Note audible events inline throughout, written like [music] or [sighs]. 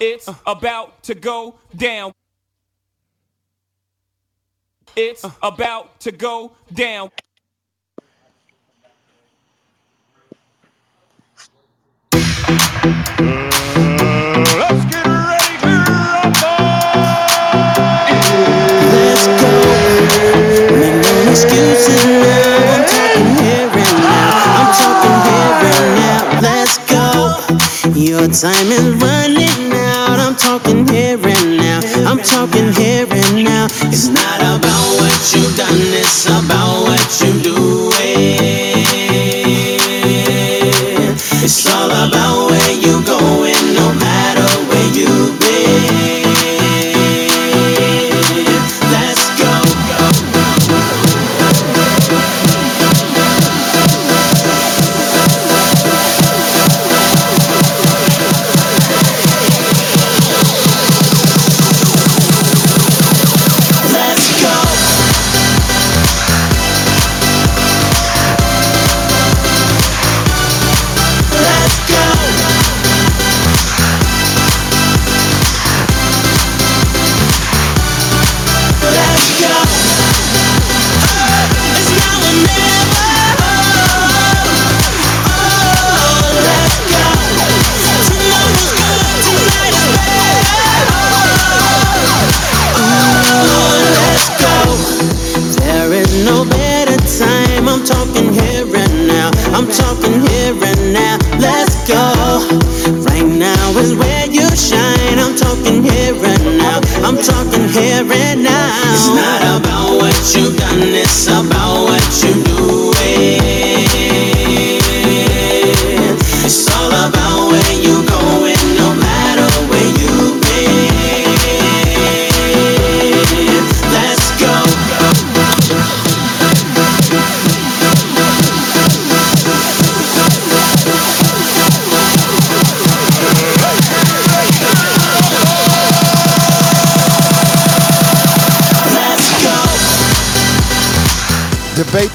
It's about to go down. It's about to go down. Let's time is running out. I'm talking here and now. I'm talking here and now. It's not about what you've done, it's about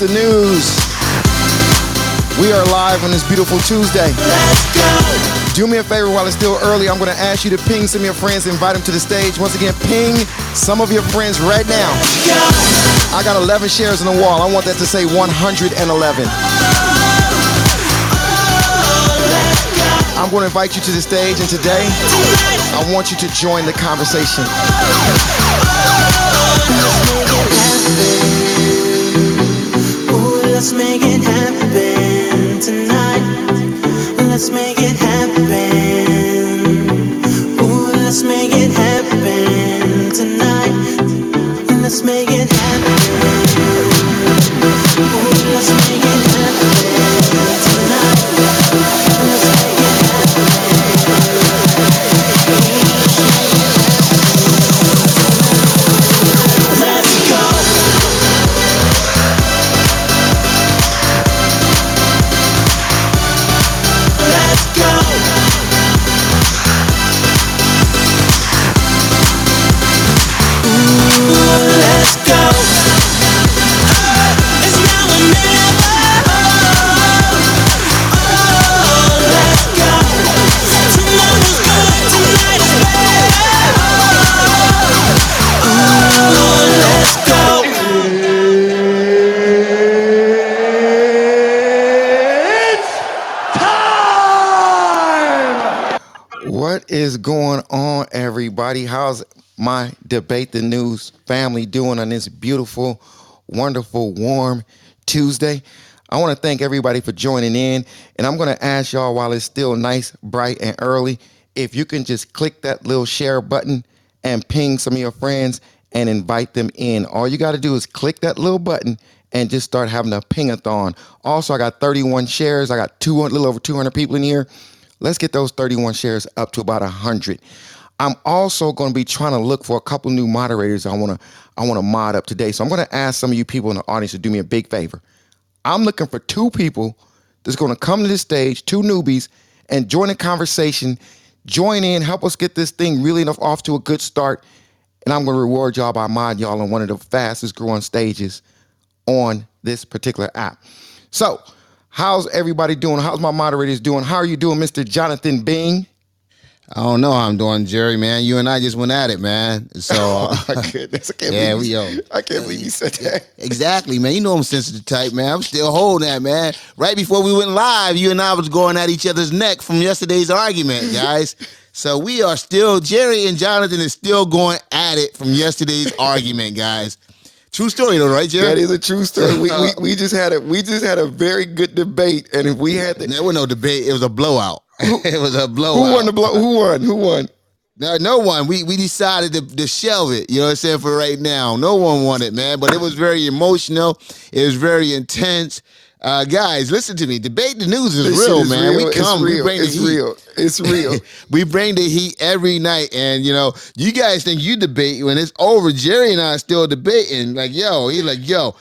the news. We are live on this beautiful Tuesday. Let's go. Do me a favor while it's still early. I'm going to ask you to ping some of your friends, invite them to the stage. Once again, ping some of your friends right now. Go. I got 11 shares on the wall. I want that to say 111. I'm going to invite you to the stage, and today I want you to join the conversation. Oh, oh, oh, let's make it happen tonight. Let's make it happen. Ooh, let's make it happen tonight. Let's make it happen. Ooh, let's make it happen debate the news family doing on this beautiful, wonderful, warm Tuesday? I want to thank everybody for joining in, and I'm going to ask y'all while it's still nice, bright, and early, if you can just click that little share button and ping some of your friends and invite them in. All you got to do is click that little button and just start having a ping-a-thon. Also, I got 31 shares. I got two, little over 200 people in here. Let's get those 31 shares up to about 100. I'm also going to be trying to look for a couple new moderators I want to I want to mod up today. So I'm going to ask some of you people in the audience to do me a big favor. I'm looking for two people that's going to come to this stage, two newbies, and join the conversation, join in, help us get this thing really enough off to a good start. And I'm going to reward y'all by mod y'all on one of the fastest growing stages on this particular app. So, how's everybody doing? How's my moderators doing? How are you doing, Mr. Jonathan Bing? I don't know how I'm doing, Jerry. Man, you and I just went at it, man. So [laughs] Oh my uh, goodness. I can't [laughs] Yeah, believe we you, yo. I can't believe you said that. exactly, man. You know I'm sensitive type, man. I'm still holding that, man. Right before we went live, you and I was going at each other's neck from yesterday's argument, [laughs] guys. So we are still Jerry and Jonathan is still going at it from yesterday's argument, guys. True story though, right, Jerry? That is a true story. We, we, we just had a we just had a very good debate, and if we had to, There was no debate. It was a blowout. [laughs] it was a blowout. who won the blow? Who won? Who won? No, no one. We we decided to, to shelve it. You know what I'm saying for right now. No one won it, man. But it was very emotional. It was very intense. Uh, guys, listen to me. Debate the news is This real, man. real. We come. It's We bring the It's heat. real. It's [laughs] real. we bring the heat every night, and you know, you guys think you debate when it's over. Jerry and I are still debating. Like, yo, he's like, yo,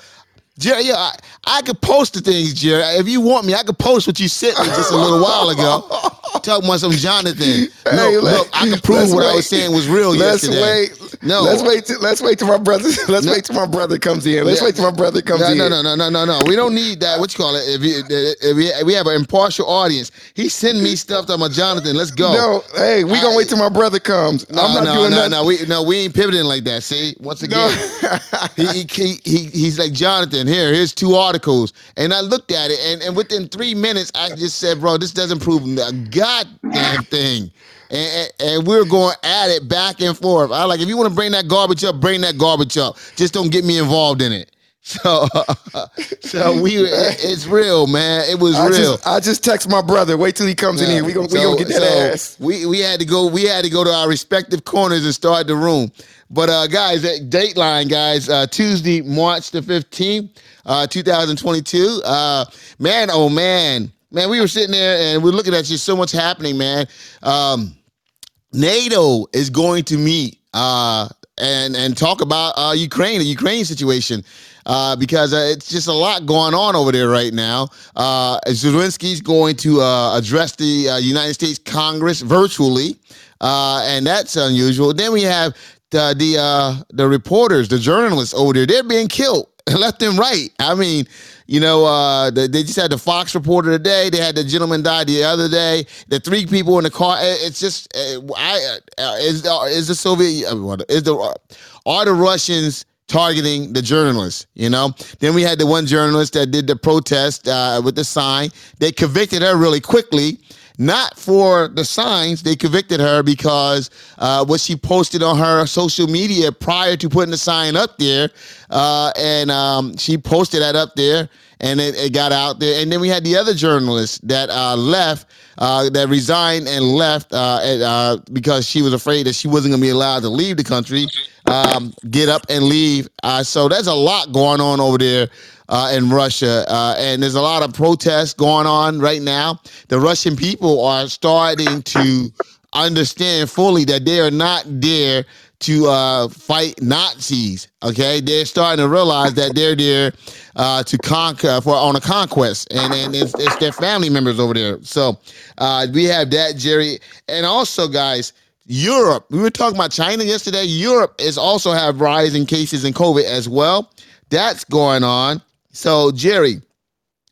Jerry, yo, I, I could post the things, Jerry. If you want me, I could post what you sent me just a little while ago. [laughs] Talking about some Jonathan. No, [laughs] Hey, let- look, I can prove what I was saying was real Let's yesterday. wait. No. let's wait. Till, let's wait till my brother. [laughs] Let's wait till my brother comes in. Let's Yeah. wait till my brother comes No, in. no, no, no, no, no, no. We don't need that. What you call it? If, you, if we, if we have an impartial audience, he send me stuff talking about Jonathan. Let's go. No, hey, we gonna wait till my brother comes. No, I'm not no, doing no, nothing. no. We no, we ain't pivoting like that. See, once again, he, he, he, he he's like Jonathan. Here, here's two articles, and I looked at it, and, and within three minutes, I just said, "Bro, this doesn't prove a goddamn thing." And, and, we're going at it back and forth. I like if you want to bring that garbage up, bring that garbage up. Just don't get me involved in it. [laughs] So, so we, it's real, man. It was I real. just, I just text my brother. Wait till he comes in here. We gonna, we gonna get that so ass. We we had to go. We had to go to our respective corners and start the room. But uh, guys, that Dateline, guys, uh, Tuesday, March the fifteenth, uh, two thousand twenty-two. Uh, man, oh man, man, we were sitting there and we're looking at just so much happening, man. Um, NATO is going to meet uh, and and talk about uh, Ukraine, the Ukraine situation, uh, because uh, it's just a lot going on over there right now. Uh, Zelensky's going to uh, address the uh, United States Congress virtually, and that's unusual. Then we have the the the reporters, the journalists over there. They're being killed [laughs] left and right. I mean, you know, uh, the, they just had the Fox reporter today. They had the gentleman die the other day. The three people in the car. It's just, uh, I uh, is uh, is the Soviet is the are the Russians targeting the journalists? You know. Then we had the one journalist that did the protest uh, with the sign. They convicted her really quickly. Not for the signs, they convicted her because uh, what she posted on her social media prior to putting the sign up there, uh, and um, she posted that up there, and it, it got out there. And then we had the other journalist that uh, left, uh, that resigned and left uh, uh, because she was afraid that she wasn't going to be allowed to leave the country, um, get up and leave. Uh, so there's a lot going on over there uh, in Russia, and there's a lot of protests going on right now. The Russian people are starting to understand fully that they are not there to uh, fight Nazis. Okay, they're starting to realize that they're there uh, to conquer for on a conquest, and and it's, it's their family members over there. So uh, we have that, Jerry, and also guys. Europe. We were talking about China yesterday. Europe is also have rising cases in COVID as well. That's going on. So, Jerry,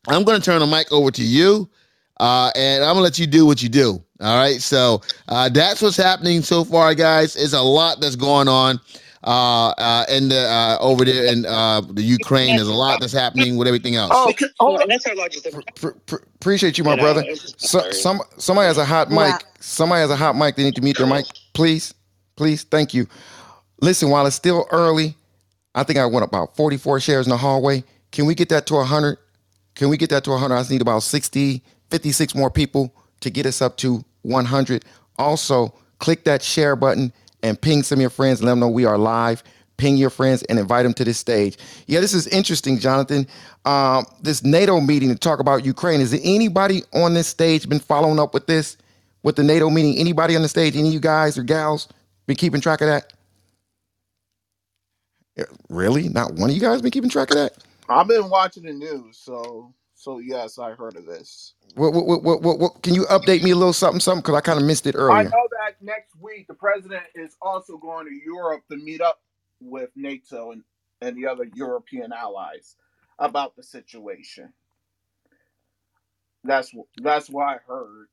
I'm going to turn the mic over to you, uh, and I'm going to let you do what you do. All right. So uh, that's what's happening so far, guys. It's a lot that's going on uh, uh, in the uh, over there in uh, the Ukraine. There's a lot that's happening with everything else. Oh, Because, hold well, on. that's our largest. Pr- pr- appreciate you, my You know, brother. it's So, some somebody has a hot Yeah. mic. Somebody has a hot mic. They need to mute their mic, please, please. Thank you. Listen, while it's still early, I think I went about 44 shares in the hallway. Can we get that to 100? Can we get that to 100? I just need about 60, 56 more people to get us up to 100. Also, click that share button and ping some of your friends. Let them know we are live. Ping your friends and invite them to this stage. Yeah, this is interesting, Jonathan. Um, this NATO meeting to talk about Ukraine. Is there anybody on this stage been following up with this, with the NATO meeting? Anybody on the stage? Any of you guys or gals been keeping track of that? Really? Not one of you guys been keeping track of that? I've been watching the news, so so yes, I heard of this. What, what, what, what, what, can you update me a little something, something? Because I kind of missed it earlier. I know that next week the president is also going to Europe to meet up with NATO and, and the other European allies about the situation. That's that's what I heard.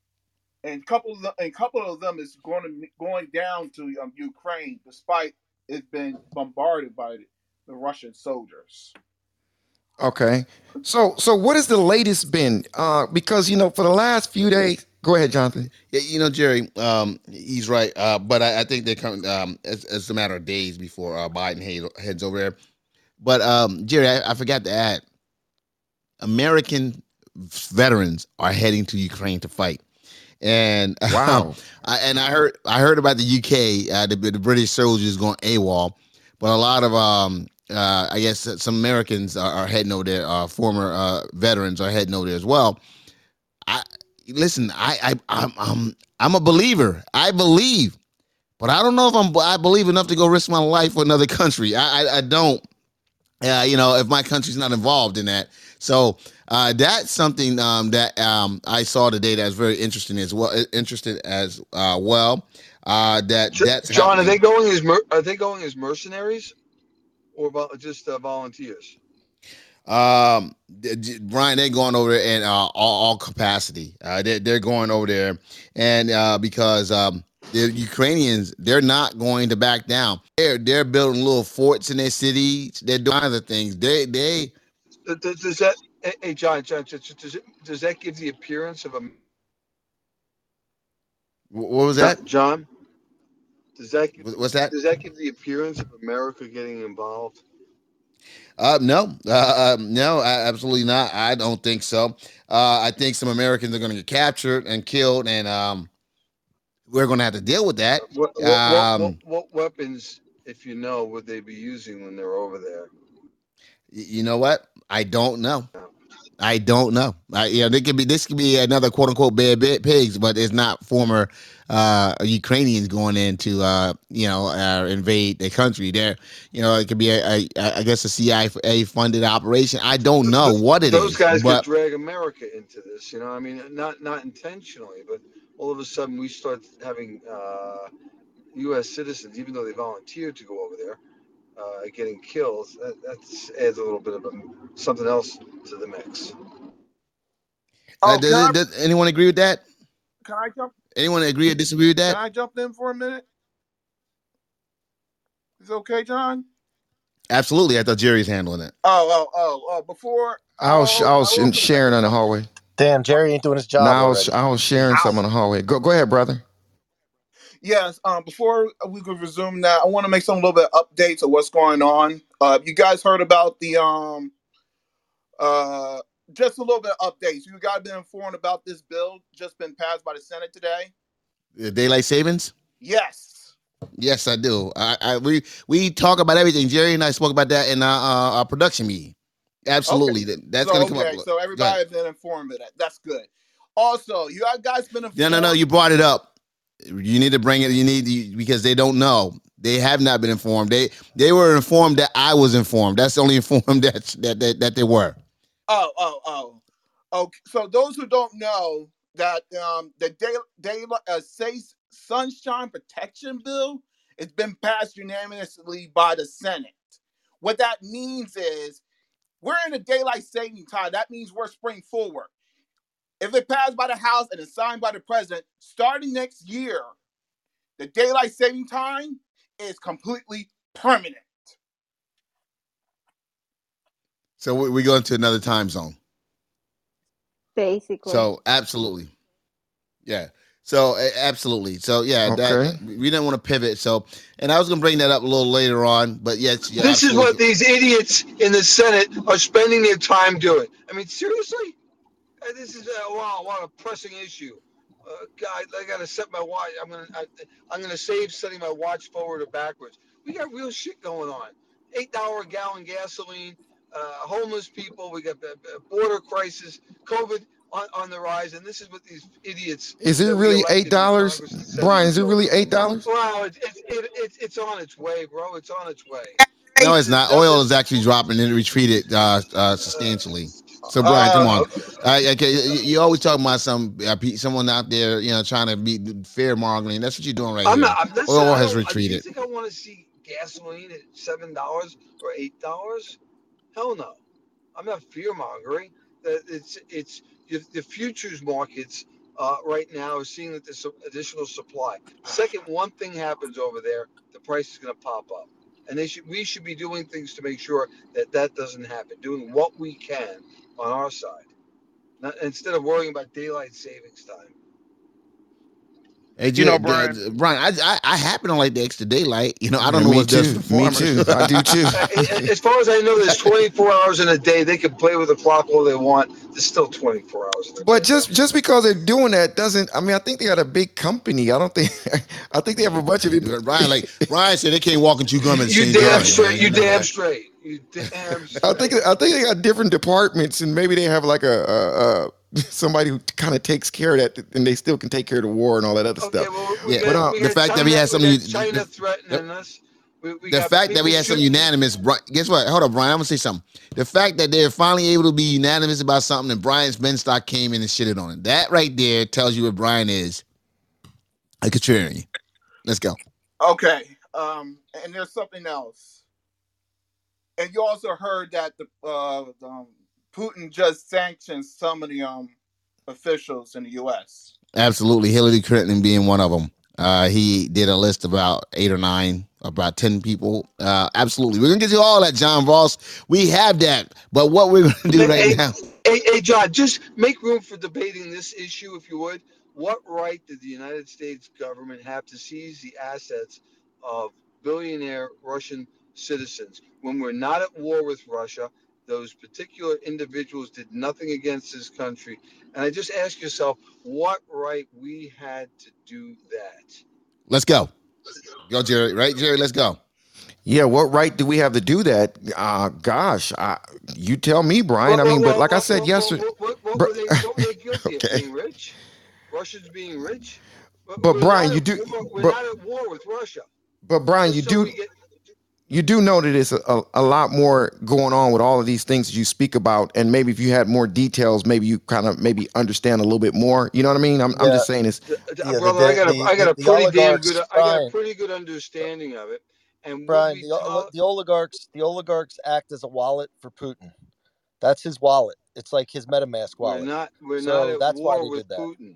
and couple of them, and couple of them is going to going down to um, Ukraine, despite it's been bombarded by the Russian soldiers. Okay. So so what has the latest been? Uh, because you know, for the last few days, go ahead, Jonathan. Yeah, you know, Jerry, um, he's right. Uh, but I, I think they're coming. Um, it's, it's a matter of days before uh, Biden head, heads over there. But um, Jerry, I, I forgot to add, American veterans are heading to Ukraine to fight. And [laughs] Wow. I, and I heard I heard about the UK, uh, the, the British soldiers going AWOL, but a lot of um, uh, I guess some Americans are, are heading over there. Uh, former uh, veterans are heading over there as well. I listen. I I I'm I'm, I'm a believer. I believe, but I don't know if I'm I believe enough to go risk my life for another [laughs] country. I I, I don't. Uh, you know, if my country's not involved in that, so uh, that's something um, that um, I saw today that's very interesting as well. Interested as uh, well. Uh, that that's John, are they going as mer- are they going as mercenaries or vol- just uh, volunteers? Um, d- d- Brian, they're going over there in uh, all, all capacity. Uh, they're, they're going over there, and uh, because um, the Ukrainians, they're not going to back down. They're they're building little forts in their cities. They're doing other things. They they Th- th- Does that, hey, hey, John, John, does does it, does that give the appearance of a what was that? John? Does that What's that? does that give the appearance of America getting involved? Uh, no, uh, um, no, absolutely not. I don't think so. Uh, I think some Americans are going to get captured and killed, and um, we're going to have to deal with that. What, what, Um, what, what weapons, if you know, would they be using when they're over there? Y- You know what? I don't know. I don't know. I, you know, there could be this could be another quote unquote Bay of Pigs, but it's not former uh, Ukrainians going in to uh, you know uh, invade the country. There, you know, it could be a, a, a I guess a CIA funded operation. I don't know what it is. Those guys but could drag America into this, you know. I mean, not not intentionally, but all of a sudden we start having uh, U.S. citizens, even though they volunteered to go over there, uh, getting killed. That that's adds a little bit of a, something else to the mix. uh, Oh, does, I, does anyone agree with that? can I jump? Anyone agree or disagree with that? Can? I jump in for a minute? Is it okay, John? Absolutely. I thought Jerry's handling it. Oh, oh, oh, oh! Before I was I oh, was I was sharing in the hallway. Damn, Jerry ain't doing his job No, I was already. I was sharing some in the hallway. Go go ahead, brother. Yes, um, before we could resume that, I want to make some little bit of updates of what's going on. Uh, you guys heard about the um, uh, just a little bit of updates. You guys been informed about this bill just been passed by the Senate today? Uh, Daylight savings. Yes. Yes, I do. I, I we we talk about everything. Jerry and I spoke about that in our, uh, our production meeting. Absolutely, that, that's so, going to come okay, up. so everybody's been informed of that. That's good. Also, you guys been informed. No, no, no. You brought it up. You need to bring it. You need you, because they don't know. They have not been informed. They they were informed that I was informed. That's the only [laughs] informed that that that, that they were. Oh, oh, oh. Okay. So those who don't know that um the day day uh, say sunshine protection bill it's been passed unanimously by the Senate. What that means is we're in a daylight saving time. That means we're spring forward. If it passed by the House and is signed by the president, starting next year, the daylight saving time is completely permanent. So we, we go into another time zone. basically. So absolutely, yeah. So absolutely. So yeah, Okay. that we didn't want to pivot. So and I was going to bring that up a little later on, but yes, yeah, this is what these idiots in the Senate are spending their time doing. I mean, seriously, Uh, this is a wow, what a pressing issue. Uh, God, I gotta set my watch. I'm gonna, I, I'm gonna save setting my watch forward or backwards. We got real shit going on. Eight dollar a gallon gasoline, uh, homeless people. We got the the border crisis, COVID on, on the rise, and this is what these idiots. Is it really eight dollars, Congress and Senate Brian? Is it really eight dollars? Wow, it's it's it, it's it's on its way, bro. It's on its way. No, it's not. Oil is actually dropping and it retreated uh, uh, substantially. So Brian, come on. I, okay, you, always talking about some uh, someone out there, you know, trying to be fair mongering. That's what you're doing right I'm here. not. I'm, Oil I has retreated. You think I want to see gasoline at seven dollars or eight dollars? Hell no. I'm not fear mongering. That it's it's the the futures markets uh, right now is seeing that there's some additional supply. Second one thing happens over there, the price is going to pop up, and they should we should be doing things to make sure that that doesn't happen. Doing what we can on our side, not, instead of worrying about daylight savings time. Hey, You know, Jay- Brian- uh, Brian, I, I I happen to like the extra daylight. You know, I don't Yeah, know me what's just too. for Me too. I do too. [laughs] As far as I know, there's 24 hours in a day. They can play with the clock all they want. There's still 24 hours But day. just just because they're doing that doesn't. I mean, I think they got a big company. I don't think. [laughs] I think they have a bunch of. People, Brian, like Brian said, they can't walk and chew gum at the you same damn time. straight. You know damn that. straight. You damn straight. [laughs] I think I think they got different departments, and maybe they have like a, a, a [laughs] somebody who kind of takes care of that, and they still can take care of the war and all that other Okay, stuff. well, we Yeah, got- but, uh, we the got fact that we China- had some we you- China the- threatening us. We, we The fact that we people had some unanimous, guess what? Hold up, Brian. I'm gonna say something. The fact that they're finally able to be unanimous about something, and Brian's Benstock came in and shitted on it. That right there tells you what Brian is. A contrarian. Let's go. Okay. Um, and there's something else. And you also heard that the uh, um, Putin just sanctioned some of the um officials in the U.S. Absolutely, Hillary Clinton being one of them. Uh, he did a list about eight or nine, about ten people. Uh, absolutely, we're gonna get you all that, John Voss. We have that, but what we're gonna do Hey, right hey, now? Hey, hey, John, just make room for debating this issue, if you would. What right did the United States government have to seize the assets of billionaire Russian citizens when we're not at war with Russia? Those particular individuals did nothing against this country. And I just ask yourself, what right we had to do that? Let's go. Go, Jerry. Right, Jerry. Let's go. Yeah, what right do we have to do that? Uh, gosh, I, you tell me, Brian. I Well, mean, well, but like I said well, yesterday, What, what, what, Bru- were they, what were they guilty Okay. of? Being rich? Russians being rich? But we're Brian, you at do- war- We're but- not at war with Russia. but Brian, you So do we get- you do know that it's a, a, a lot more going on with all of these things that you speak about, and maybe if you had more details, maybe you kind of maybe understand a little bit more. You know what I mean? I'm, I'm just saying this. the- the- Yeah, the brother, I got a, the- I got a pretty damn good, I got a pretty good understanding of it. And would Brian, the, oli- the oligarchs, the oligarchs act as a wallet for Putin. That's his wallet. It's like his MetaMask wallet we're not, we're So not at that's why war they with did that. Putin.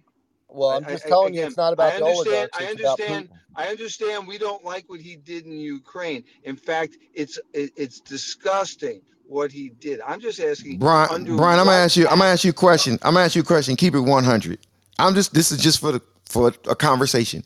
Well, I'm just I- telling you, again, it's not about the understand- oligarchs. I It's about understand. Putin. I understand we don't like what he did in Ukraine. In fact, it's it, it's disgusting what he did. I'm just asking, Brian, under Brian, I'm gonna ask you. I'm gonna ask you a question. I'm gonna ask you a question. Keep it 100. I'm just. This is just for the for a conversation.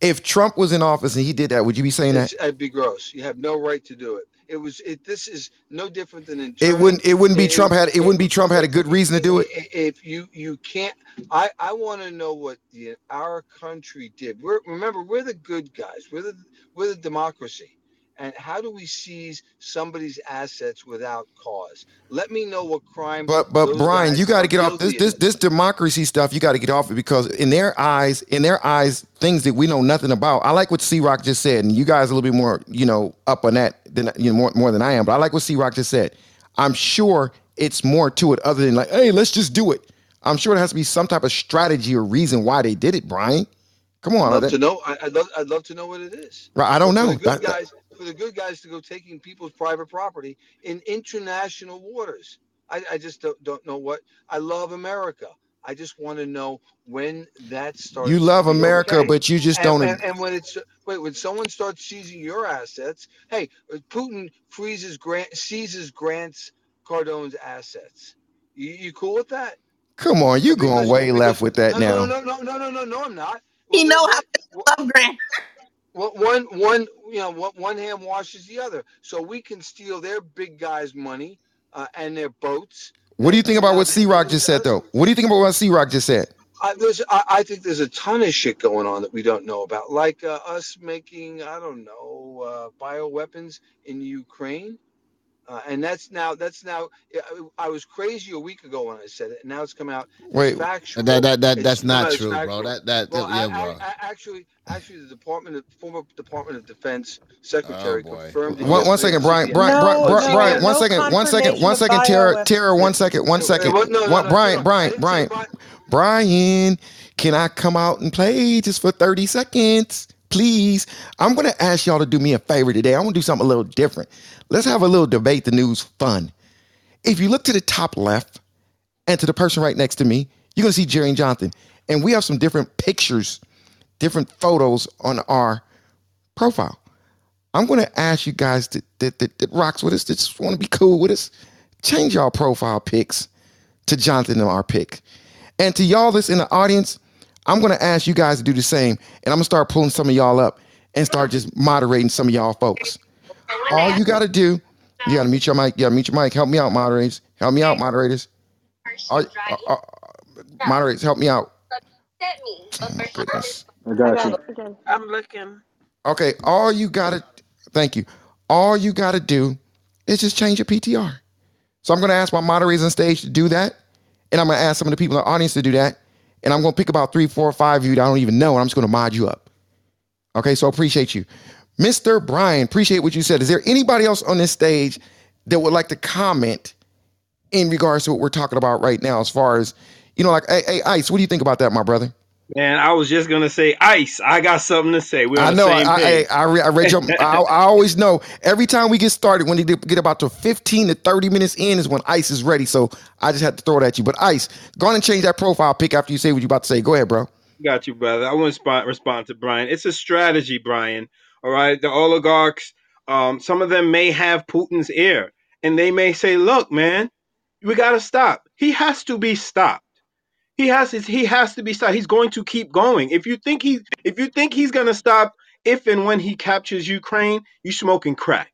If Trump was in office and he did that, would you be saying that? It's, it'd be gross. You have no right to do it. It was. It. This is no different than in. It wouldn't. It wouldn't be It- Trump had. It it- wouldn't be Trump had a good reason to do it. If you you can't, I I want to know what the our country did. We're remember we're the good guys. We're the we're the democracy. And how do we seize somebody's assets without cause? Let me know what crime. But but Brian, you got to get off this this this democracy stuff. You got to get off it because in their eyes, in their eyes, things that we know nothing about. I like what C Rock just said, and you guys are a little bit more you know up on that than you know more more than I am. But I like what C Rock just said. I'm sure it's more to it other than like, hey, let's just do it. I'm sure there has to be some type of strategy or reason why they did it, Brian. Come on, I'd love that- to know. I, I'd love. I'd love to know what it is. right? I don't For know. the good guys, for the good guys to go taking people's private property in international waters. I, I just don't, don't know what. I love America. I just want to know when that starts. you love America, okay. but you just and, don't. And, and when it's wait, when someone starts seizing your assets, hey, uh, Putin freezes Grant, seizes Grant's Cardone's assets. You, you cool with that? come on, you going way because- left with that no, now. No, no, no, no, no, no, no, I'm not. He know how to love Grant. Well, one, one, you know, one, one hand washes the other. So we can steal their big guys' money uh, and their boats. What do you think about what C Rock just said, though? What do you think about what C Rock just said? I, there's, I, I think there's a ton of shit going on that we don't know about, like uh, us making, I don't know, uh, bioweapons in Ukraine. Uh, and that's now, that's now, I, I was crazy a week ago when I said it, and now it's come out. Wait, factual. That that that that's come not out as true, bro. factual. That that, Well, that I, bro. I, I, actually, actually, the Department of former Department of Defense Secretary Oh, confirmed. it One, one yesterday Brian, Brian, No, Brian, no, Brian, Brian, one no second, one second, one confirmation second, of Tara, bioweapons. Tara, one second, one Wait, second. what? No, no, One- Brian, no. Brian, Brian, Brian- Brian, can I come out and play just for 30 seconds? Please. I'm going to ask y'all to do me a favor today. I want to do something a little different. Let's have a little debate the news fun. If you look to the top left and to the person right next to me, you're going to see Jerry Johnson. and we have some different pictures, different photos on our profile. I'm going to ask you guys that, that, that, that rocks with us, that just want to be cool with us, change y'all profile pics to Jonathan and our pick. And to y'all that's in the audience, I'm going to ask you guys to do the same. And I'm going to start pulling some of y'all up and start just moderating some of y'all folks. All you got to do, you got to mute your mic. You got to mute your mic. Help me out, moderators. Help me out, moderators. All- uh, uh, moderators, help me out. Oh, goodness. I got you. I'm looking. Okay, all you gotta thank you. All you gotta do is just change your PTR. So I'm gonna ask my moderators on stage to do that, and I'm gonna ask some of the people in the audience to do that, and I'm gonna pick about three, four, five of you that I don't even know, and I'm just gonna mod you up. Okay, so appreciate you. Mr. Brian, appreciate what you said. Is there anybody else on this stage that would like to comment in regards to what we're talking about right now, as far as you know, like, hey, hey Ice, what do you think about that, my brother? Man, I was just gonna say ice. I got something to say. We're I know. I, I. I, I, I read your. I, I [laughs] always know. Every time we get started, when they get about to fifteen to thirty minutes in, is when Ice is ready. So I just had to throw it at you. But Ice, go on and change that profile pic after you say what you're about to say. Go ahead, bro. Got you, brother. I want to respond, respond to Brian. It's a strategy, Brian. All right. The oligarchs, um, some of them may have Putin's ear, and they may say, "Look, man, we got to stop. He has to be stopped. He has his, he has to be stopped. He's going to keep going. If you think he if you think he's going to stop if and when he captures Ukraine, you smoking crack.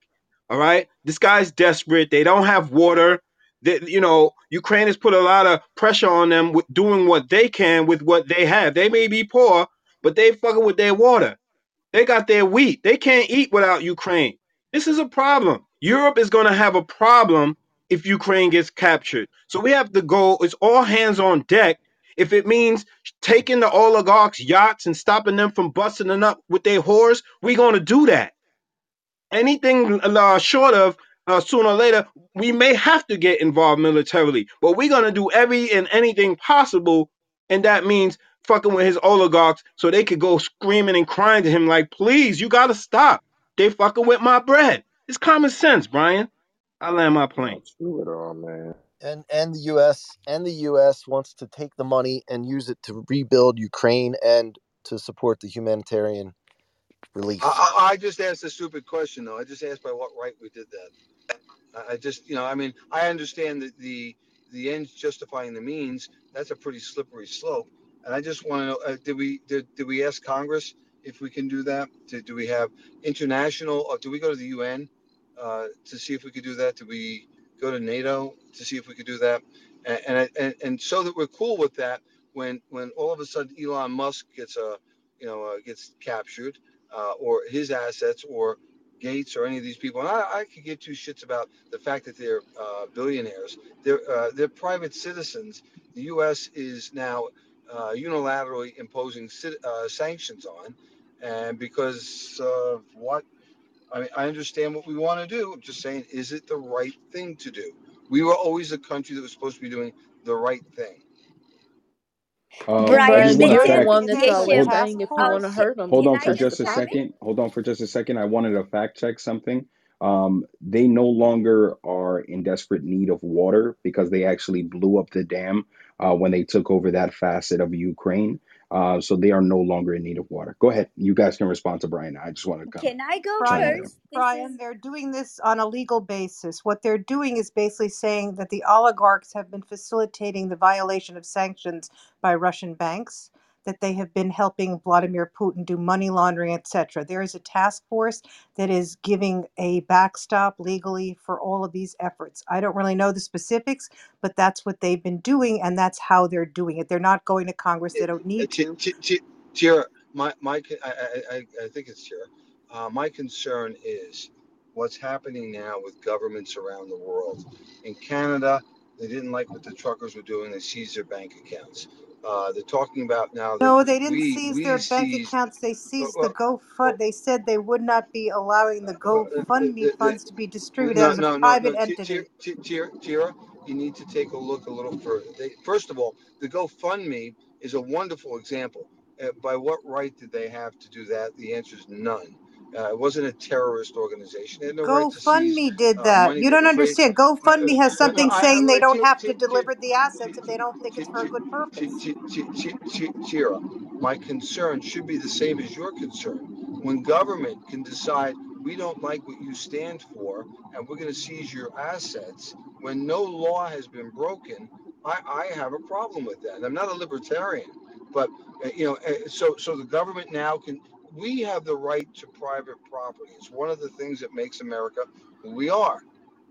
All right? This guy's desperate. They don't have water. They, you know, Ukraine has put a lot of pressure on them with doing what they can with what they have. They may be poor, but they fucking with their water. They got their wheat. They can't eat without Ukraine. This is a problem. Europe is going to have a problem if Ukraine gets captured. So we have to go, it's all hands on deck. If it means taking the oligarchs' yachts and stopping them from busting them up with their whores, we're going to do that. Anything uh, short of uh, sooner or later, we may have to get involved militarily, but we're going to do every and anything possible. And that means fucking with his oligarchs so they could go screaming and crying to him, like, please, you got to stop. They fucking with my bread. It's common sense, Brian. I land my plane. Screw it all, man. And and the U.S. and the U.S. wants to take the money and use it to rebuild Ukraine and to support the humanitarian relief. I, I, just asked a stupid question though. I just asked by what right we did that. I, I just, you know, I mean, I understand that the the ends justifying the means. That's a pretty slippery slope. And I just want to know: uh, Did we did, did we ask Congress if we can do that? Did, do we have international? Or do we go to the UN uh, to see if we could do that? Do we go to NATO to see if we could do that? And and, and so that we're cool with that. When when all of a sudden Elon Musk gets a you know uh, gets captured uh, or his assets or Gates or any of these people. And I, I could give two shits about the fact that they're uh, billionaires. They're uh, they're private citizens. The U.S. is now uh, unilaterally imposing cit- uh, sanctions on, and because of what I mean, I understand what we want to do. I'm just saying, is it the right thing to do? We were always a country that was supposed to be doing the right thing. Um, I Brian, just they did fact. one that's always Hold, if you want to hurt them, hold on for just a second. Hold on for just a second. I wanted to fact check something. Um, they no longer are in desperate need of water because they actually blew up the dam uh, when they took over that facet of Ukraine. Uh, so they are no longer in need of water. Go ahead. You guys can respond to Brian. I just want to comment. Can I go Brian, first? Brian, they're doing this on a legal basis. What they're doing is basically saying that the oligarchs have been facilitating the violation of sanctions by Russian banks, that they have been helping Vladimir Putin do money laundering, etc. There is a task force that is giving a backstop legally for all of these efforts. I don't really know the specifics, but that's what they've been doing, and that's how they're doing it. They're not going to Congress, they don't need Ti- to. Ti- Ti- Tira, my my I, I, I I think it's Tira. Uh, my concern is what's happening now with governments around the world. In Canada, they didn't like what the truckers were doing. They seized their bank accounts. Uh, they're talking about now No, they didn't we seize their we bank seized. accounts. They Uh, seized the well, GoFund. They said they would not be allowing the uh, the, GoFundMe the, the, funds to be distributed no, as a no, private no. Ti- Ti- entity. Ti- Tira, Tira, you need to take a look a little further. They, first of all, the GoFundMe is a wonderful example. Uh, by what right did they have to do that? The answer is none. Uh, it wasn't a terrorist organization. They had no right to seize GoFundMe did uh, that. money You that don't was raised. understand. Uh, GoFundMe has no, no, something I, saying they I, don't have to Ti- deliver the assets if they don't think it's for a good purpose. Ti- Ti- Ti- Ti- Tira, my concern should be the same as your concern. When government can decide we don't like what you stand for and we're going to seize your assets, when no law has been broken, I, I have a problem with that. I'm not a libertarian, but uh, you know, uh, so so the government now can. We have the right to private property. It's one of the things that makes America who we are.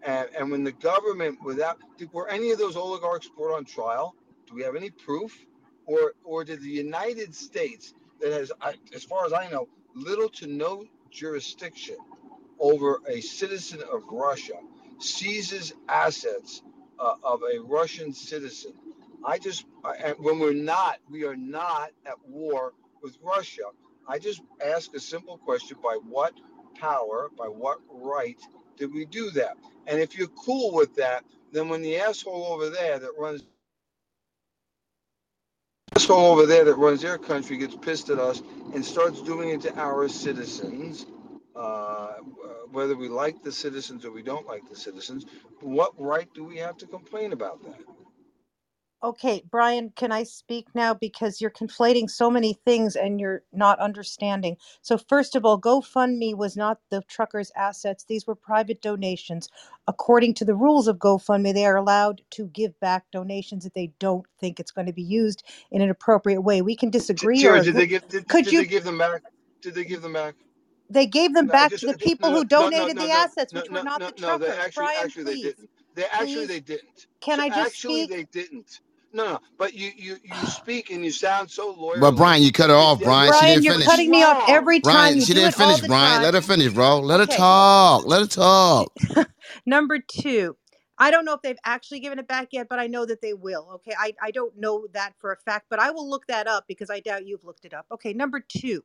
And, and when the government, without, were any of those oligarchs brought on trial? Do we have any proof? Or, or did the United States, that has, as far as I know, little to no jurisdiction over a citizen of Russia, seizes assets uh, of a Russian citizen? I just, and when we're not, we are not at war with Russia. I just ask a simple question by what power, by what right did we do that? And if you're cool with that, then when the asshole over there that runs asshole over there that runs their country gets pissed at us and starts doing it to our citizens, uh, whether we like the citizens or we don't like the citizens, what right do we have to complain about that? Okay, Brian, can I speak now? Because you're conflating so many things and you're not understanding. So, first of all, GoFundMe was not the truckers' assets, these were private donations. According to the rules of GoFundMe, they are allowed to give back donations if they don't think it's going to be used in an appropriate way. We can disagree or did they give did, Could did you? they give them back? Did they give them back? They gave them No, back just to the people no who donated no the assets, which were not no the truckers. actually Brian, actually they please, didn't. They actually please, they didn't. can So I just actually speak? they didn't. No, no, but you you you speak and you sound so loyal. But. Brian, you cut her off, that, Brian. She Brian, didn't you're finish. cutting me off every time. Brian, You she do didn't it finish. the Brian, let her finish, bro. Let her Okay. talk. Let her talk. [laughs] Number two, I don't know if they've actually given it back yet, but I know that they will. Okay. I, I don't know that for a fact, but I will look that up because I doubt you've looked it up. Okay. Number two,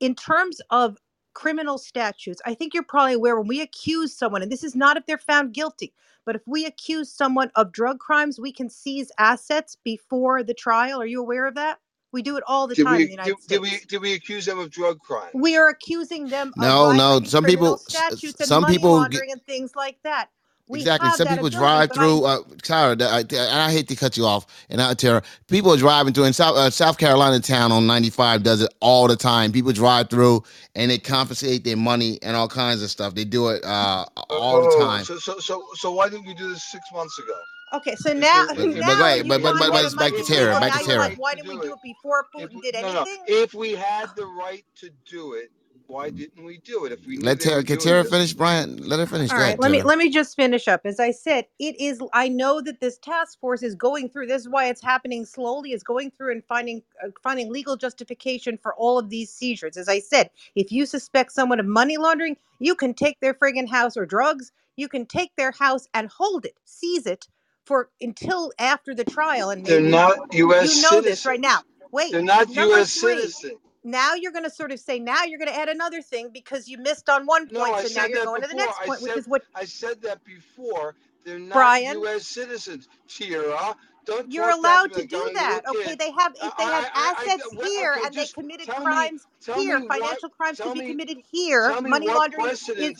in terms of criminal statutes, I think you're probably aware when we accuse someone, and this is not if they're found guilty, but if we accuse someone of drug crimes, we can seize assets before the trial. Are you aware of that? We do it all the Did time in we the did, United did we did we accuse them of drug crimes? We are accusing them of No, no. Some people, s- s- statutes and some money people get laundering and things like that. We exactly. Some people drive through. Uh, Tara, I, I, I hate to cut you off, and I Tara. People are driving through in South uh, South Carolina town on 95 does it all the time. People drive through and they confiscate their money and all kinds of stuff. They do it uh, all the time. so so so so why didn't we do this six months ago? Okay, so If now there, But, if, [laughs] but now wait, you but but find but, that but it it's might back be to Tara. legal. Back Now to you're Tara. like, why to didn't we do do it, it before if Putin did no no, anything? if we had the right to do it, why didn't we do it? If we Let they Tara. Can Tara this, finish, Brian? Let her finish. All Go right, ahead, let me Tara. let me just finish up. As I said, it is I know that this task force is going through this is why it's happening slowly is going through and finding uh, finding legal justification for all of these seizures. As I said, if you suspect someone of money laundering, you can take their friggin' house or drugs, you can take their house and hold it, seize it for until after the trial and they're maybe not U.S. you know this right now. Wait, They're not number U.S. three. citizens. Now you're going to sort of say, now you're going to add another thing because you missed on one No, point. I So now said you're that going to the before. next I point, which said is what I said that before. They're not Brian, U.S. citizens. Tira, don't you're talk back to allowed to do that. Okay, they have if they have I, I, I, assets well, here okay, and they committed tell me, crimes here, me what, financial crimes could be committed here. Money laundering is.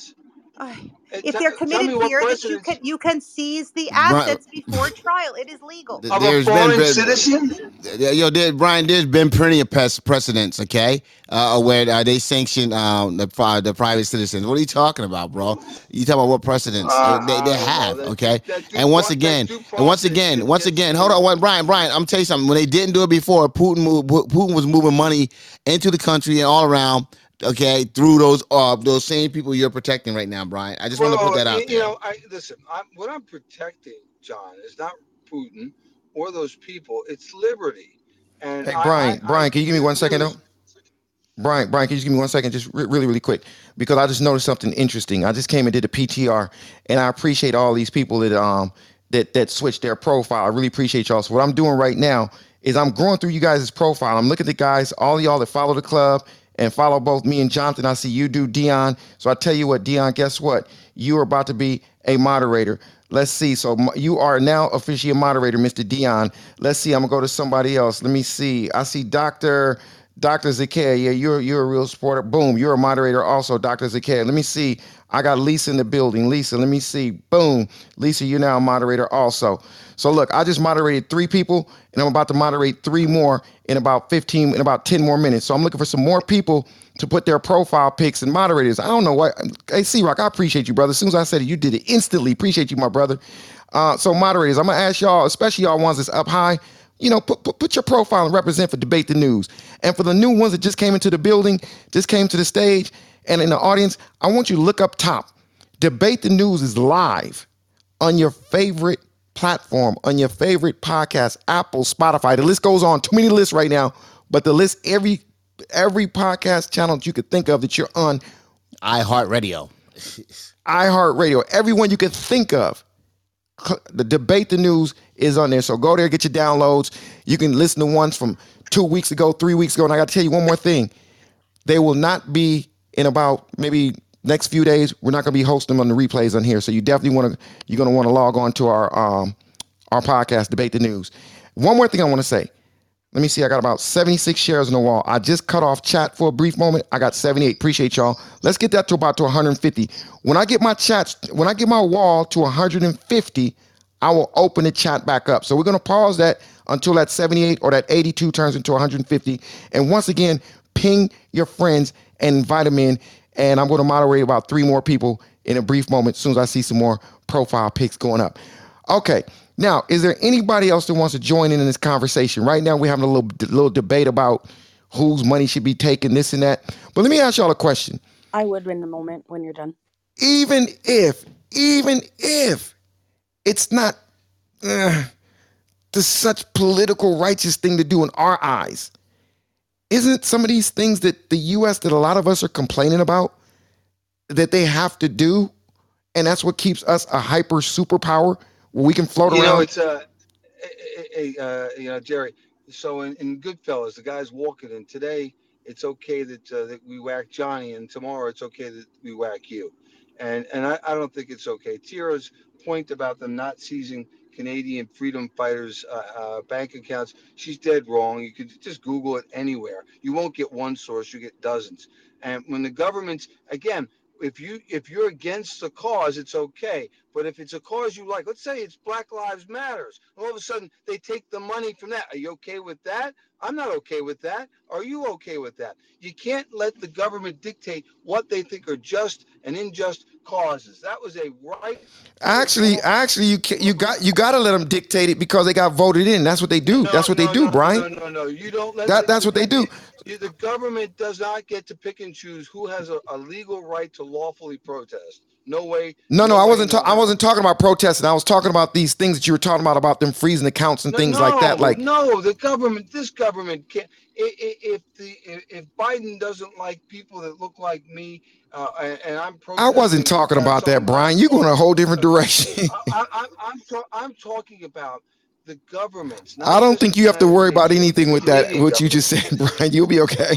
Uh, Uh, if t- they're committed me here that you can you can seize the Brian, assets before trial. It is legal. th- of a there's been, foreign been citizen. Yeah, Yo, there, Brian, there's been plenty of pres- precedents, okay, uh, where uh, they sanction um, the pri- the private citizens. What are you talking about, bro? You talking about what precedents? Uh, Uh, they they have, That okay. due, that And once pro- again, and once again, once again, hold on, screwed. one, Brian, Brian. I'm tell you something. When they didn't do it before, Putin moved, Putin was moving money into the country and all around, okay, through those uh those same people you're protecting right now, Brian. I just want to put that out you, you there. know, I listen. I'm, what I'm protecting, John, is not Putin or those people. It's liberty, and Hey, Brian, I, I Brian, can you give me one second though? Brian, Brian, can you just give me one second, just re- really, really quick, because I just noticed something interesting. I just came and did a PTR, and I appreciate all these people that um that that switched their profile. I really appreciate y'all. So what I'm doing right now is I'm going through you guys' profile. I'm looking at the guys, all y'all that follow the club and follow both me and Jonathan. I see you do, Dion. So I tell you what, Dion, guess what? You are about to be a moderator. Let's see. So you are now officially a moderator, Mr. Dion. Let's see. I'm gonna go to somebody else. Let me see. I see Doctor. Dr. Zakea, yeah, you're you're a real supporter. Boom, you're a moderator also, Dr. Zakea. Let me see. I got Lisa in the building. Lisa, let me see. Boom. Lisa, you're now a moderator also. So look, I just moderated three people, and I'm about to moderate three more in about 15, in about 10 more minutes. So I'm looking for some more people to put their profile pics and moderators. I don't know what. Hey, C Rock, I appreciate you, brother. As soon as I said it, you did it instantly. Appreciate you, my brother. Uh, so moderators, I'm gonna ask y'all, especially y'all ones that's up high you know, put, put, put your profile and represent for Debate the News. And for the new ones that just came into the building, just came to the stage, and in the audience, I want you to look up top. Debate the News is live on your favorite platform, on your favorite podcast, Apple, Spotify. The list goes on. Too many lists right now, but the list every every podcast channel that you could think of that you're on. iHeartRadio. [laughs] iHeartRadio, everyone you could think of. The debate the news is on there. So go there, get your downloads. You can listen to ones from two weeks ago, three weeks ago. And I got to tell you one more thing. They will not be in about maybe next few days. We're not going to be hosting them on the replays on here. So you definitely want to, you're going to want to log on to our, um, our podcast, Debate the News. One more thing I want to say. Let me see. I got about 76 shares on the wall. I just cut off chat for a brief moment. I got 78. Appreciate y'all. Let's get that to about to 150. When I get my chats, when I get my wall to 150, I will open the chat back up. So we're going to pause that until that 78 or that 82 turns into 150. And once again, ping your friends and invite them in. And I'm going to moderate about three more people in a brief moment as soon as I see some more profile pics going up. Okay. Now, is there anybody else that wants to join in in this conversation? Right now, we're having a little little debate about whose money should be taken, this and that. But let me ask y'all a question. I would in a moment when you're done. Even if, even if it's not uh, the such political righteous thing to do in our eyes, isn't some of these things that the U.S. that a lot of us are complaining about that they have to do, and that's what keeps us a hyper superpower where we can float you around. know, it's uh, a, a, uh, you know, Jerry. So in, in Goodfellas, the guy's walking, and today it's okay that uh, that we whack Johnny, and tomorrow it's okay that we whack you, and and I, I don't think it's okay. Tira's point about them not seizing Canadian freedom fighters' uh, uh, bank accounts, she's dead wrong. You could just Google it anywhere. You won't get one source; you get dozens. And when the government's again, if you if you're against the cause, it's okay. But if it's a cause you like, let's say it's Black Lives Matters, all of a sudden they take the money from that. Are you okay with that? I'm not okay with that. Are you okay with that? You can't let the government dictate what they think are just and unjust causes. That was a right. Actually, actually, you ca- you got you got to let them dictate it because they got voted in. That's what they do. No, that's what no, they do, no, Brian. No, no, no. You don't let That that's what they do. You- The government does not get to pick and choose who has a, a legal right to lawfully protest. No way. No, no, I wasn't. no Ta- I wasn't talking about protesting. I was talking about these things that you were talking about about them freezing accounts and things like that. Like, no, the government, this government can't. If the if Biden doesn't like people that look like me, uh, and, and I'm pro I wasn't talking about that, Brian. You're going a whole different direction. [laughs] I, I, I'm ta- I'm talking about the governments. I don't think you have to worry about anything with that. What you just said, [laughs] Brian. You'll be okay.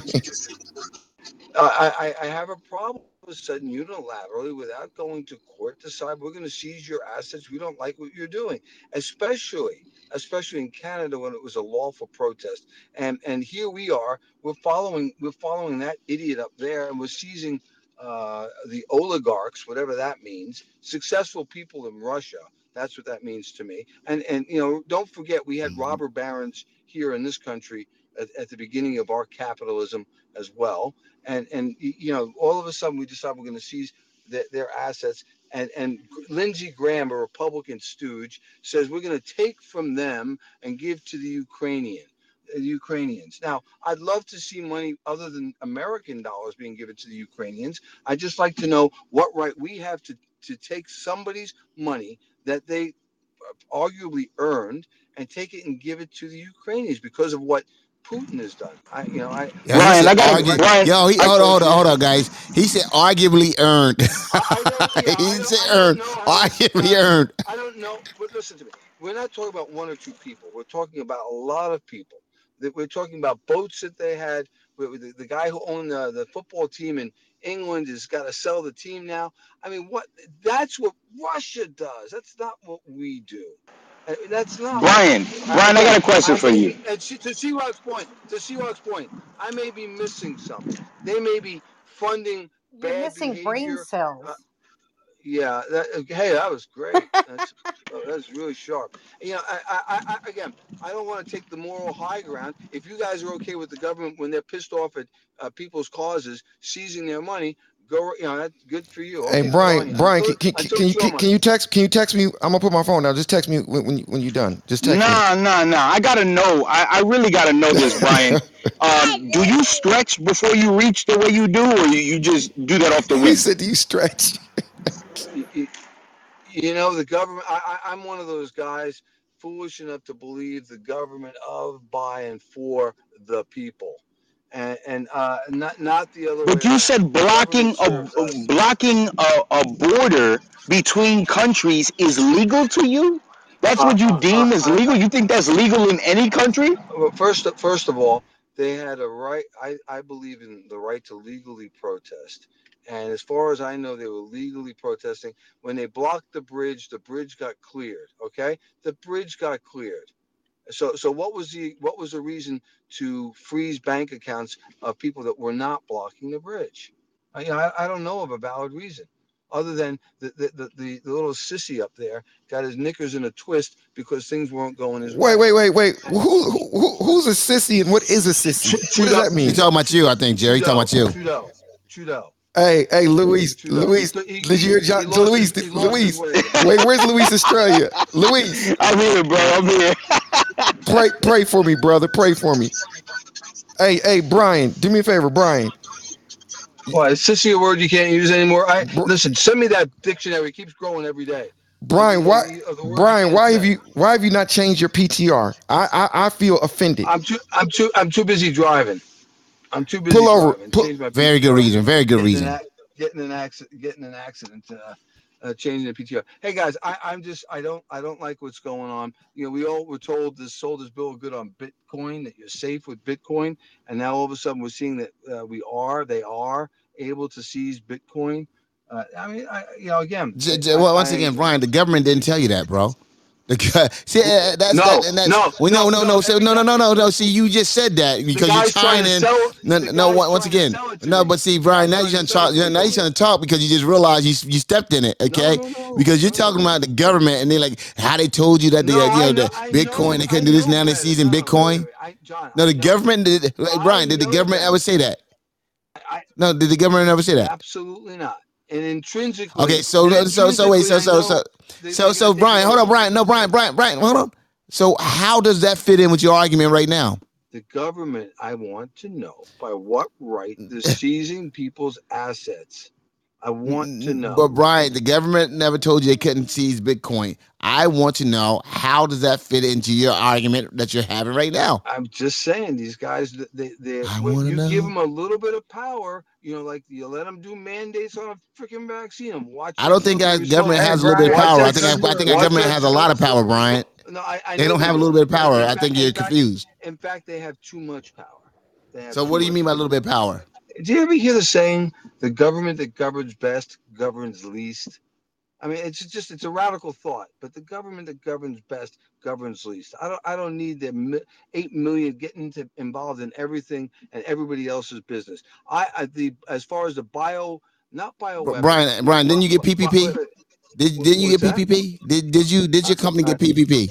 I, I, I have a problem with sudden unilaterally without going to court decide we're going to seize your assets. We don't like what you're doing, especially especially in Canada when it was a lawful protest. And and here we are, we're following we're following that idiot up there, and we're seizing uh, the oligarchs, whatever that means, successful people in Russia. That's what that means to me. And and you know, don't forget we had mm-hmm. robber barons here in this country at, at the beginning of our capitalism as well and and you know all of a sudden we decide we're going to seize their, their assets and and Lindsey Graham a Republican stooge says we're going to take from them and give to the Ukrainian the Ukrainians. Now, I'd love to see money other than American dollars being given to the Ukrainians. I'd just like to know what right we have to to take somebody's money that they arguably earned and take it and give it to the Ukrainians because of what Putin has done. I, you know, I Yo, he said argu- Yo, he, hold on, hold on, hold on, guys. He said arguably earned. [laughs] he didn't say earned. Arguably earned. I don't know, but listen to me. We're not talking about one or two people. We're talking about a lot of people. That we're talking about boats that they had. The, the guy who owned the, the football team in England has got to sell the team now. I mean, what? That's what Russia does. That's not what we do. Uh, That's not Brian, I, Brian, I got a question I for may you. and she, to Shewak's point, to Shewak's point, I may be missing something. They may be funding You're bad missing brain behavior. Uh, cells. Yeah, that, uh, hey, that was great. That's oh, that's really sharp. You know, I, I, I, I- again, I don't want to take the moral high ground. If you guys are okay with the government when they're pissed off at uh, people's causes, seizing their money, go. You know, that's good for you. Okay, Hey good Brian. Brian, Until, can, can, can you can, can you text can you text me? I'm gonna put my phone down. Just text me when when, you, when you're done. Just text me. Nah, nah, nah. I gotta know. I, I really gotta know this, Brian. [laughs] Um, do you stretch before you reach the way you do, or you, you just do that off the He whim? said, "Do you stretch?" [laughs] [laughs] You, know, the government. I, I, I'm one of those guys foolish enough to believe the government of, by, and for the people, and and uh, not not the other way But you around. said blocking a blocking a, a border between countries is legal to you. That's Uh, what you uh, uh, deem as uh, legal. You think that's legal in any country? Well, first, first of all, they had a right. I, I believe in the right to legally protest. And as far as I know, they were legally protesting. When they blocked the bridge, the bridge got cleared. Okay, the bridge got cleared. So, so what was the what was the reason to freeze bank accounts of people that were not blocking the bridge? I, you know, I, I don't know of a valid reason, other than the the, the the the little sissy up there got his knickers in a twist because things weren't going his Wait, way. wait, wait, wait. Who, who who- who's a sissy and what is a sissy? Trudeau. What does Trudeau, that mean? He talking about you, I think, Jerry. He talking about you. Trudeau, Trudeau. Hey, hey, Luis, Trudeau. Luis, did you hear John? lost Luis, his, he Luis. [laughs] Wait, where's Luis Australia? Luis, [laughs] I'm here, bro. I'm here. [laughs] pray, pray for me, brother. Pray for me. Hey, hey, Brian, do me a favor, Brian. What is sissy a word you can't use anymore? I Br- listen. Send me that dictionary. It keeps growing every day. Brian, why, of the, of the words you Brian, why have you, why have you not changed your PTR? I, I, I feel offended. I'm too. I'm too. I'm too busy driving. I'm too busy Pull over, pull. Very good reason. Very good Getting reason. ac- getting an accident. Getting an accident. Uh, uh, changing the PTO. Hey guys, I, I'm just. I don't. I don't like what's going on. You know, we all were told this sold this bill of good on Bitcoin that you're safe with Bitcoin, and now all of a sudden we're seeing that uh, we are. They are able to seize Bitcoin. Uh, I mean, I, you know, again, J- j- well, once I, again, Brian, the government didn't tell you that, bro. The [laughs] see, uh, that's no, that, and that's no, well, no, no, no, no. no, so, no, no, no, no, no. See, you just said that because you're trying trying to sell. No, no. Once again, sell it to no. But see, Brian, now you're trying to trying to sell it talk. Now you're trying to talk because you just realized you you stepped in it. Okay, no, no, because you're no, talking no. about the government and they like how they told you that they, No, uh, you know, know, the I Bitcoin know, they couldn't do this now. They're seizing No, Bitcoin. I, John, No, the government did. Brian, did the government ever say that? No, did the government ever say that? absolutely not. And intrinsically, Okay, so so so wait, so so so so so Brian, hold on, Brian. No, Brian, Brian, Brian, hold on. So how does that fit in with your argument right now? the government. I want to know by what right they're seizing people's assets. I want to know. But Brian, the government never told you they couldn't seize Bitcoin. I want to know how does that fit into your argument that you're having right now? I'm just saying these guys. They they when you give them a little bit of power, you know, like you let them do mandates on a freaking vaccine. And watch I don't think our government has a little bit of power. I think I, I think our government has a lot of power, Brian. No, I, I They don't have a little bit of power. I think in you're fact, confused. in fact, they have too much power. So what do you mean by a little bit of power? Do you ever hear the saying, "The government that governs best governs least"? I mean, it's just it's a radical thought, but the government that governs best governs least. I don't I don't need the eight million getting to, involved in everything and everybody else's business. I, I the as far as the bio, not bio Br- Brian, Brian, didn't you get PPP? Did didn't you what's get that? PPP? Did did you did your company get PPP?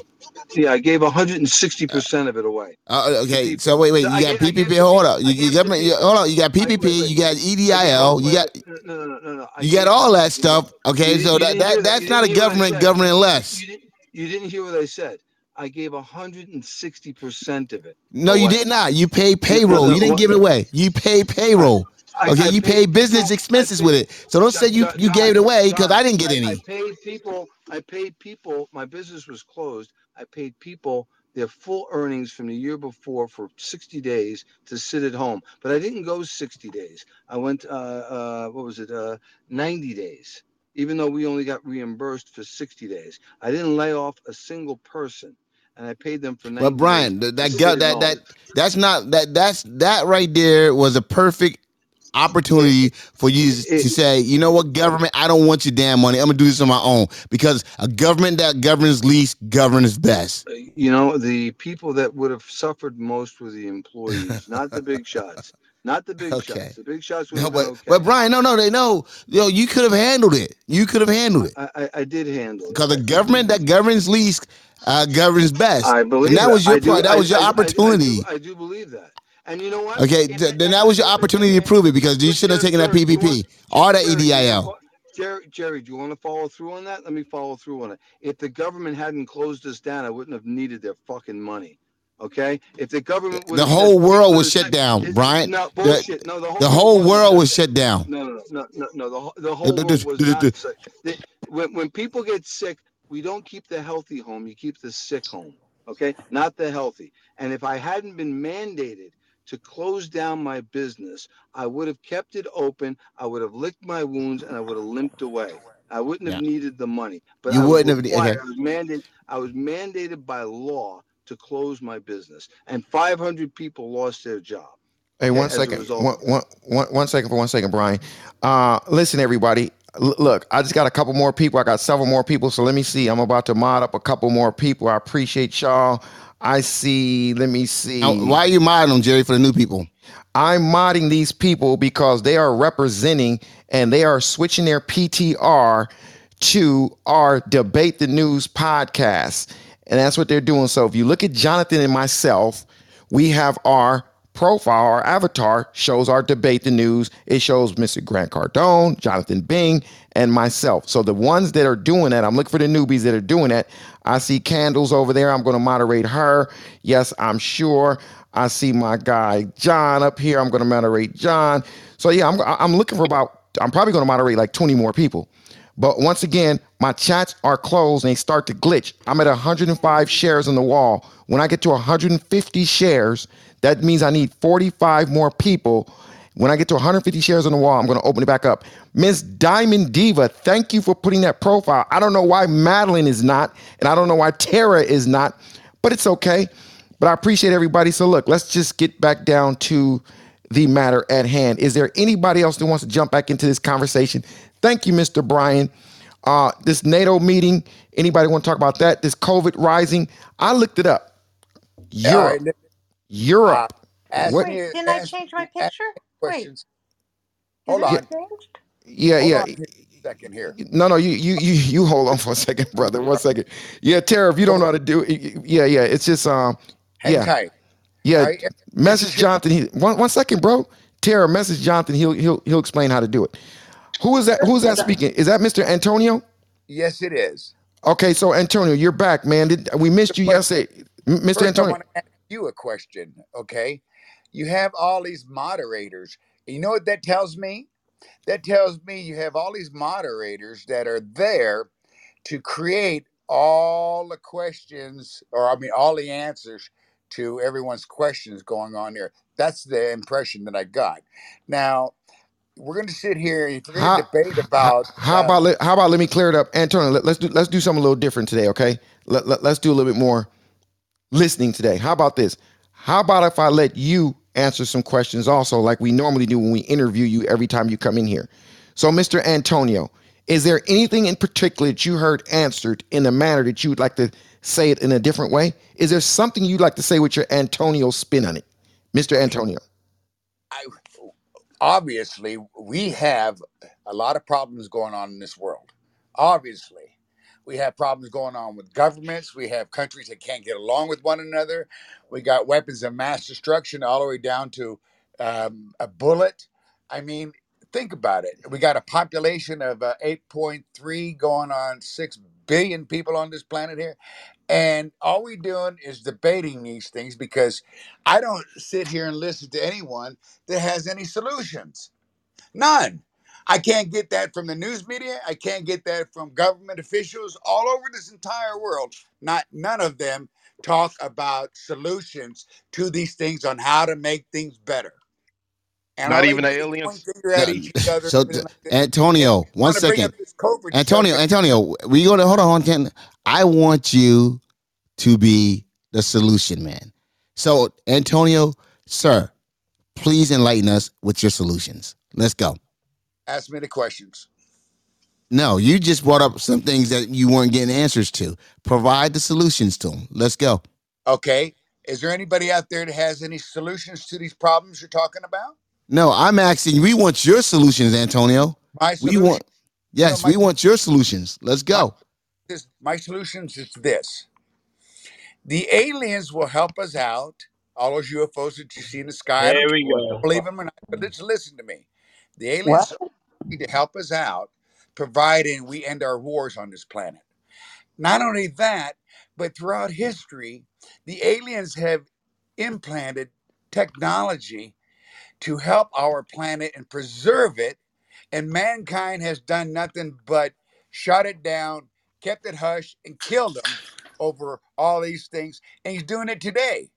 yeah, [laughs] I gave 160 percent of it away Uh, okay, so wait, wait, you got gave I gave PPP. Hold up, I you, you gave it to government. You, hold on, you got I wait PPP, wait. you got I gave EIDL, you got no no no no no. I you got gave all that you stuff. you Okay, didn't so you that didn't hear that that you that's not didn't a hear what I government said. governing You less. didn't you didn't hear what I said. I gave 160 percent of it No, you away. did not. You paid no, payroll. no, You didn't what- give it away. You paid payroll. Okay, you paid business expenses with it. So don't say you you gave it away because I didn't get I, I paid people. I paid people. My business was closed. I paid people their full earnings from the year before for 60 days to sit at home. But I didn't go 60 days. I went. Uh, uh, what was it? Uh, 90 days. Even though we only got reimbursed for 60 days, I didn't lay off a single person, and I paid them for 90 But Brian, th- that sit go- at that that that's not that that's that right there was a perfect opportunity for you to say, you know what, government, I don't want your damn money. I'm gonna do this on my own because a government that governs least governs best. You know, the people that would have suffered most were the employees, not the big [laughs] shots. Not the big Okay. shots. The big shots would No, but okay. but Brian, no, no, they know. Yo, you could have handled it. You could have handled it I, I, I did handle it. because the government that governs least uh, governs best. I believe and that, was your I do- That was your I do- opportunity. I do believe that. And you know what? Okay, th- then that was your opportunity to prove it because you should have taken that PPP or that EIDL. Jerry, Jerry, do you want to follow through on that? Let me follow through on it. If the government hadn't closed us down, I wouldn't have needed their fucking money. Okay? If the government The whole world was shut down, Brian. No, The- bullshit. No, the whole, The whole world was shut down. No, no, no, no, no. The, whole- the whole world was the- not sick. When, when people get sick, we don't keep the healthy home. You keep the sick home. Okay? Not the healthy. And if I hadn't been mandated to close down my business, I would have kept it open. I would have licked my wounds and I would have limped away. I wouldn't have needed the money. But You I wouldn't have- required- okay. I was mandated. I was mandated by law to close my business, and 500 people lost their job. Hey, one second. result One, of it. one, one, one second for one second, Brian. Uh, listen, everybody. L- look, I just got a couple more people. I got several more people. So let me see. I'm about to mod up a couple more people. I appreciate y'all. I see. Let me see. Now, why are you modding them, Jerry, for the new people? I'm modding these people because they are representing and they are switching their PTR to our Debate the News podcast. And that's what they're doing. So if you look at Jonathan and myself, we have our profile, our avatar shows our Debate the News. It shows Mr. Grant Cardone, Jonathan Bing, and myself. So the ones that are doing that, I'm looking for the newbies that are doing that. I see Candles over there. I'm going to moderate her. Yes, I'm sure. I see my guy John up here. I'm going to moderate John. So yeah, I'm I'm looking for about. I'm probably going to moderate like 20 more people. But once again, my chats are closed and they start to glitch. I'm at 105 shares on the wall. When I get to 150 shares, that means I need 45 more people. When I get to 150 shares on the wall, I'm going to open it back up. Miss Diamond Diva, thank you for putting that profile. I don't know why Madeline is not, and I don't know why Tara is not, but it's okay. But I appreciate everybody. So look, let's just get back down to the matter at hand. Is there anybody else that wants to jump back into this conversation? Thank you, Mr. Brian. Uh, this NATO meeting, anybody want to talk about that? This COVID rising? I looked it up. Europe. Europe. ask What- Wait, didn't I change my picture? me Wait, questions. Hold it on. changed? Yeah, Hold yeah. on here a second here. No, no, you you you you hold on for a second, brother. One second. Yeah, Tara, if you don't know how to do it, yeah, yeah. It's just um Hang yeah. tight. Yeah. Right? Message Jonathan. He, one one second, bro. Tara, message Jonathan. He'll he'll he'll explain how to do it. Who is that? Who's that speaking? Is that Mr. Antonio? Yes, it is. Okay, so Antonio, you're back, man. Did, we missed you yesterday, Mr. First, I Antonio. Want to ask you a question. Okay, you have all these moderators. You know what that tells me? That tells me you have all these moderators that are there to create all the questions, or I mean, all the answers to everyone's questions going on here. That's the impression that I got. Now, we're going to sit here. and we're going How, to debate about, how uh, about let, how about let me clear it up, Antonio? Let, us do let's do something a little different today, okay? Let, let, let's do a little bit more listening today. How about this? How about if I let you answer some questions also, like we normally do when we interview you every time you come in here? So, Mr. Antonio, is there anything in particular that you heard answered in a manner that you would like to say it in a different way? Is there something you'd like to say with your Antonio spin on it, Mr. Antonio? obviously we have a lot of problems going on in this world obviously we have problems going on with governments. We have countries that can't get along with one another. We got weapons of mass destruction all the way down to um, a bullet. I mean think about it. We got a population of uh, 8.3 going on 6 billion people on this planet here. And all we're doing is debating these things because I don't sit here and listen to anyone that has any solutions. None. I can't get that from the news media. I can't get that from government officials all over this entire world. Not none of them talk about solutions to these things on how to make things better. And Not all they even do an is alien? point finger at each other. So, and like this. Antonio, one wanna bring second. up this COVID Antonio, stuff. Antonio, we going to hold on. Can I want you to be the solution man? So, Antonio, sir, please enlighten us with your solutions. Let's go. Ask me the questions. No, you just brought up some things that you weren't getting answers to. Provide the solutions to them. Let's go. Okay. Is there anybody out there that has any solutions to these problems you're talking about? No, I'm asking. We want your solutions, Antonio. My We want. Yes, my- we want your solutions. Let's go. This, my solutions is this: the aliens will help us out. All those UFOs that you see in the sky. I There don't we care whether you go. believe them or not, but let's listen to me. The aliens need to help us out, providing we end our wars on this planet. Not only that, but throughout history, the aliens have implanted technology to help our planet and preserve it, and mankind has done nothing but shut it down, kept it hush, and killed them over all these things. And he's doing it today.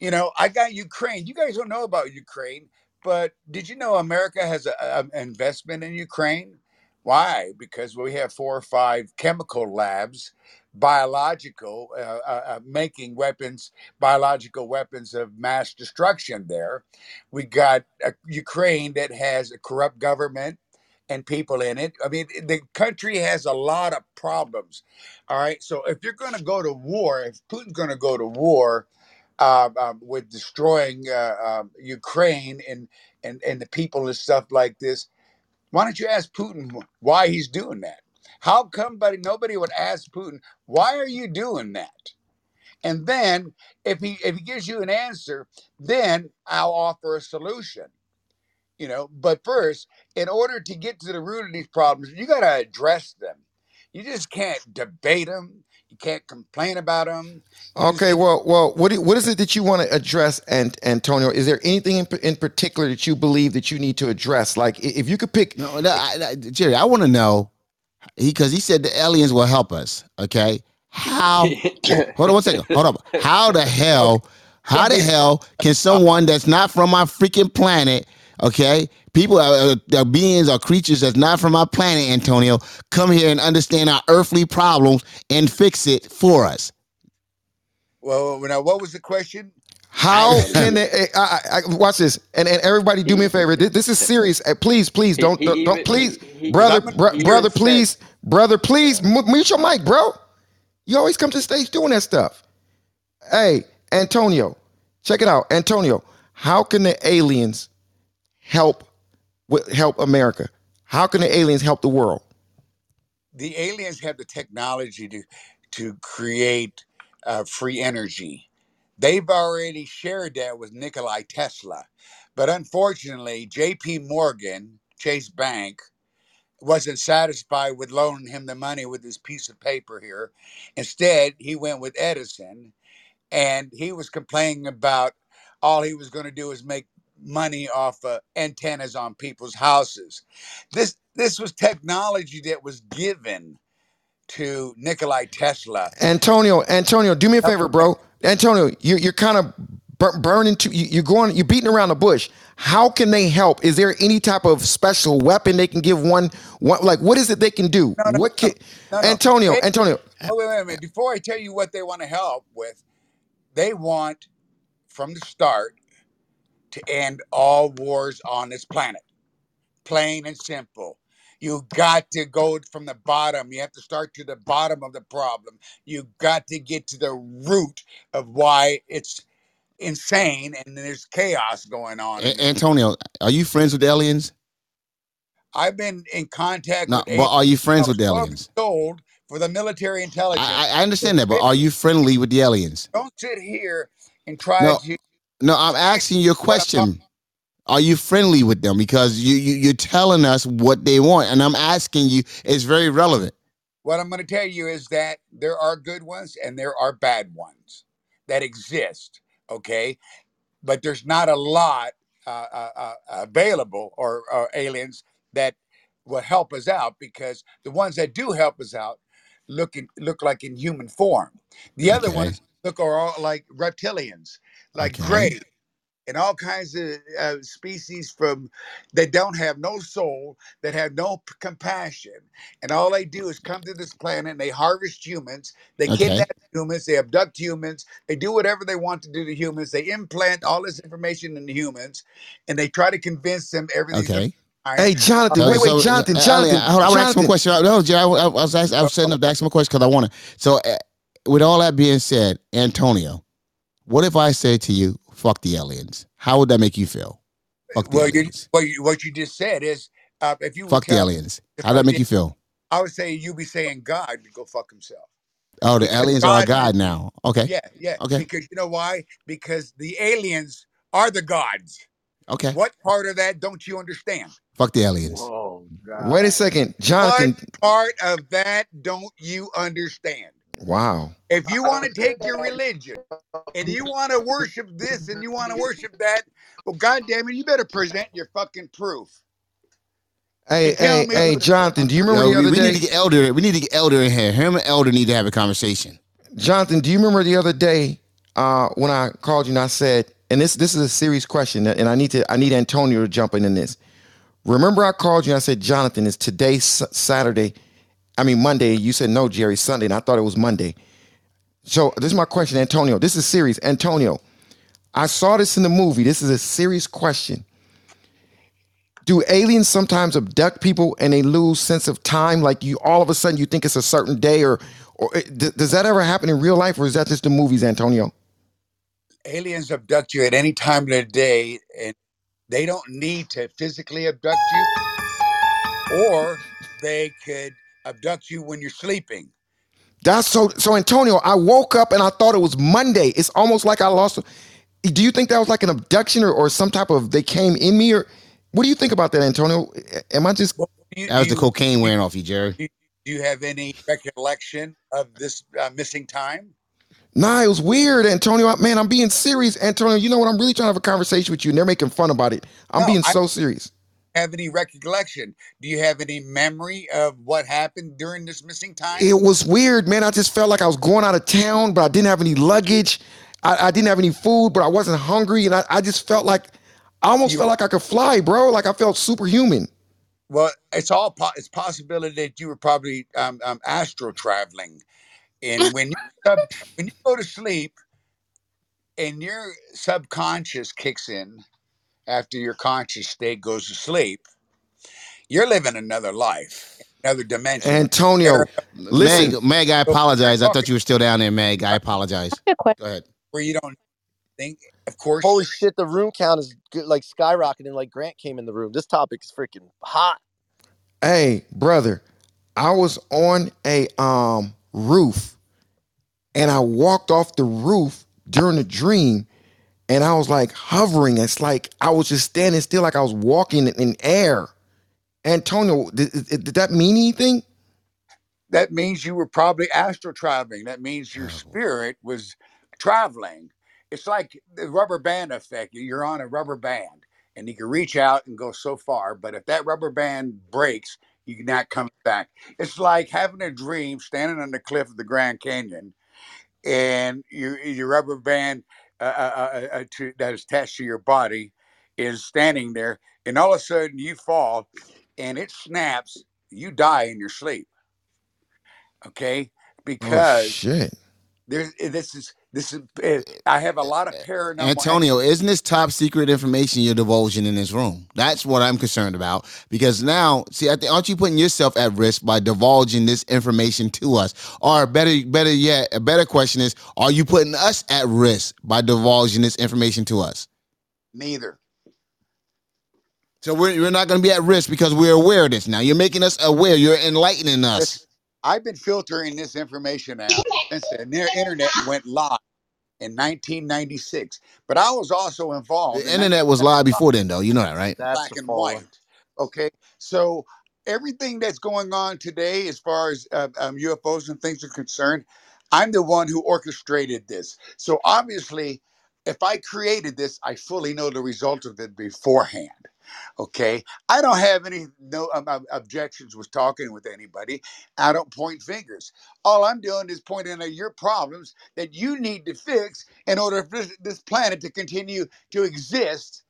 You know, I got Ukraine. You guys don't know about Ukraine, but did you know America has an investment in Ukraine? Why? Because we have four or five chemical labs, biological, uh, uh, uh, making weapons, biological weapons of mass destruction there. We got a Ukraine that has a corrupt government and people in it. I mean, the country has a lot of problems. All right. So if you're going to go to war, if Putin's going to go to war, um, with destroying uh, um, Ukraine and, and and the people and stuff like this. Why don't you ask Putin wh- why he's doing that? How come, buddy? Nobody would ask Putin why are you doing that? And then if he if he gives you an answer, then I'll offer a solution. You know, but first, in order to get to the root of these problems, you got to address them. You just can't debate them. You can't complain about them. Okay, well, well, what do- what is it that you want to address, and Antonio? Is there anything in, in particular that you believe that you need to address? Like, if you could pick, No, no I, I, Jerry, I want to know because he, said the aliens will help us. Okay, how? [coughs] hold on one second. Hold on. How the hell? How the hell can someone that's not from our freaking planet? Okay, people are, are beings or creatures that's not from our planet, Antonio, come here and understand our earthly problems and fix it for us. Well, now what was the question? how [laughs] can they? I, I, I, watch this, and, and everybody, do me a favor. This, this is serious. Uh, please, please, don't, don't, don't please, he- he- brother, he bro- brother, please, brother, please, mu- mute your mic, bro. You always come to the stage doing that stuff. Hey, Antonio, check it out, Antonio. How can the aliens help help America? How can the aliens help the world? the aliens have the technology to to create uh, free energy. They've already shared that with Nikolai Tesla, but unfortunately, J.P. Morgan Chase Bank wasn't satisfied with loaning him the money with this piece of paper here. Instead, he went with Edison, and he was complaining about all he was going to do is make money off of antennas on people's houses. This this was technology that was given to Nikolai Tesla. Antonio, Antonio, do me a favor, bro. Antonio, you, you're kind of bur- burning to you, you're going, you're beating around the bush. How can they help? Is there any type of special weapon they can give one? One like what is it they can do? what can No, no. Antonio? They- Antonio, Oh, wait, wait a minute. Before I tell you what they want to help with, they want from the start to end all wars on this planet. Plain and simple. You got to go from the bottom. You have to start to the bottom of the problem. You got to get to the root of why it's insane and there's chaos going on. A- Antonio, are you friends with aliens? I've been in contact No, with but are you friends with the aliens? years old for the military intelligence. I, I understand that, but are you friendly with the aliens? Don't sit here and try No, to no, I'm asking you a question. Are you friendly with them? Because you, you you're telling us what they want, and I'm asking you. It's very relevant. What I'm going to tell you is that there are good ones and there are bad ones that exist. Okay, but there's not a lot uh, uh, uh, available or, or aliens that will help us out because the ones that do help us out look in, look like in human form. The other Okay. ones look are all like reptilians, like Okay. gray. and all kinds of uh, species from that don't have no soul, that have no p- compassion, and all they do is come to this planet and they harvest humans, they Okay. kidnap humans, they abduct humans, they do whatever they want to do to humans, they implant all this information in the humans, and they try to convince them everything's Okay. fine. Hey, Jonathan, Uh, wait, wait, so, Jonathan, uh, Jonathan, Elliot, hold on, I want to ask him a Jonathan. question. No, Jay, I, I, I was, ask- I was setting up to ask him a question because I want to. So, uh, with all that being said, Antonio, what if I say to you, "Fuck the aliens"? How would that make you feel? Fuck the well, you, aliens. well, you, what you just said is, uh, if you Fuck the aliens. How'd that make did- you feel? I would say you'd be saying God to go fuck himself. Oh, the Because aliens are a God god now. Okay. Yeah, yeah. Okay. Because you know why? Because the aliens are the gods. Okay. What part of that don't you understand? Fuck the aliens. Oh Wait a second, Jonathan. What part of that don't you understand? Wow. If you want to take your religion and you want to worship this and you want to worship that, well, goddamn it, you better present your fucking proof. Hey, hey, hey, who- Jonathan, do you remember Yo, the we, other we day? We need to get Elder. We need to get Elder in here. Him and Elder need to have a conversation. Jonathan, do you remember the other day uh, when I called you and I said, and this this is a serious question, and I need to I need Antonio to jump in in this. Remember, I called you and I said, Jonathan, is today S- Saturday? I mean Monday. You said no, Jerry, Sunday, and I thought it was Monday. So this is my question, Antonio. This is serious, Antonio. I saw this in the movie. This is a serious question. Do aliens sometimes abduct people and they lose sense of time? Like you, all of a sudden, you think it's a certain day, or or eh, d- does that ever happen in real life, or is that just the movies, Antonio? Aliens abduct you at any time of the day, and they don't need to physically abduct you, or they could abduct you when you're sleeping. That's so. So Antonio, I woke up and I thought it was Monday. It's almost like I lost. Do you think that was like an abduction or, or some type of they came in me, or what do you think about that, Antonio? Am I just? You- That was the cocaine wearing off you, Jerry. Do you have any recollection of this uh, missing time? Nah, it was weird, Antonio. Man, I'm being serious, Antonio. You know what? I'm really trying to have a conversation with you, and they're making fun about it. I'm No, being I- so serious. Have any recollection? Do you have any memory of what happened during this missing time? It was weird, man. I just felt like I was going out of town, but I didn't have any luggage. I, I didn't have any food, but I wasn't hungry, and I, I just felt like I almost felt like I could fly, bro. Like I felt superhuman. Well, it's all po- it's possibility that you were probably um, um, astral traveling, and [laughs] when you sub, when you go to sleep, and your subconscious kicks in after your conscious state goes to sleep, you're living another life, another dimension. Antonio, listen. Meg, Meg, I apologize. I thought you were still down there, Meg. I apologize. Go ahead. where you don't think, of course. Holy shit, the room count is good, like skyrocketing. Like Grant came in the room. This topic is freaking hot. Hey, brother, I was on a um roof and I walked off the roof during a dream and I was like hovering. It's like I was just standing still, like I was walking in air. Antonio, did, did that mean anything? that means you were probably astral traveling. That means your spirit was traveling. It's like the rubber band effect. You're on a rubber band and you can reach out and go so far, but if that rubber band breaks, you cannot come back. It's like having a dream standing on the cliff of the Grand Canyon and your, your rubber band uh, uh, uh, uh, to, that is attached to your body is standing there, and all of a sudden you fall and it snaps. You die in your sleep okay Oh because shit. there's eh, this is this is eh, i have a lot of paranormal Antonio, isn't this top secret information you're divulging in this room? That's what I'm concerned about. Because now, see, I think, aren't you putting yourself at risk by divulging this information to us? Or better, better yet, a better question is, are you putting us at risk by divulging this information to us? neither So we're, we're not going to be at risk because we're aware of this now. You're making us aware. You're enlightening us. I've been filtering this information [laughs] out since the ne- internet went live in 1996 but i was also involved The in internet was live before then, though. You know that, right? black and white. Okay, so everything that's going on today, as far as uh, um, UFOs and things are concerned, I'm the one who orchestrated this. So obviously, if I created this, I fully know the result of it beforehand. Okay, I don't have any no um, objections with talking with anybody. I don't point fingers. All I'm doing is pointing out your problems that you need to fix in order for this, this planet to continue to exist.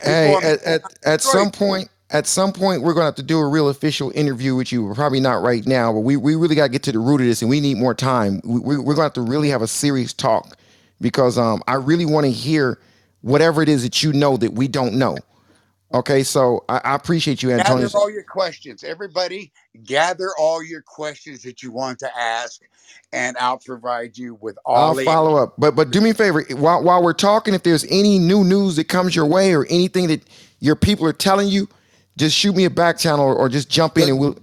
Hey, Before at, at, at some point, at some point, we're gonna have to do a real official interview with you. Probably not right now, but we, we really gotta get to the root of this, and we need more time. We, we, we're gonna have to really have a serious talk because um, I really want to hear whatever it is that you know that we don't know. Okay, so I, I appreciate you, Antonio. gather all your questions. Everybody, gather all your questions that you want to ask, and I'll provide you with all I'll the follow up, but but do me a favor while while we're talking, if there's any new news that comes your way or anything that your people are telling you, just shoot me a back channel or, or just jump in and we'll.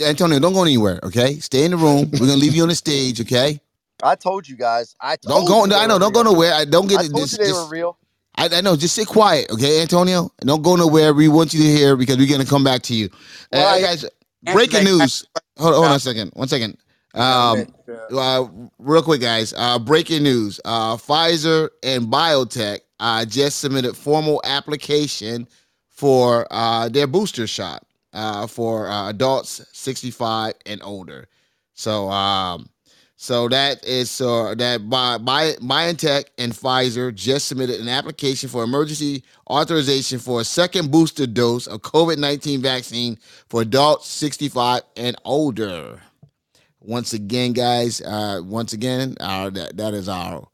Antonio, don't go anywhere. Okay, stay in the room. We're gonna leave you on the stage. Okay, I told you guys. I told don't go. you they I know. were Don't go real. nowhere. I don't get I it. told Just, you they just, were real. I, I know. Just sit quiet, okay, Antonio. Don't go nowhere. We want you to hear because we're gonna come back to you. Well, Uh, I- guys, breaking news. Hold, hold on a second. One second. Um, uh, real quick, guys. Uh, breaking news. Uh, Pfizer and BioTech uh, just submitted formal application for uh, their booster shot uh, for uh, adults 65 and older. So, um, so that is uh, that by Bi- BioNTech and Pfizer just submitted an application for emergency authorization for a second booster dose of COVID 19 vaccine for adults 65 and older. Once again, guys, uh, once again, uh, that, that is our,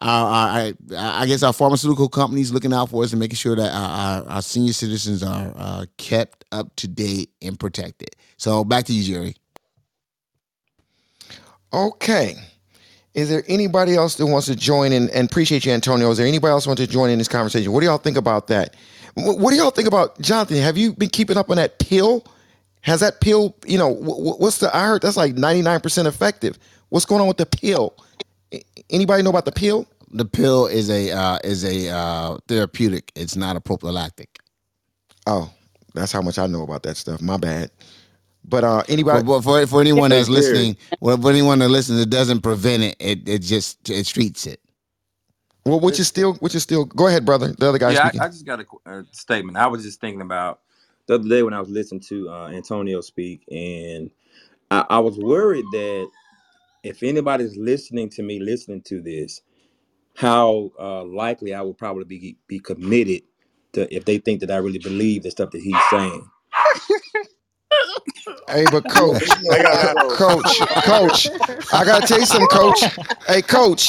our I, I guess our pharmaceutical companies looking out for us and making sure that our, our, our senior citizens are uh, kept up to date and protected. So back to you, Jerry. Okay. Is there anybody else that wants to join in? And appreciate you, Antonio. Is there anybody else want to join in this conversation? What do y'all think about that? What do y'all think about Jonathan? Have you been keeping up on that pill? Has that pill, you know, wh- wh- what's the? I heard that's like ninety nine percent effective. What's going on with the pill? Anybody know about the pill? The pill is a uh, is a uh, therapeutic. It's not a prophylactic. Oh, that's how much I know about that stuff. My bad. But uh, anybody? But, but for for anyone that's listening, well, for anyone that listens, it doesn't prevent it. It it just it treats it. Well, which is still, which is still. Go ahead, brother. The other guy yeah, speaking. I, I just got a, a statement. I was just thinking about the other day when I was listening to uh, Antonio speak, and I, I was worried that if anybody's listening to me, listening to this, how uh, likely I would probably be be committed to if they think that I really believe the stuff that he's saying. Hey, but coach, coach, coach, I gotta tell you something, coach. Hey, coach,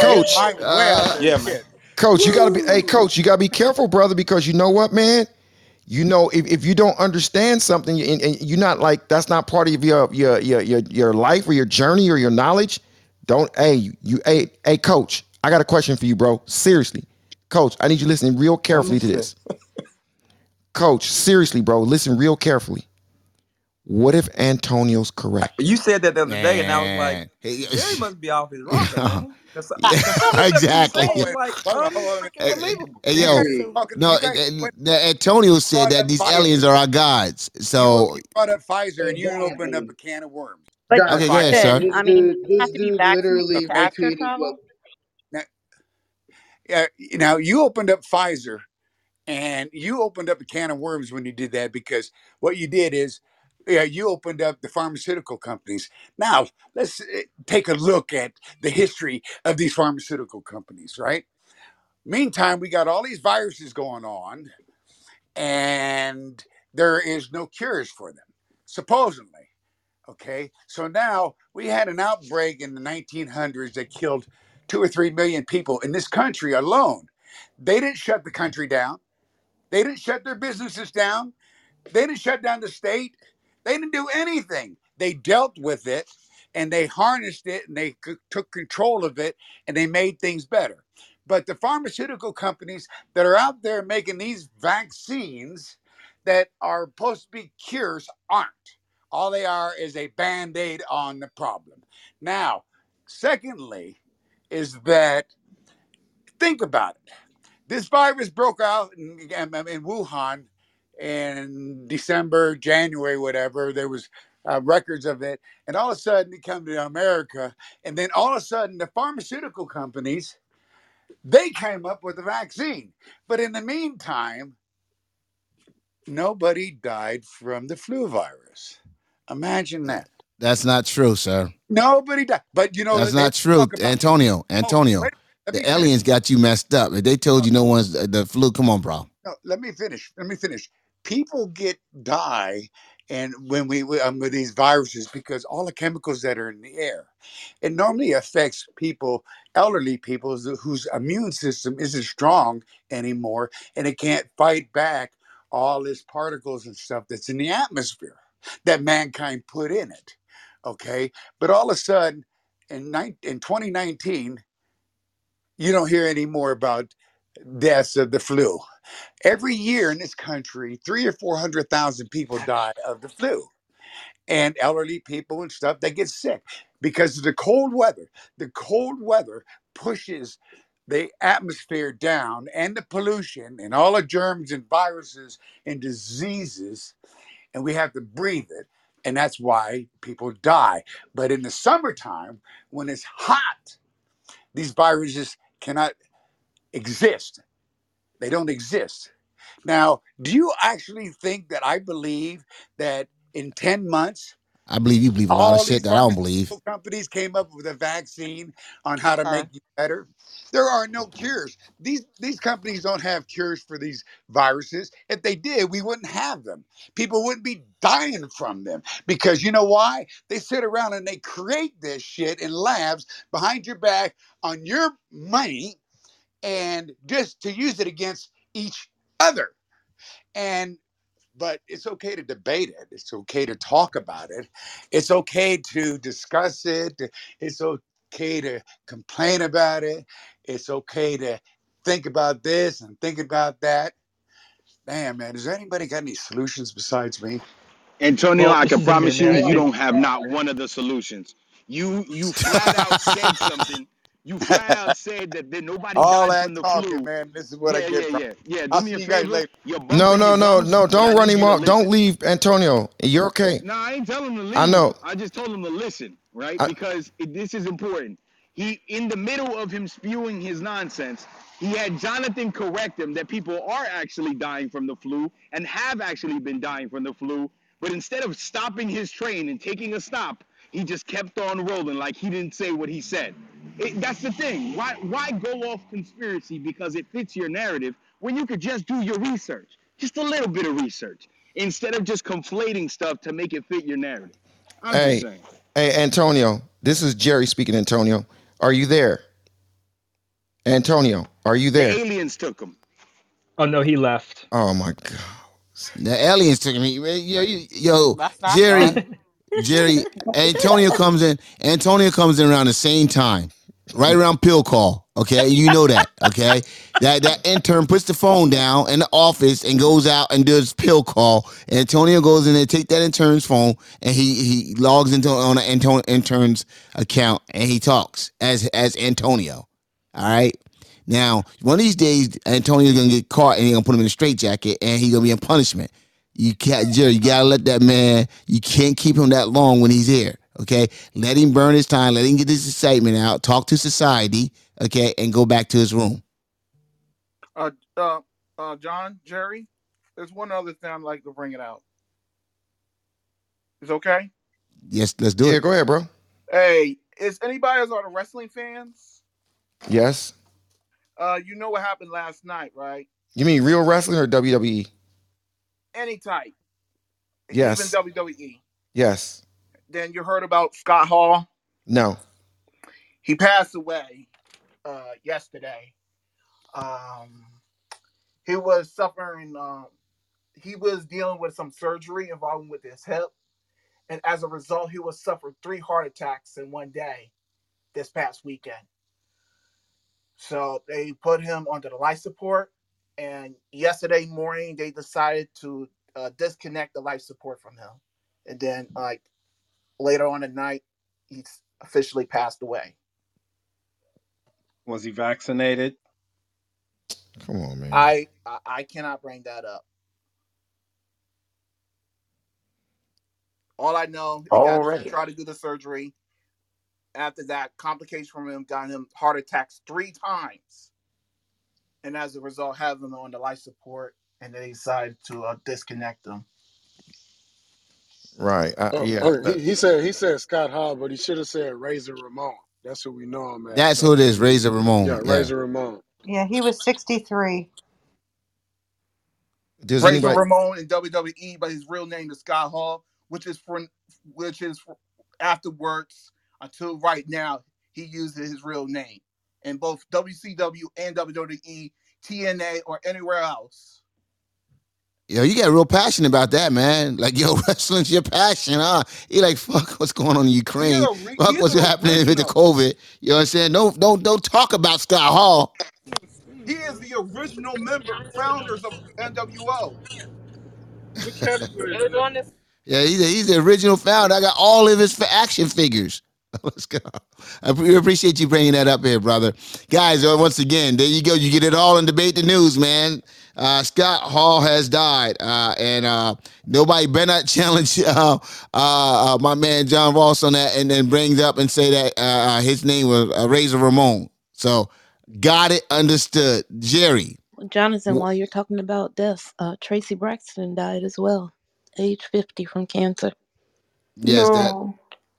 coach, uh, Yeah, man. coach, you gotta be. Hey, coach, you gotta be careful, brother, because you know what, man. You know, if, if you don't understand something and, and you're not like that's not part of your your your your your life or your journey or your knowledge, don't. Hey, you. Hey, hey, coach, I got a question for you, bro. Seriously, coach, I need you listening real carefully to this. [laughs] Coach, seriously, bro, listen real carefully. What if Antonio's correct? You said that the other day, and I was like, Man. Jerry must be off his rocker, man. 'Cause some- 'cause some of the stuff exactly. he's saying is like unfreaking. Hey, yo, no, Antonio said that these aliens are our gods. So brought up Pfizer and you opened up a can of worms. But Okay, go ahead, sir. I mean, you have to be vaccinated to actually travel. Yeah, you know, you opened up Pfizer and you opened up a can of worms when you did that because what you did is yeah, you opened up the pharmaceutical companies. Now, let's eh, take a look at the history of these pharmaceutical companies, right? Meantime, we got all these viruses going on and there is no cures for them, supposedly. Okay, so now we had an outbreak in the 1900s that killed two or three million people in this country alone. They didn't shut the country down. They didn't shut their businesses down. They didn't shut down the state. They didn't do anything. They dealt with it and they harnessed it and they c- took control of it and they made things better. But the pharmaceutical companies that are out there making these vaccines that are supposed to be cures aren't. All they are is a band aid on the problem. Now, secondly, is that think about it. This virus broke out in, in, in Wuhan in December, January, whatever. There was uh, records of it, and all of a sudden it come to America, and then all of a sudden the pharmaceutical companies they came up with a vaccine. But in the meantime, nobody died from the flu virus. Imagine that. That's not true, sir. Nobody died. But you know, That's not true, Antonio. Oh, Antonio, wait, the aliens got you messed up. If they told you no one's the flu, come on, bro. No, let me finish. Let me finish. People get die, and when we um, with these viruses because all the chemicals that are in the air, it normally affects people, elderly people whose- whose immune system isn't strong anymore, and it can't fight back all this particles and stuff that's in the atmosphere that mankind put in it. Okay, but all of a sudden, in nine, in 2019, you don't hear any more about deaths of the flu. Every year in this country, three or four hundred thousand people die of the flu, and elderly people and stuff they get sick because of the cold weather. The cold weather pushes the atmosphere down and the pollution and all the germs and viruses and diseases, and we have to breathe it. And that's why people die. But in the summertime, when it's hot, these viruses cannot exist. They don't exist. Now, do you actually think that I believe that in 10 months, I believe you believe a lot all of these shit that I don't believe. pharmaceutical companies came up with a vaccine on how to uh-huh. make you better? There are no cures. These these companies don't have cures for these viruses. If they did, we wouldn't have them. People wouldn't be dying from them because you know why? They sit around and they create this shit in labs behind your back on your money and just to use it against each other. And but it's okay to debate it. It's okay to talk about it. It's okay to discuss it. It's okay to complain about it. It's okay to think about this and think about that. Damn, man, does anybody got any solutions besides me? Antonio, Well, I can [laughs] promise you, you don't have not one of the solutions. You you flat out said something. You flat out said that there, nobody All died that from the talking, flu. man. This is what I Yeah, get yeah, from. yeah, yeah. Do I'll me see a you guys favor. later. You're No, no, your no, gums, no. Don't run him off. Don't listen. leave, Antonio. You're okay. No, I ain't telling him to leave. I know. I just told him to listen, right? I- because it, this is important. He, in the middle of him spewing his nonsense, he had Jonathan correct him that people are actually dying from the flu and have actually been dying from the flu. But instead of stopping his train and taking a stop, he just kept on rolling like he didn't say what he said. It, that's the thing. Why why go off conspiracy because it fits your narrative when you could just do your research, just a little bit of research, instead of just conflating stuff to make it fit your narrative. I'm Hey, hey, Antonio. This is Jerry speaking. Antonio, are you there? Antonio, are you The there? aliens took him. Oh no, he left. Oh my God. The aliens took me. Yo, yo, yo Jerry, fun. Jerry, Antonio comes in. Antonio comes in around the same time, right around pill call. Okay, you know that. Okay, that that intern puts the phone down in the office and goes out and does pill call. Antonio goes in there, take that intern's phone, and he he logs into on the intern, intern's account and he talks as as Antonio. All right. Now, one of these days, Antonio's gonna get caught and he's gonna put him in a straitjacket and he's gonna be in punishment. You can't, Jerry. You gotta let that man. You can't keep him that long when he's here. Okay, let him burn his time. Let him get his excitement out. Talk to society. Okay, and go back to his room. Uh, uh, uh, John, Jerry, there's one other thing I'd like to bring it out. Is okay? Yes, let's do Yeah, it. go ahead, bro. Hey, is anybody else are the wrestling fans? Yes. Uh, you know what happened last night, right? You mean real wrestling or? WWE? Any type, Yes. even WWE. Yes. Then you heard about Scott Hall. No. He passed away uh, yesterday. Um, he was suffering. Um, he was dealing with some surgery involving with his hip, and as a result, he was suffered three heart attacks in one day this past weekend. So they put him onto the life support, and yesterday morning they decided to uh, disconnect the life support from him, and then like later on at night, he's officially passed away. Was he vaccinated? Come on, man. I, I I cannot bring that up. All I know, he got Already. tried to do the surgery. After that, complications from him got him heart attacks three times, and as a result, have them on the life support. and they decide to uh, disconnect them. Right. I, Oh, yeah. oh, that- he, he said he said Scott Hall, but he should have said Razor Ramon. That's who we know him as. That's So who it is, Razor Ramon. yeah, Yeah. Razor Ramon. Yeah, he was 63. Does Razor anybody? Ramon in WWE, but his real name is Scott Hall, which is for which is for, afterwards until right now he uses his real name in both WCW and WWE, TNA, or anywhere else. Yo, you get real passionate about that, man. Like, yo, [laughs] wrestling's your passion, huh? You like, fuck what's going on in Ukraine. re- Fuck what's happening with the. COVID. You know what I'm saying? Don't don't don't talk about Scott Hall. He is the original member, founders of NWO. Yeah, he's, he's the original founder. I got all of his action figures. [laughs] Let's go. I pre- appreciate you bringing that up here, brother. Guys, uh, once again, there you go. You get it all in debate the news, man. Uh, Scott Hall has died, uh, and uh, nobody better not [laughs] challenge uh, uh, uh, my man John Ross on that, and then brings up and say that his name was uh, Razor Ramon. So, got it, understood. Jerry, Jonathan, Wh- while you're talking about death, uh, Traci Braxton died as well, age 50 from cancer. yes, that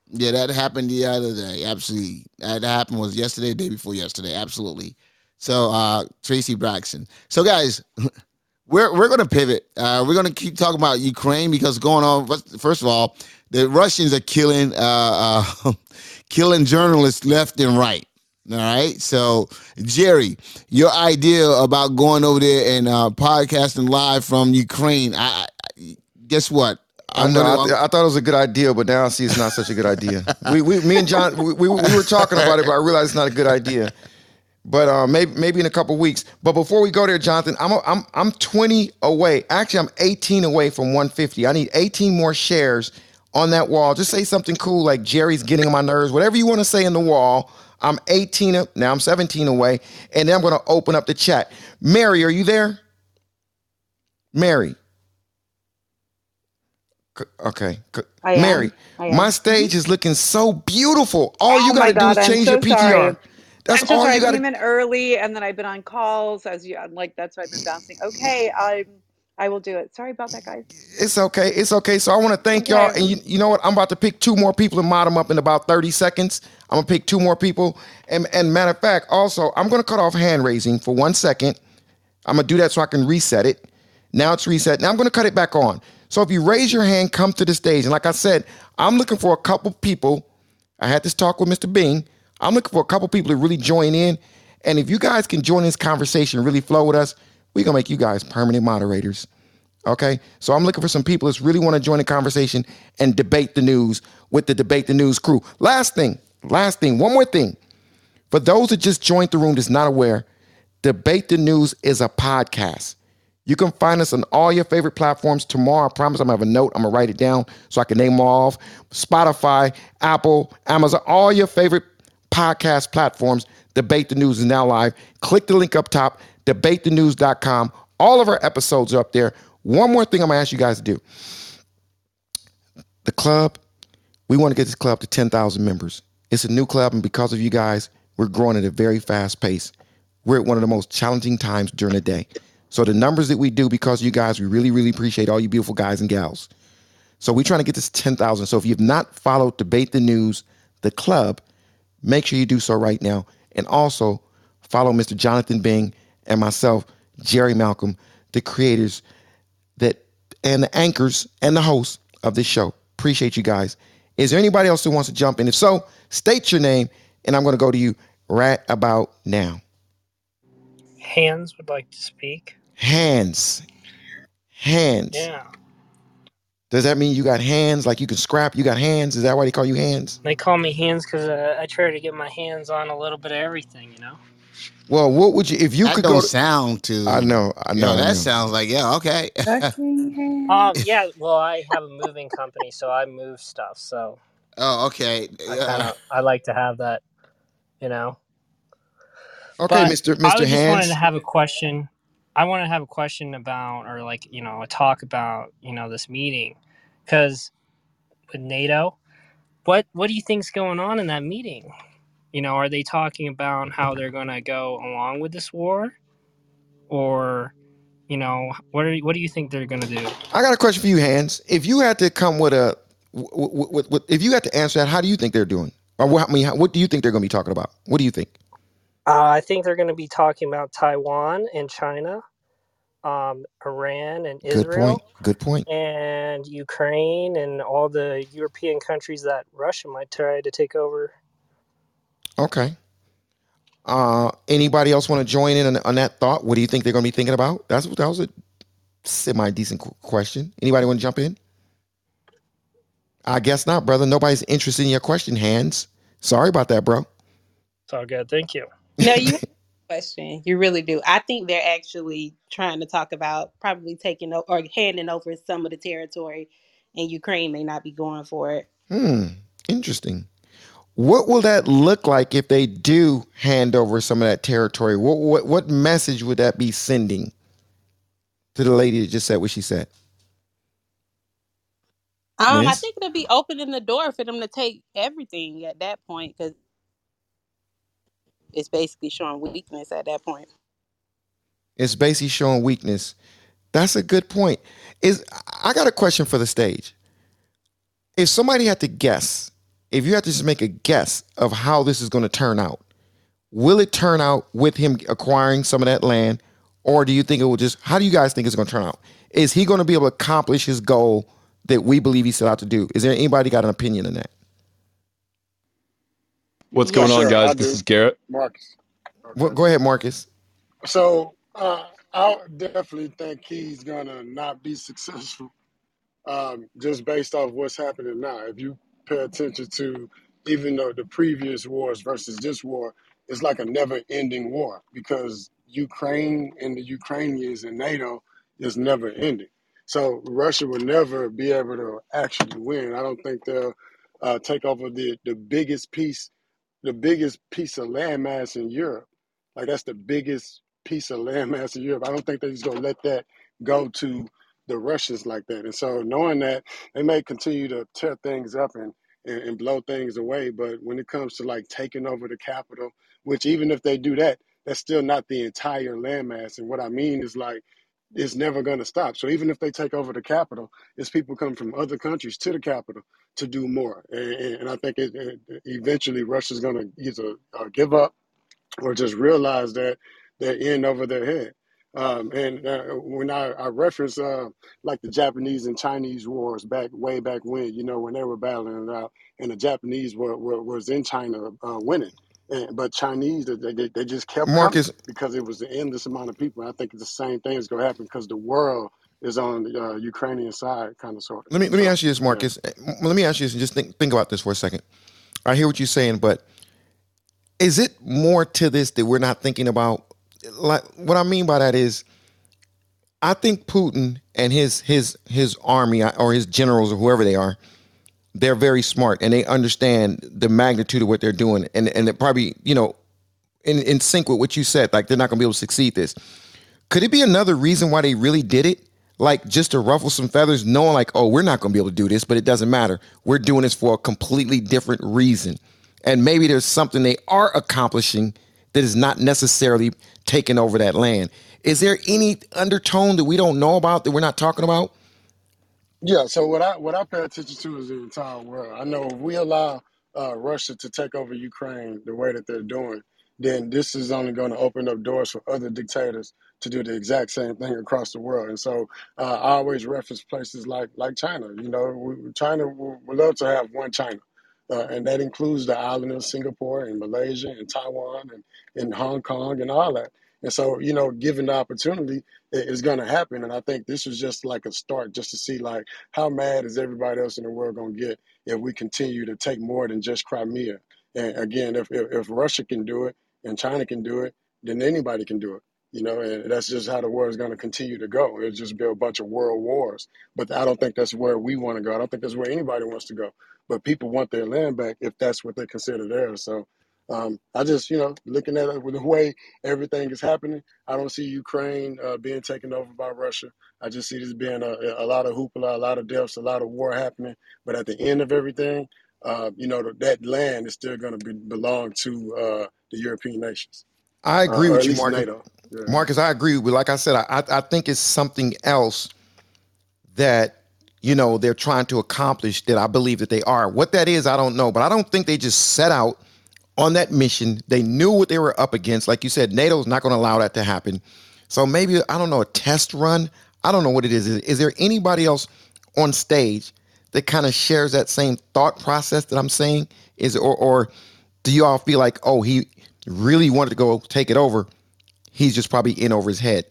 Yeah, that happened the other day. Absolutely. That happened was yesterday, day before yesterday. Absolutely. So uh Traci Braxton. So guys, [laughs] we're we're gonna pivot. Uh we're gonna keep talking about Ukraine because going on first of all, the Russians are killing uh, uh [laughs] killing journalists left and right. All right. So Jerry, your idea about going over there and uh podcasting live from Ukraine, I, I guess what? I know. I, I thought it was a good idea, but now I see it's not such a good idea. we, we, me and John, we, we, we were talking about it, but I realized it's not a good idea. But uh, maybe maybe in a couple weeks. But before we go there, Jonathan, I'm a, I'm I'm 20 away. Actually, I'm 18 away from 150. I need 18 more shares on that wall. Just say something cool like Jerry's getting on my nerves. Whatever you want to say in the wall. I'm 18. a- Now I'm 17 away, and then I'm going to open up the chat. Mary, are you there? Mary. Okay. I am. Mary, I am. my stage is looking so beautiful. All you Oh my got to do God, is I'm change so your PTR. sorry. That's I'm all sorry. you I got came in early, and then I've been on calls as you. I'm like that's why I've been bouncing. Okay, I'm. I will do it. Sorry about that, guys. It's okay. It's okay. So I want to thank y'all. And you, you know what? I'm about to pick two more people and mod them up in about 30 seconds. I'm gonna pick two more people. And and matter of fact, also I'm gonna cut off hand raising for one second. I'm gonna do that so I can reset it. Now it's reset. Now I'm gonna cut it back on. So if you raise your hand, come to the stage. And like I said, I'm looking for a couple people. I had this talk with Mr. Bing. I'm looking for a couple people to really join in. And if you guys can join this conversation, really flow with us, we're gonna make you guys permanent moderators. Okay. So I'm looking for some people that really want to join the conversation and debate the news with the debate the news crew. Last thing, last thing, one more thing. For those that just joined the room that's not aware, Debate the News is a podcast. You can find us on all your favorite platforms. Tomorrow, I promise I'm gonna have a note. I'm gonna write it down so I can name them all off. Spotify, Apple, Amazon, all your favorite podcast platforms. Debate the News is now live. Click the link up top, debatethenews.com. All of our episodes are up there. One more thing I'm gonna ask you guys to do. The club, we want to get this club to 10,000 members. It's a new club, and because of you guys, we're growing at a very fast pace. We're at one of the most challenging times during the day. So the numbers that we do because you guys, we really, really appreciate all you beautiful guys and gals. So we're trying to get this 10,000. So if you've not followed Debate the News, the club, make sure you do so right now. And also follow Mr. Jonathan Bing and myself, Jerry Malcolm, the creators that and the anchors and the hosts of this show. Appreciate you guys. Is there anybody else who wants to jump in? If so, state your name, and I'm going to go to you right about now. Hands would like to speak. Hands. Hands. Yeah. Does that mean you got hands? Like you can scrap? You got hands? Is that why they call you hands? They call me hands because uh, I try to get my hands on a little bit of everything, you know? Well, what would you if you that could don't go? To, sound to? I know. I know. Yo, I that know. sounds like yeah. Okay. [laughs] um, yeah, well, I have a moving company, so I move stuff. So oh, okay. I kind of I like to have that, you know? Okay, But Mr. Hands, I Mr. was just wanted to have a question. I want to have a question about, or like, you know, a talk about, you know, this meeting, because with NATO, what what do you think's going on in that meeting? You know, are they talking about how they're going to go along with this war, or you know, what are what do you think they're gonna do? I got a question for you, Hans. If you had to come with a, w- w- w- if you had to answer that, how do you think they're doing? Or what, I mean, how- what do you think they're going to be talking about? What do you think? Uh, I think they're going to be talking about Taiwan and China, um, Iran and Good Israel, point. Good point. and Ukraine and all the European countries that Russia might try to take over. Okay. Uh, anybody else want to join in on, on that thought? What do you think they're going to be thinking about? That's that was a semi decent question. Anybody want to jump in? I guess not, brother. Nobody's interested in your question, hands. Sorry about that, bro. It's all good. Thank you. No, [laughs] you have a question. You really do. I think they're actually trying to talk about probably taking o- or handing over some of the territory, and Ukraine may not be going for it. Hmm. Interesting. What will that look like if they do hand over some of that territory? What what what message would that be sending to the lady that just said what she said? Um, I Miss? think it'll be opening the door for them to take everything at that point because it's basically showing weakness at that point. It's basically showing weakness. That's a good point. Is I got a question for the stage. If somebody had to guess, if you had to just make a guess of how this is going to turn out, will it turn out with him acquiring some of that land, or do you think it will just? How do you guys think it's going to turn out? Is he going to be able to accomplish his goal that we believe he set out to do? Is there anybody got an opinion on that? What's Yeah, going on, guys? This is Garrett. Marcus. Well, go ahead, Marcus. So uh, I definitely think he's gonna not be successful, um, just based off what's happening now. If you pay attention to even though the previous wars versus this war, it's like a never-ending war because Ukraine and the Ukrainians and NATO is never ending. So Russia will never be able to actually win. I don't think they'll uh, take over the the biggest piece the biggest piece of landmass in Europe. Like that's the biggest piece of landmass in Europe. I don't think they're just gonna let that go to the Russians like that. And so knowing that they may continue to tear things up and, and, and blow things away, but when it comes to like taking over the capital, which even if they do that, that's still not the entire landmass. And what I mean is like it's never going to stop. So even if they take over the capital, it's people come from other countries to the capital to do more. And, and I think it, it, eventually Russia's going to either uh, give up or just realize that they're in over their head. Um, and uh, when I, I reference uh, like the Japanese and Chinese wars back way back when, you know, when they were battling it out, and the Japanese were, were was in China uh, winning, and, but Chinese they, they, they just kept coming Marcus, because it was the endless amount of people. I think the same thing is going to happen because the world is on the uh, Ukrainian side, kind of sort of. let me let me So ask you this, yeah. Marcus. Eh, Let me ask you this and just think think about this for a second. I hear what you're saying, but is it more to this that we're not thinking about? Like what I mean by that is, I think Putin and his his his army or his generals or whoever they are, they're very smart and they understand the magnitude of what they're doing, and and probably you know, in in sync with what you said, like they're not going to be able to succeed this. Could it be another reason why they really did it? Like just to ruffle some feathers, knowing like, oh, we're not going to be able to do this, but it doesn't matter. We're doing this for a completely different reason. And maybe there's something they are accomplishing that is not necessarily taking over that land. Is there any undertone that we don't know about that we're not talking about? Yeah, so what I what I pay attention to is the entire world. I know if we allow uh, Russia to take over Ukraine the way that they're doing, then this is only going to open up doors for other dictators to do the exact same thing across the world. And so uh, I always reference places like like China. You know, we, China would would love to have one China. Uh, and that includes the island of Singapore and Malaysia and Taiwan and, and Hong Kong and all that. And so, you know, given the opportunity, it is going to happen. And I think this was just like a start just to see like how mad is everybody else in the world going to get if we continue to take more than just Crimea. And again, if, if, if Russia can do it and China can do it, then anybody can do it. You know, and that's just how the world is going to continue to go. It'll just be a bunch of world wars. But I don't think that's where we want to go. I don't think that's where anybody wants to go. But people want their land back if that's what they consider theirs. So um, I just, you know, looking at it with the way everything is happening, I don't see Ukraine uh, being taken over by Russia. I just see this being a, a lot of hoopla, a lot of deaths, a lot of war happening. But at the end of everything, uh, you know, that land is still going to be, belong to uh, the European nations, I uh, agree with you, Marcus. NATO. Yeah. Marcus, I agree with. Like I said, I I think it's something else that you know they're trying to accomplish that I believe that they are. What that is, I don't know, but I don't think they just set out on that mission. They knew what they were up against. Like you said, NATO's not going to allow that to happen. So maybe I don't know a test run. I don't know what it is. Is, is there anybody else on stage that kind of shares that same thought process that I'm saying? Is or or do you all feel like oh he really wanted to go take it over? He's just probably in over his head.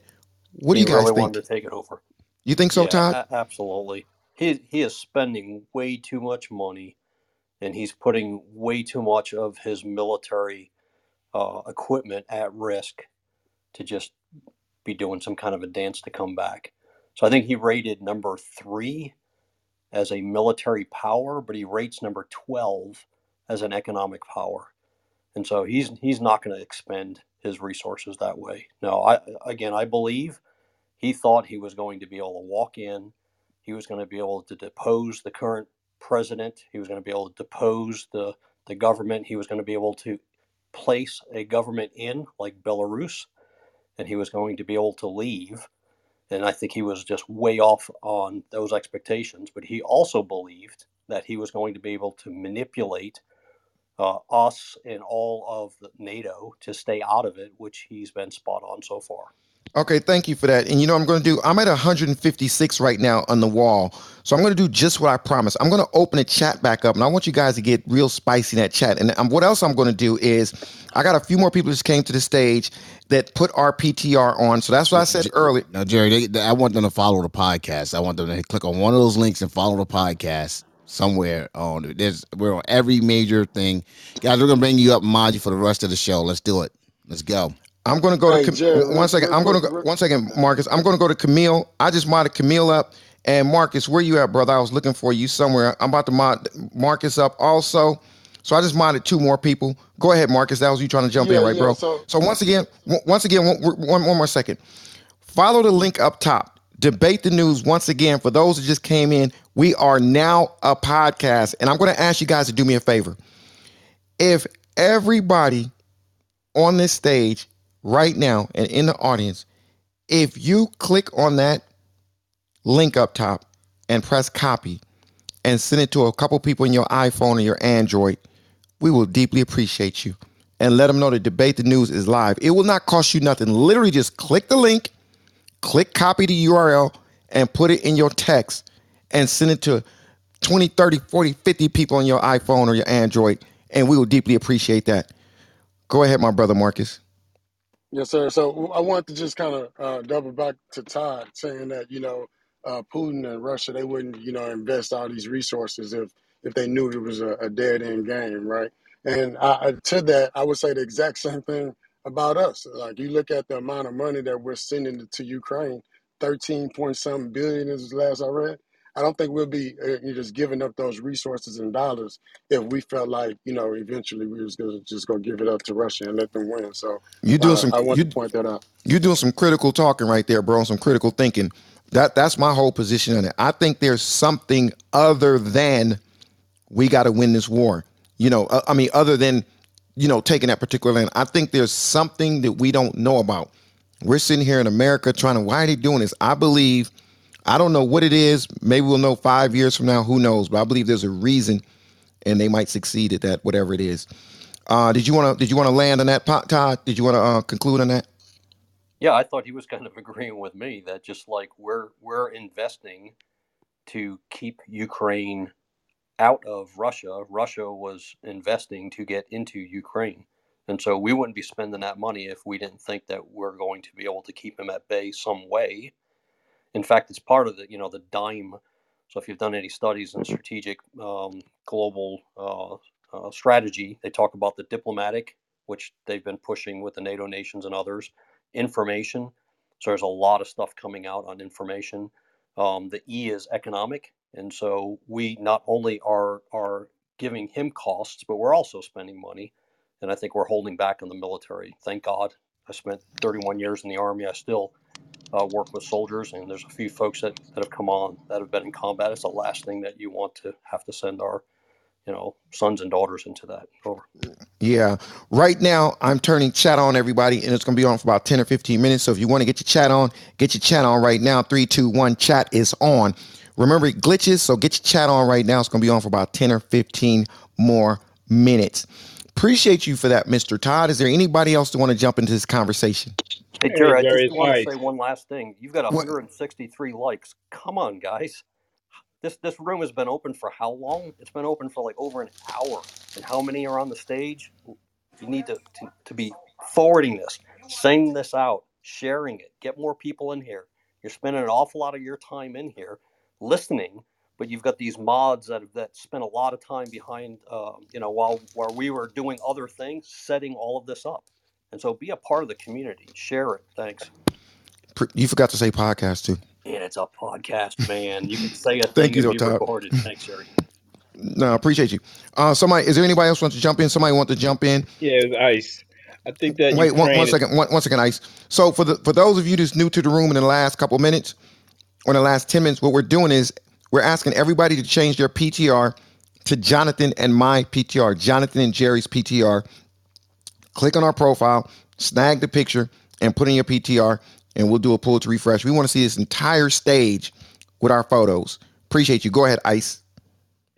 What do you guys really think? wanted to take it over. You think so, Yeah, Todd? a- absolutely. He he is spending way too much money, and he's putting way too much of his military uh, equipment at risk to just be doing some kind of a dance to come back. So I think he rated number three as a military power, but he rates number twelve as an economic power. And so he's he's not going to expend his resources that way. No, I again I believe he thought he was going to be able to walk in, he was going to be able to depose the current president, he was going to be able to depose the the government, he was going to be able to place a government in like Belarus, and he was going to be able to leave. And I think he was just way off on those expectations. But he also believed that he was going to be able to manipulate uh, us and all of NATO to stay out of it, which he's been spot on so far. Okay, thank you for that. And you know I'm going to do? I'm at 156 right now on the wall. So I'm going to do just what I promised. I'm going to open the chat back up and I want you guys to get real spicy in that chat. And um, what else I'm going to do is I got a few more people just came to the stage that put our PTR on. So that's what I said earlier. Now, Jerry, they, they- I want them to follow the podcast. I want them to click on one of those links and follow the podcast somewhere on. There's we're on every major thing. Guys, we're gonna bring you up, you for the rest of the show. Let's do it. Let's go. I'm going to go Hey, to Cam- one second. I'm going to go one second, Marcus. I'm going to go to Camille. I just modded Camille up. And Marcus, where you at, brother? I was looking for you somewhere. I'm about to mod Marcus up also. So I just modded two more people. Go ahead, Marcus. That was you trying to jump Yeah, in, right, yeah, bro? so- So once again, w- once again, one, one, one more second. Follow the link up top. Debate the news once again. For those that just came in, we are now a podcast, and I'm going to ask you guys to do me a favor. If everybody on this stage right now and in the audience, if you click on that link up top and press copy and send it to a couple people in your iPhone or your Android, we will deeply appreciate you. And let them know that Debate the News is live. It will not cost you nothing. Literally, just click the link, click copy the URL, and put it in your text and send it to 20, 30, 40, 50 people on your iPhone or your Android. And we will deeply appreciate that. Go ahead, my brother Marcus. Yes, sir. So I want to just kind of uh, double back to Todd saying that you know uh, Putin and Russia they wouldn't you know invest all these resources if if they knew it was a, a dead end game, right? And I, to that, I would say the exact same thing about us. Like you look at the amount of money that we're sending to Ukraine, thirteen point something billion is the last I read. I don't think we'll be uh, you just giving up those resources and dollars if we felt like you know eventually we was gonna, just going to give it up to Russia and let them win. So You doing uh, some I want you to point that out. you're doing some critical talking right there, bro. Some critical thinking. That that's my whole position on it. I think there's something other than we got to win this war. You know, uh, I mean, other than you know taking that particular land. I think there's something that we don't know about. We're sitting here in America trying to. Why are they doing this? I believe. I don't know what it is. Maybe we'll know five years from now. Who knows? But I believe there's a reason, and they might succeed at that. Whatever it is. Uh, did you want to? Did you want to land on that, Todd? Did you want to uh, conclude on that? Yeah, I thought he was kind of agreeing with me that just like we're we're investing to keep Ukraine out of Russia, Russia was investing to get into Ukraine. And so we wouldn't be spending that money if we didn't think that we're going to be able to keep him at bay some way. In fact, it's part of the, you know, the dime. So if you've done any studies in strategic um, global uh, uh, strategy, they talk about the diplomatic, which they've been pushing with the NATO nations and others, information. So there's a lot of stuff coming out on information. Um, the E is economic, and so we not only are are giving him costs, but we're also spending money. And I think we're holding back on the military. Thank God. I spent 31 years in the army. I still uh, work with soldiers, and there's a few folks that, that have come on that have been in combat. It's the last thing that you want to have to send our you know sons and daughters into that. Over. Yeah. Right now, I'm turning chat on, everybody, and it's going to be on for about 10 or 15 minutes. So if you want to get your chat on, get your chat on right now. Three, two, one, chat is on. Remember, it glitches, so get your chat on right now. It's going to be on for about 10 or 15 more minutes. Appreciate you for that, Mr. Todd. Is there anybody else that want to jump into this conversation? Hey Hey, Jerry, I just it's want to say one last thing. You've got What? 163 likes. Come on, guys. This this room has been open for how long? It's been open for like over an hour. And how many are on the stage? You need to, to, to be forwarding this, sending this out, sharing it, get more people in here. You're spending an awful lot of your time in here listening, but you've got these mods that that spent a lot of time behind, uh, you know, while while we were doing other things, setting all of this up. And so be a part of the community. Share it. Thanks. You forgot to say podcast too. And it's a podcast, man. You can say a [laughs] thing Thank you, and though, be Todd. recorded. Thanks, Jerry. No, I appreciate you. Uh, somebody, is there anybody else want to jump in? Somebody want to jump in? Yeah, Ice. I think that Wait, one, one second. One, one second, Ice. So for the for those of you that's new to the room in the last couple of minutes, or in the last 10 minutes, what we're doing is we're asking everybody to change their PTR to Jonathan and my PTR, Jonathan and Jerry's PTR. Click on our profile, snag the picture, and put in your PTR, and we'll do a pull to refresh. We want to see this entire stage with our photos. Appreciate you. Go ahead, Ice.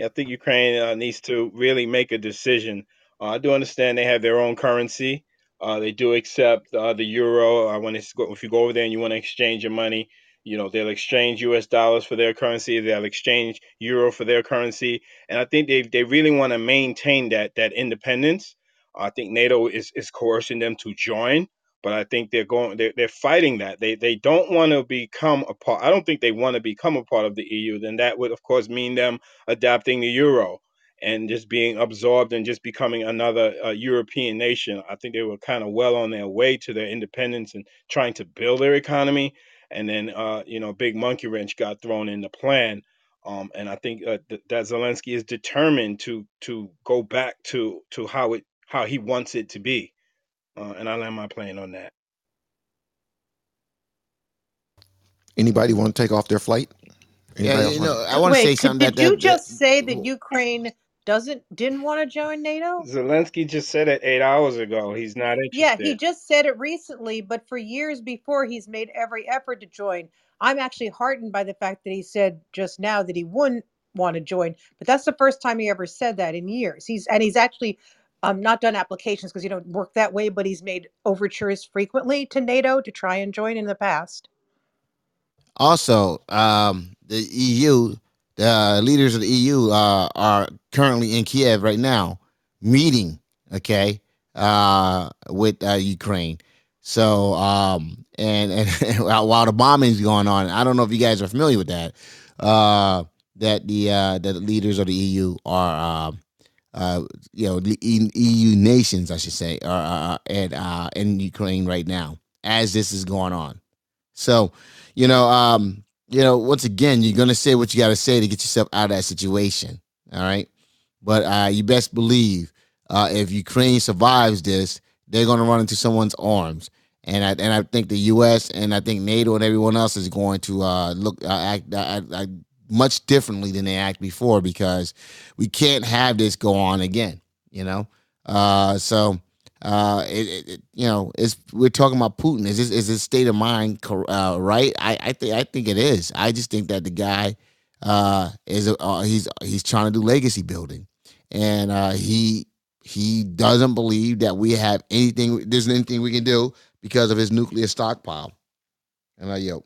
I think Ukraine uh, needs to really make a decision. Uh, I do understand they have their own currency. Uh, they do accept uh, the euro. When it's go, if you go over there and you want to exchange your money, you know they'll exchange U.S. dollars for their currency. They'll exchange euro for their currency, and I think they they really want to maintain that that independence. I think NATO is is coercing them to join, but I think they're going they're, they're fighting that. They they don't want to become a part. I don't think they want to become a part of the EU. Then that would of course mean them adapting the euro and just being absorbed and just becoming another uh, European nation. I think they were kind of well on their way to their independence and trying to build their economy. And then, uh, you know, big monkey wrench got thrown in the plan. Um, and I think uh, th- that Zelensky is determined to to go back to to how it how he wants it to be. Uh, and I land my plane on that. Anybody want to take off their flight? Anybody Yeah, else you want- know, I want to say something did that, you that, just that say that Ukraine doesn't didn't want to join NATO? Zelensky just said it eight hours ago. He's not interested. Yeah, he just said it recently, but for years before, he's made every effort to join. I'm actually heartened by the fact that he said just now that he wouldn't want to join, but that's the first time he ever said that in years. He's and he's actually um, not done applications because you don't work that way, but he's made overtures frequently to NATO to try and join in the past. Also, um, the EU, the leaders of the EU uh, are currently in Kiev right now, meeting. Okay, uh, with uh, Ukraine. So, um, and, and [laughs] while the bombing's going on, I don't know if you guys are familiar with that. Uh, that the uh, that the leaders of the EU are, uh, you know, the EU nations, I should say, are uh, at uh, in Ukraine right now as this is going on. So, you know, um, you know, once again, you're gonna say what you gotta say to get yourself out of that situation. All right. But uh you best believe uh if Ukraine survives this, they're gonna run into someone's arms. And I and I think the US and I think NATO and everyone else is going to uh look uh, act uh, uh, much differently than they act before because we can't have this go on again, you know? Uh so uh, it, it, you know, it's we're talking about Putin. Is this is his state of mind uh, right? I I think I think it is. I just think that the guy uh, is uh, he's he's trying to do legacy building, and uh, he he doesn't believe that we have anything. There's anything we can do because of his nuclear stockpile. And I yo,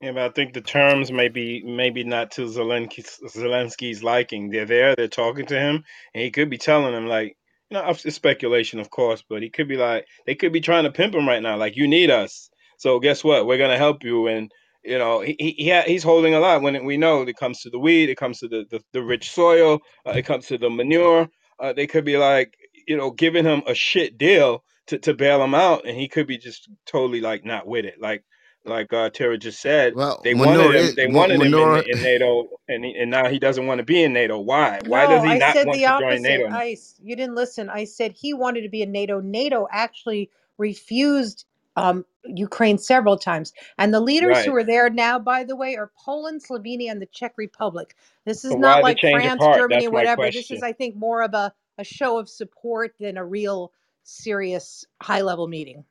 Yeah, but I think the terms may be maybe not to Zelensky's, Zelensky's liking. They're there, they're talking to him, and he could be telling them like, you know, it's speculation, of course, but he could be like, they could be trying to pimp him right now, like, you need us. So guess what? We're gonna help you, and you know, he he, he he's holding a lot. When we know it comes to the weed, it comes to the the, the rich soil, uh, it comes to the manure. Uh, they could be like, you know, giving him a shit deal to to bail him out, and he could be just totally like not with it, like like uh, Tara just said, well, they manure wanted him. is- They ma- wanted him in, in NATO, and he, and now he doesn't want to be in NATO. Why? Why no, does he I not said want the to join. NATO? I you didn't listen. I said he wanted to be in NATO. NATO actually refused um, Ukraine several times. And the leaders who are there now, by the way, are Poland, Slovenia, and the Czech Republic. This is So not like France. Germany, That's or whatever. This is. I think, more of a, a show of support than a real serious high level meeting.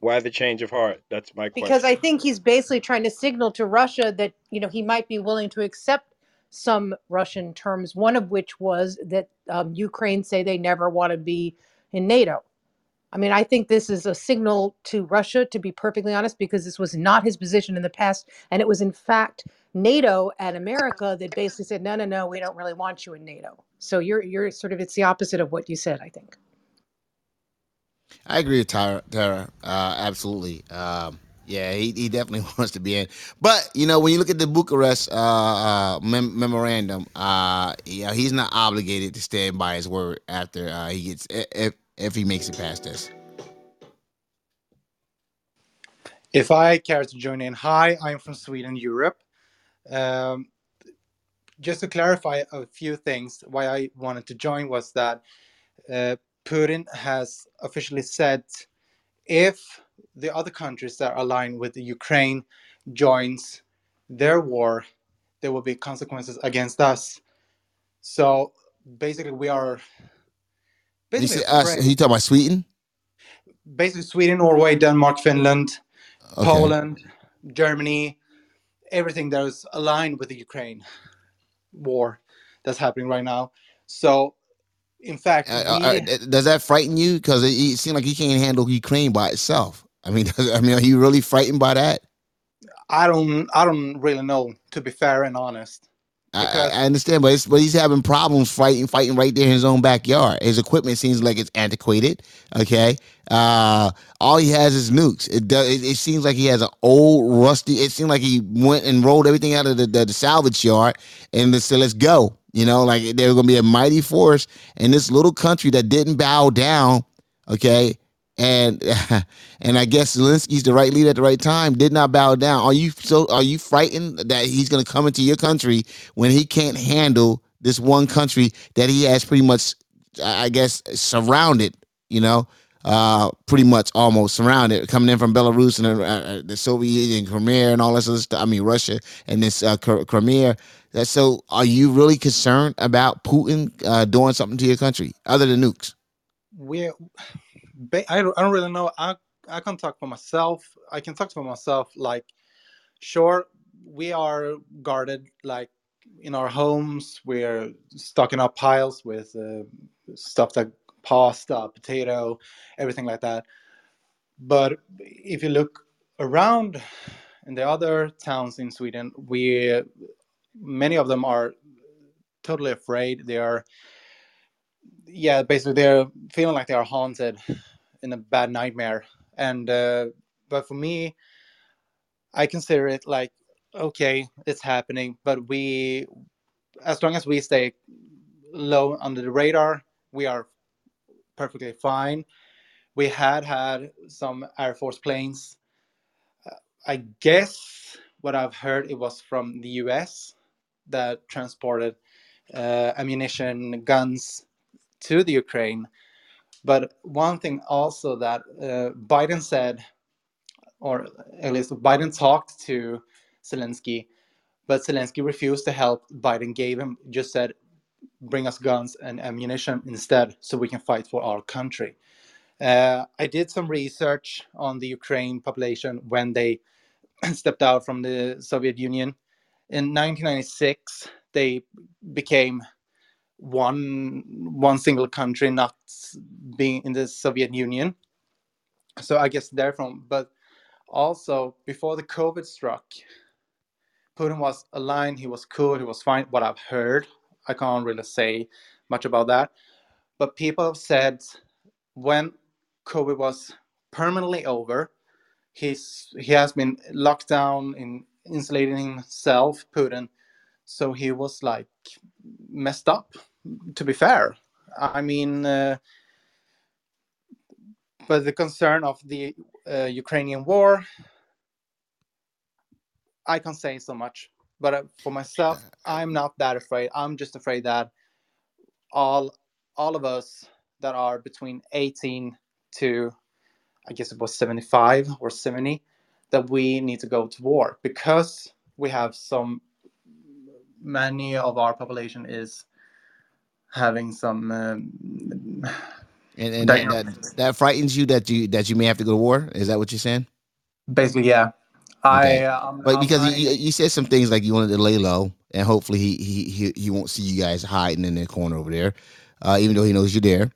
Why the change of heart? That's my question. Because. I think he's basically trying to signal to Russia that, you know, he might be willing to accept some Russian terms, one of which was that um, Ukraine say they never want to be in NATO. I mean, I think this is a signal to Russia, to be perfectly honest, because this was not his position in the past. And it was, in fact, NATO and America that basically said, no, no, no, we don't really want you in NATO. So you're, you're sort of, it's the opposite of what you said, I think. I agree with Tara. Tara, uh, absolutely. Um, yeah, he, he definitely [laughs] wants to be in. But you know, when you look at the Bucharest uh, uh, mem- memorandum, uh, yeah, he's not obligated to stand by his word after uh, he gets if if he makes it past this. If I care to join in, hi, I'm from Sweden, Europe. Um, just to clarify a few things, why I wanted to join was that uh, Putin has officially said if the other countries that are aligned with the Ukraine joins their war, there will be consequences against us. So basically, we are basically us? afraid. He talking about Sweden? Basically, Sweden, Norway, Denmark, Finland, Okay. Poland, Germany, everything that is aligned with the Ukraine war that's happening right now. So, in fact, Uh, we uh, uh, does that frighten you? Because it, it seems like he can't handle Ukraine by itself. I mean, [laughs] does, I mean, are you really frightened by that? I don't I don't really know to be fair and honest. I, I understand, but it's, but he's having problems fighting, fighting right there in his own backyard. His equipment seems like it's antiquated. Okay, uh, all he has is nukes. It does. It, it seems like he has an old, rusty. It seems like he went and rolled everything out of the, the, the salvage yard and just said, "Let's go." You know, like there's going to be a mighty force in this little country that didn't bow down. Okay. And [laughs] and I guess Zelensky's the right leader at the right time. Did not bow down. Are you so? Are you frightened that he's going to come into your country when he can't handle this one country that he has pretty much, I I guess, surrounded? You know, uh, pretty much almost surrounded, coming in from Belarus and uh, uh, the Soviet Union, Crimea, and all this other stuff. I mean, Russia and this uh, Crimea. So, are you really concerned about Putin uh, doing something to your country other than nukes? we I don't, I don't really know. I I can talk for myself. I can talk for myself. Like, sure, we are guarded. Like in our homes, we're stocking up piles with uh, stuff like pasta, potato, everything like that. But if you look around in the other towns in Sweden, we many of them are totally afraid. They are, yeah, basically they're feeling like they are haunted in a bad nightmare. And uh, but for me, I consider it like okay, it's happening, but we, as long as we stay low under the radar, we are perfectly fine. We had had some Air Force planes. Uh, I guess what I've heard it was from the U.S. that transported uh, ammunition, guns to the Ukraine. But one thing also that uh, Biden said, or at least Biden talked to Zelensky, but Zelensky refused to help. Biden gave him, just said, bring us guns and ammunition instead so we can fight for our country. Uh, I did some research on the Ukraine population when they [clears throat] stepped out from the Soviet Union. In 1996, they became one one single country, not being in the Soviet Union. So I guess therefrom, but also before the COVID struck, Putin was aligned. He was cool. He was fine. What I've heard, I can't really say much about that. But people have said when COVID was permanently over, he's he has been locked down in insulating himself, Putin. So he was like messed up. To be fair, I mean, uh, but the concern of the uh, Ukrainian war, I can't say so much. But uh, for myself, I'm not that afraid. I'm just afraid that all all of us that are between 18 to I guess it was 75 or 70, that we need to go to war because we have some many of our population is having some um, And, and that, that that frightens you that you that you may have to go to war. Is that what you're saying? basically yeah Okay. i um, But because I, you, you said some things like you wanted to lay low, and hopefully he he he, he won't see you guys hiding in the corner over there, uh, even though he knows you're there,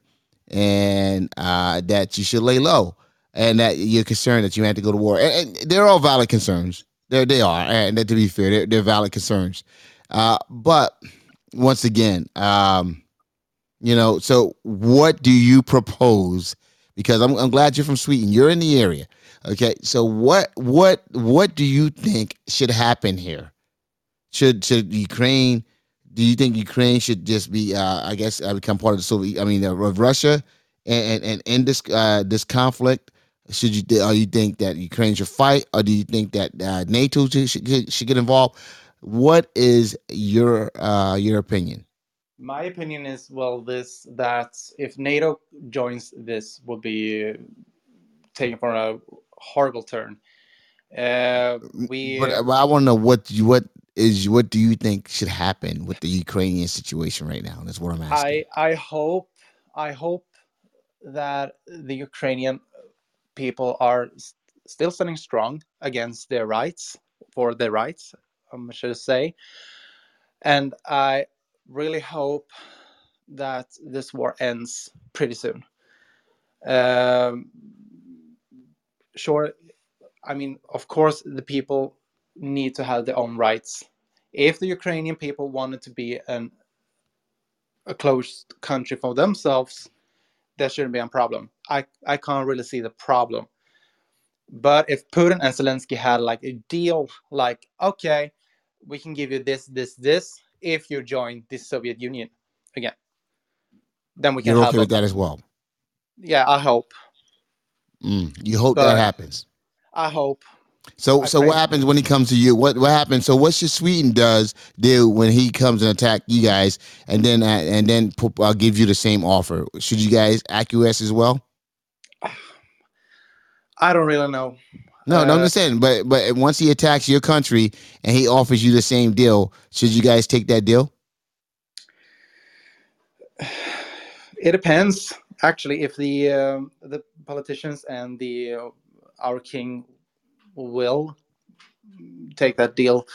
and uh, that you should lay low, and that you're concerned that you have to go to war. And, and they're all valid concerns. They they are, and to be fair, they're, they're valid concerns. Uh, but once again, um, you know, so what do you propose? Because I'm I'm glad you're from Sweden. You're in the area. Okay, so what what what do you think should happen here? Should should Ukraine? Do you think Ukraine should just be, uh, I guess, uh, become part of the Soviet? I mean, uh, of Russia, and and, and end this uh, this conflict? Should you? Or you think that Ukraine should fight, or do you think that uh, NATO should, should get- should get involved? What is your uh, your opinion? my opinion is well this that if nato joins this will be taken for a horrible turn uh, we But, but I want to know what you what is what do you think should happen with the Ukrainian situation right now? That's what I'm asking. I I hope I hope that the Ukrainian people are still standing strong against their rights for their rights, um, I should say, and I really hope that this war ends pretty soon. Um, sure, I mean, of course, the people need to have their own rights. If the Ukrainian people wanted to be an a closed country for themselves, there shouldn't be a problem. I, I can't really see the problem. But if Putin and Zelensky had like a deal, like, okay, we can give you this, this, this, if you join the Soviet Union again, then we can You're have okay with that as well. yeah, I hope. Mm, you hope that happens. I hope. So I so pray. what happens when he comes to you? What what happens? So what should Sweden does do when he comes and attack you guys, and then uh, and then uh, give you the same offer? Should you guys acquiesce as well? I don't really know. No, no, I'm Uh, just saying. But but once he attacks your country and he offers you the same deal, should you guys take that deal? It depends, actually, if the um, the politicians and the uh, our king will take that deal.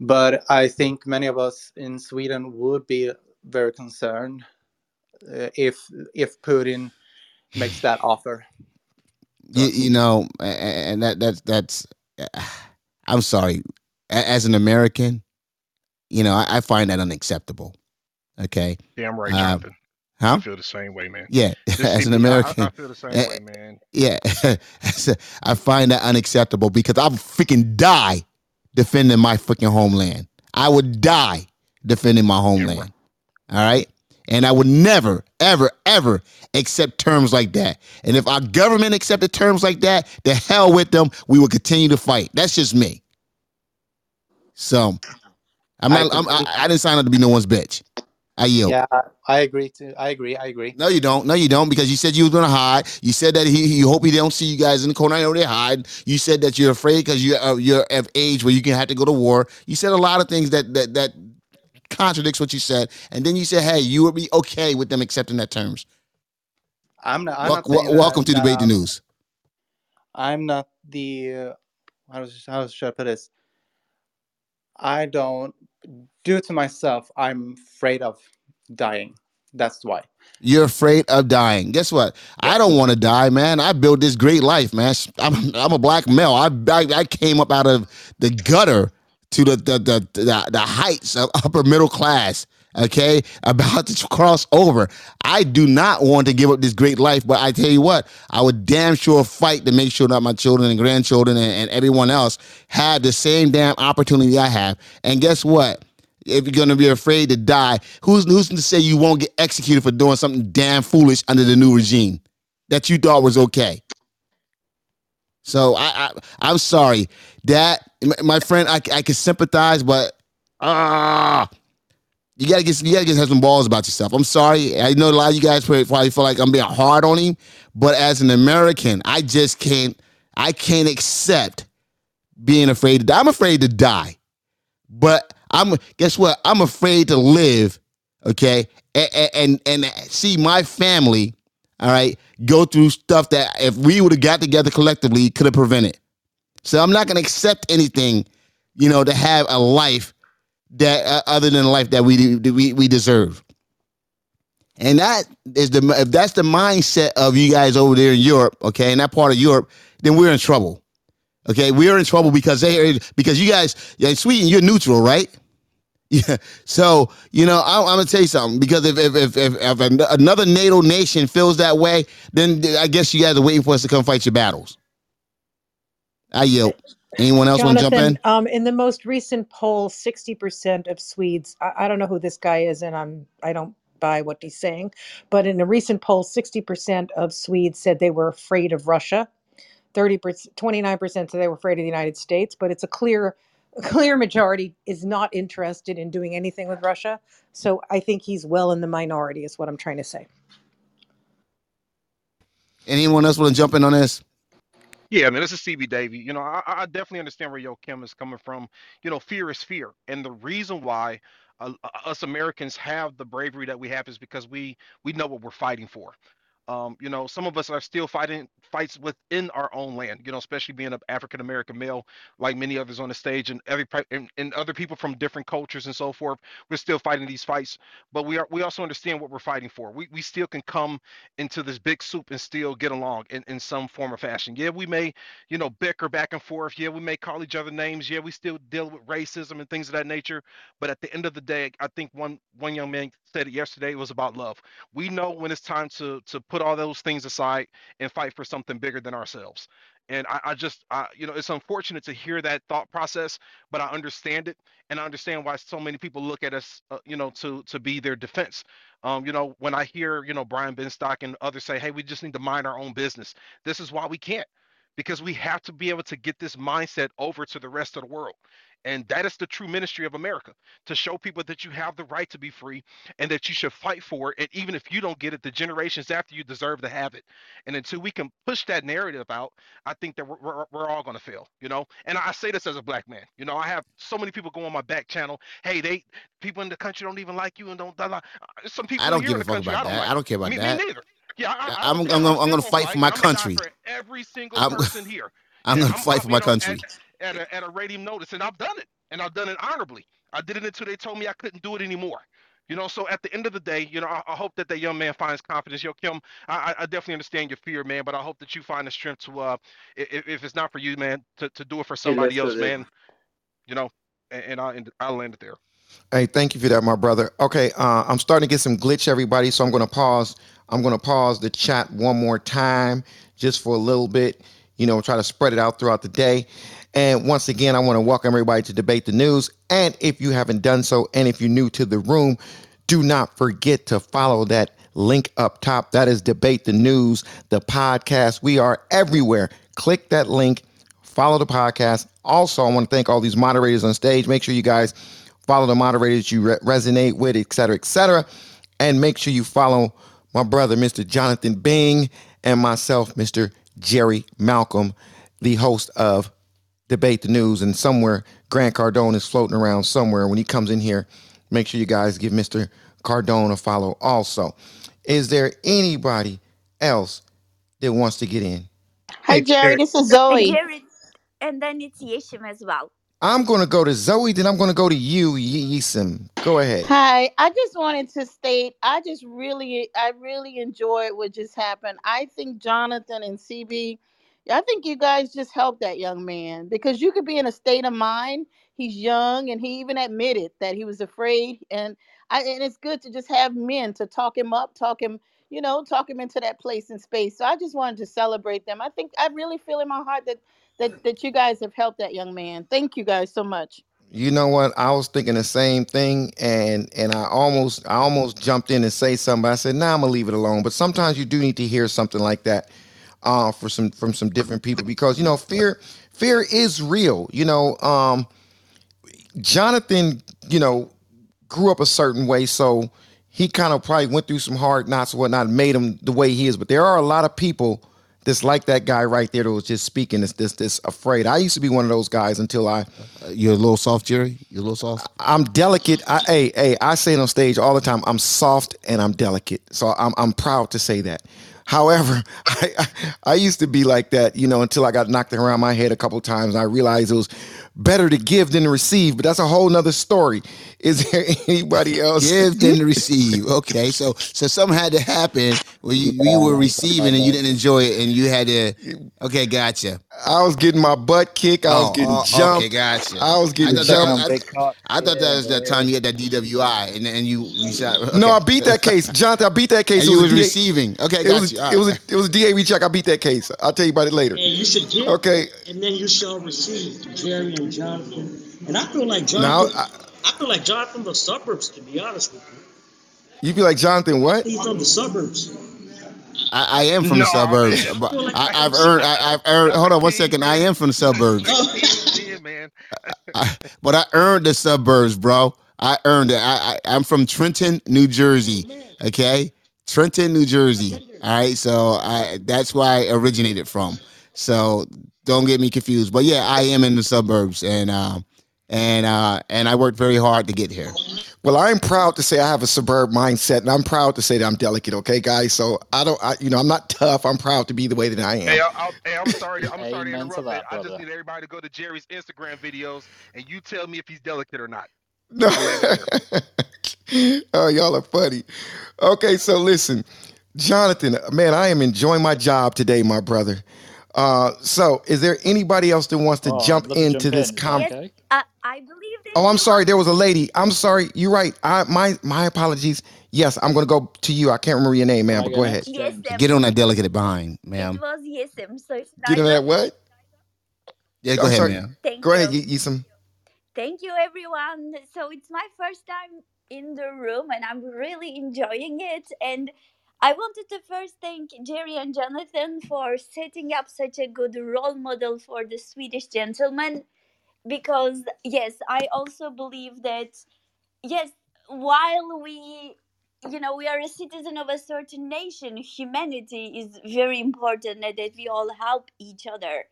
But I think many of us in Sweden would be very concerned uh, if if Putin makes that offer. You, you know, and that that's that's. [sighs] I'm sorry, as an American, you know, I, I find that unacceptable. Okay. Damn right, Uh, Jonathan. huh? I feel the same way, man. Yeah, Just [laughs] as an people- I- I- American, I feel the same eh, way, man. Yeah, [laughs] I find that unacceptable because I would freaking die defending my freaking homeland. I would die defending my homeland. All right, and I would never, ever, ever accept terms like that. And if our government accepted terms like that, the hell with them. We will continue to fight. That's just me. So, I'm not. I'm, I, I didn't sign up to be no one's bitch. I yield. Yeah, I agree. To I agree. I agree. No, you don't. No, you don't, because you said you was gonna hide. You said that he, you hope he don't see you guys in the corner. I know they hide. You said that you're afraid because you're uh, you're of age where you can have to go to war. You said a lot of things that that that contradicts what you said, and then you said, "Hey, you would be okay with them accepting that terms." I'm not. I'm not wel- saying that- welcome to debate the news. I'm not the uh, how, does- how should I put this? I don't do it to myself. I'm afraid of dying. That's why. You're afraid of dying. Guess what? I don't want to die, man. I built this great life, man. I'm, I'm a black male. I, I I came up out of the gutter to the the the the, the heights of upper middle class. Okay, about to cross over. I do not want to give up this great life, but I tell you what, I would damn sure fight to make sure that my children and grandchildren and, and everyone else have the same damn opportunity I have. And guess what? if you're gonna be afraid to die, who's who's to say you won't get executed for doing something damn foolish under the new regime that you thought was okay? So I, I I'm sorry that my- friend I I can sympathize, but ah, you gotta get you gotta get have some balls about yourself. I'm sorry. I know a lot of you guys probably feel like I'm being hard on him, but as an American, I just can't I can't accept being afraid to die. I'm afraid to die. But I'm guess what? I'm afraid to live, okay? And and, and see my family, all right, go through stuff that if we would have got together collectively could have prevented. So I'm not gonna accept anything, you know, to have a life that uh, other than the life that we we we deserve. And that is the if that's the mindset of you guys over there in Europe, okay, in that part of Europe, then we're in trouble. Okay, we're in trouble because they because you guys, yeah, Sweden, you're neutral, right? [laughs] Yeah. So you know, I, am gonna tell you something because if if if, if, if another NATO nation feels that way, then I guess you guys are waiting for us to come fight your battles. I yield. Anyone else want to jump in? Um, in the most recent poll, sixty percent of Swedes. I, I don't know who this guy is, and I'm I don't buy what he's saying, but in a recent poll, sixty percent of Swedes said they were afraid of Russia. 30 29% said they were afraid of the United States, but it's a clear a [laughs] clear majority is not interested in doing anything with Russia. So I think he's well in the minority is what I'm trying to say. Anyone else want to jump in on this? Yeah, man, this is CB Davy. You know, I, I definitely understand where Joakim is coming from. You know, fear is fear, and the reason why uh, us Americans have the bravery that we have is because we we know what we're fighting for. Um, you know, some of us are still fighting fights within our own land. You know, especially being an African American male, like many others on the stage, and every and, and other people from different cultures and so forth. We're still fighting these fights, but we are we also understand what we're fighting for. We we still can come into this big soup and still get along in, in some form or fashion. Yeah, we may, you know, bicker back and forth. Yeah, we may call each other names. Yeah, we still deal with racism and things of that nature. But at the end of the day, I think one one young man said it yesterday. It was about love. We know when it's time to to put all those things aside and fight for something bigger than ourselves. And I, I just, I, you know, it's unfortunate to hear that thought process, but I understand it, and I understand why so many people look at us, uh, you know, to to be their defense. Um, you know, when I hear, you know, Brian Benstock and others say, "Hey, we just need to mind our own business," this is why we can't, because we have to be able to get this mindset over to the rest of the world. And that is the true ministry of America to show people that you have the right to be free and that you should fight for it. And even if you don't get it, the generations after you deserve to have it. And until we can push that narrative out, I think that we're, we're, we're all going to fail, you know? And I say this as a black man, you know, I have so many people go on my back channel. Hey, they people in the country don't even like you and don't, blah, blah. Uh, some people I don't give a fuck country, about I that. like. I don't care about me, that. Me neither. Yeah, I, I, I'm, I'm, I'm, I'm, I'm going to fight for my country. For every single I'm, person here. [laughs] I'm going to fight for my country. At, at, a, at a radium notice, and I've done it, and I've done it honorably. I did it until they told me I couldn't do it anymore. You know, so at the end of the day, you know, I, I hope that that young man finds confidence. Yo, Kim, I, I definitely understand your fear, man, but I hope that you find the strength to, uh, if, if it's not for you, man, to, to do it for somebody else, man. You know, and, and I I'll land it there. Hey, thank you for that, my brother. Okay, uh, I'm starting to get some glitch, everybody. So I'm going to pause. I'm going to pause the chat one more time, just for a little bit. You know, try to spread it out throughout the day. And once again, I want to welcome everybody to Debate the News. And if you haven't done so, and if you're new to the room, do not forget to follow that link up top. That is Debate the News, the podcast. We are everywhere. Click that link, follow the podcast. Also, I want to thank all these moderators on stage. Make sure you guys follow the moderators you re- resonate with, et cetera, et cetera. And make sure you follow my brother, Mr. Jonathan Bing, and myself, Mr. Jerry Malcolm, the host of Debate the News. And somewhere, Grant Cardone is floating around somewhere. When he comes in here, make sure you guys give Mr. Cardone a follow also. Is there anybody else that wants to get in? Hi, Jerry. This is Zoe. And, Jerry, and then it's Yeshim as well. I'm going to go to Zoe, then I'm going to go to you, Yisim. Go ahead. Hi. I just wanted to state I just really, I really enjoyed what just happened. I think Jonathan and CB, I think you guys just helped that young man because you could be in a state of mind. He's young and he even admitted that he was afraid. And I, and it's good to just have men to talk him up, talk him, you know, talk him into that place and space. So I just wanted to celebrate them. I think I really feel in my heart that that that you guys have helped that young man. Thank you guys so much. You know what? I was thinking the same thing, and and I almost I almost jumped in and say something. I said, "Nah, I'm gonna leave it alone." But sometimes you do need to hear something like that uh, for some from some different people because you know fear fear is real. You know, um, Jonathan, you know, grew up a certain way, so he kind of probably went through some hard knocks and whatnot, made him the way he is. But there are a lot of people that's like that guy right there that was just speaking this this this afraid. I used to be one of those guys until I Uh, You're a little soft, Jerry. You're a little soft. I'm delicate. I hey, hey, I say it on stage all the time. I'm soft and I'm delicate. So I'm I'm proud to say that. However, [laughs] I, I I used to be like that, you know, until I got knocked around my head a couple times. And I realized it was better to give than to receive. But that's a whole nother story. Is there [laughs] anybody else? Give than to receive. Okay, so so something had to happen where you, you were receiving and you didn't enjoy it, and you had to. Okay, gotcha. I was getting my butt kicked. I was Oh, getting oh, jumped. Okay, gotcha. I was getting I thought that, jumped. I, I thought that was that time you had that DWI and then you you shot. No, I beat that case, Jonathan. I beat that case. And It you was was DA receiving. Okay, it was you. All it was a, right. it was a DAV check. I beat that case. I'll tell you about it later. And you should give, Okay. and then you shall receive, Jerry and Jonathan. And I feel like Now Jonathan, I, feel like Jonathan from the suburbs, to be honest with you. you be like Jonathan. What? He's from the suburbs. I, I am from the suburbs, man. but I, I've earned. I, I've earned. Hold on one second. I am from the suburbs, oh. [laughs] Yeah, man. I, but I earned the suburbs, bro. I earned it. I, I I'm from Trenton, New Jersey. Okay, Trenton, New Jersey. All right, so I that's where I originated from. So don't get me confused. But yeah, I am in the suburbs, and um, and uh, and I worked very hard to get here. Well, I'm proud to say I have a suburb mindset, and I'm proud to say that I'm delicate. Okay, guys. So I don't, I, you know, I'm not tough. I'm proud to be the way that I am. Hey, I, I, hey, I'm sorry. I'm sorry to Amen to interrupt. man. that, I just need everybody to go to Jerry's Instagram videos and you tell me if he's delicate or not. No. [laughs] oh, y'all are funny. Okay, so listen, Jonathan, man, I am enjoying my job today, my brother. Uh, so is there anybody else that wants to Oh, jump into jump this in. com? Yes, Okay. uh, I believe Oh, I'm sorry. There was a lady. I'm sorry. You're right. I my my apologies. Yes, I'm gonna go to you. I can't remember your name, man, I but go go ahead. yes, James? Get on that delicate behind, it was Yesem. So it's Get on that what? Yeah, go I'm ahead, sorry. ma'am. Thank Go ahead, you. Ye- Yesem. Thank you, everyone. So it's my first time in the room, and I'm really enjoying it. And I wanted to first thank Jerry and Jonathan for setting up such a good role model for the Swedish gentleman. Because, yes, I also believe that, yes, while we, you know, we are a citizen of a certain nation, humanity is very important and that we all help each other.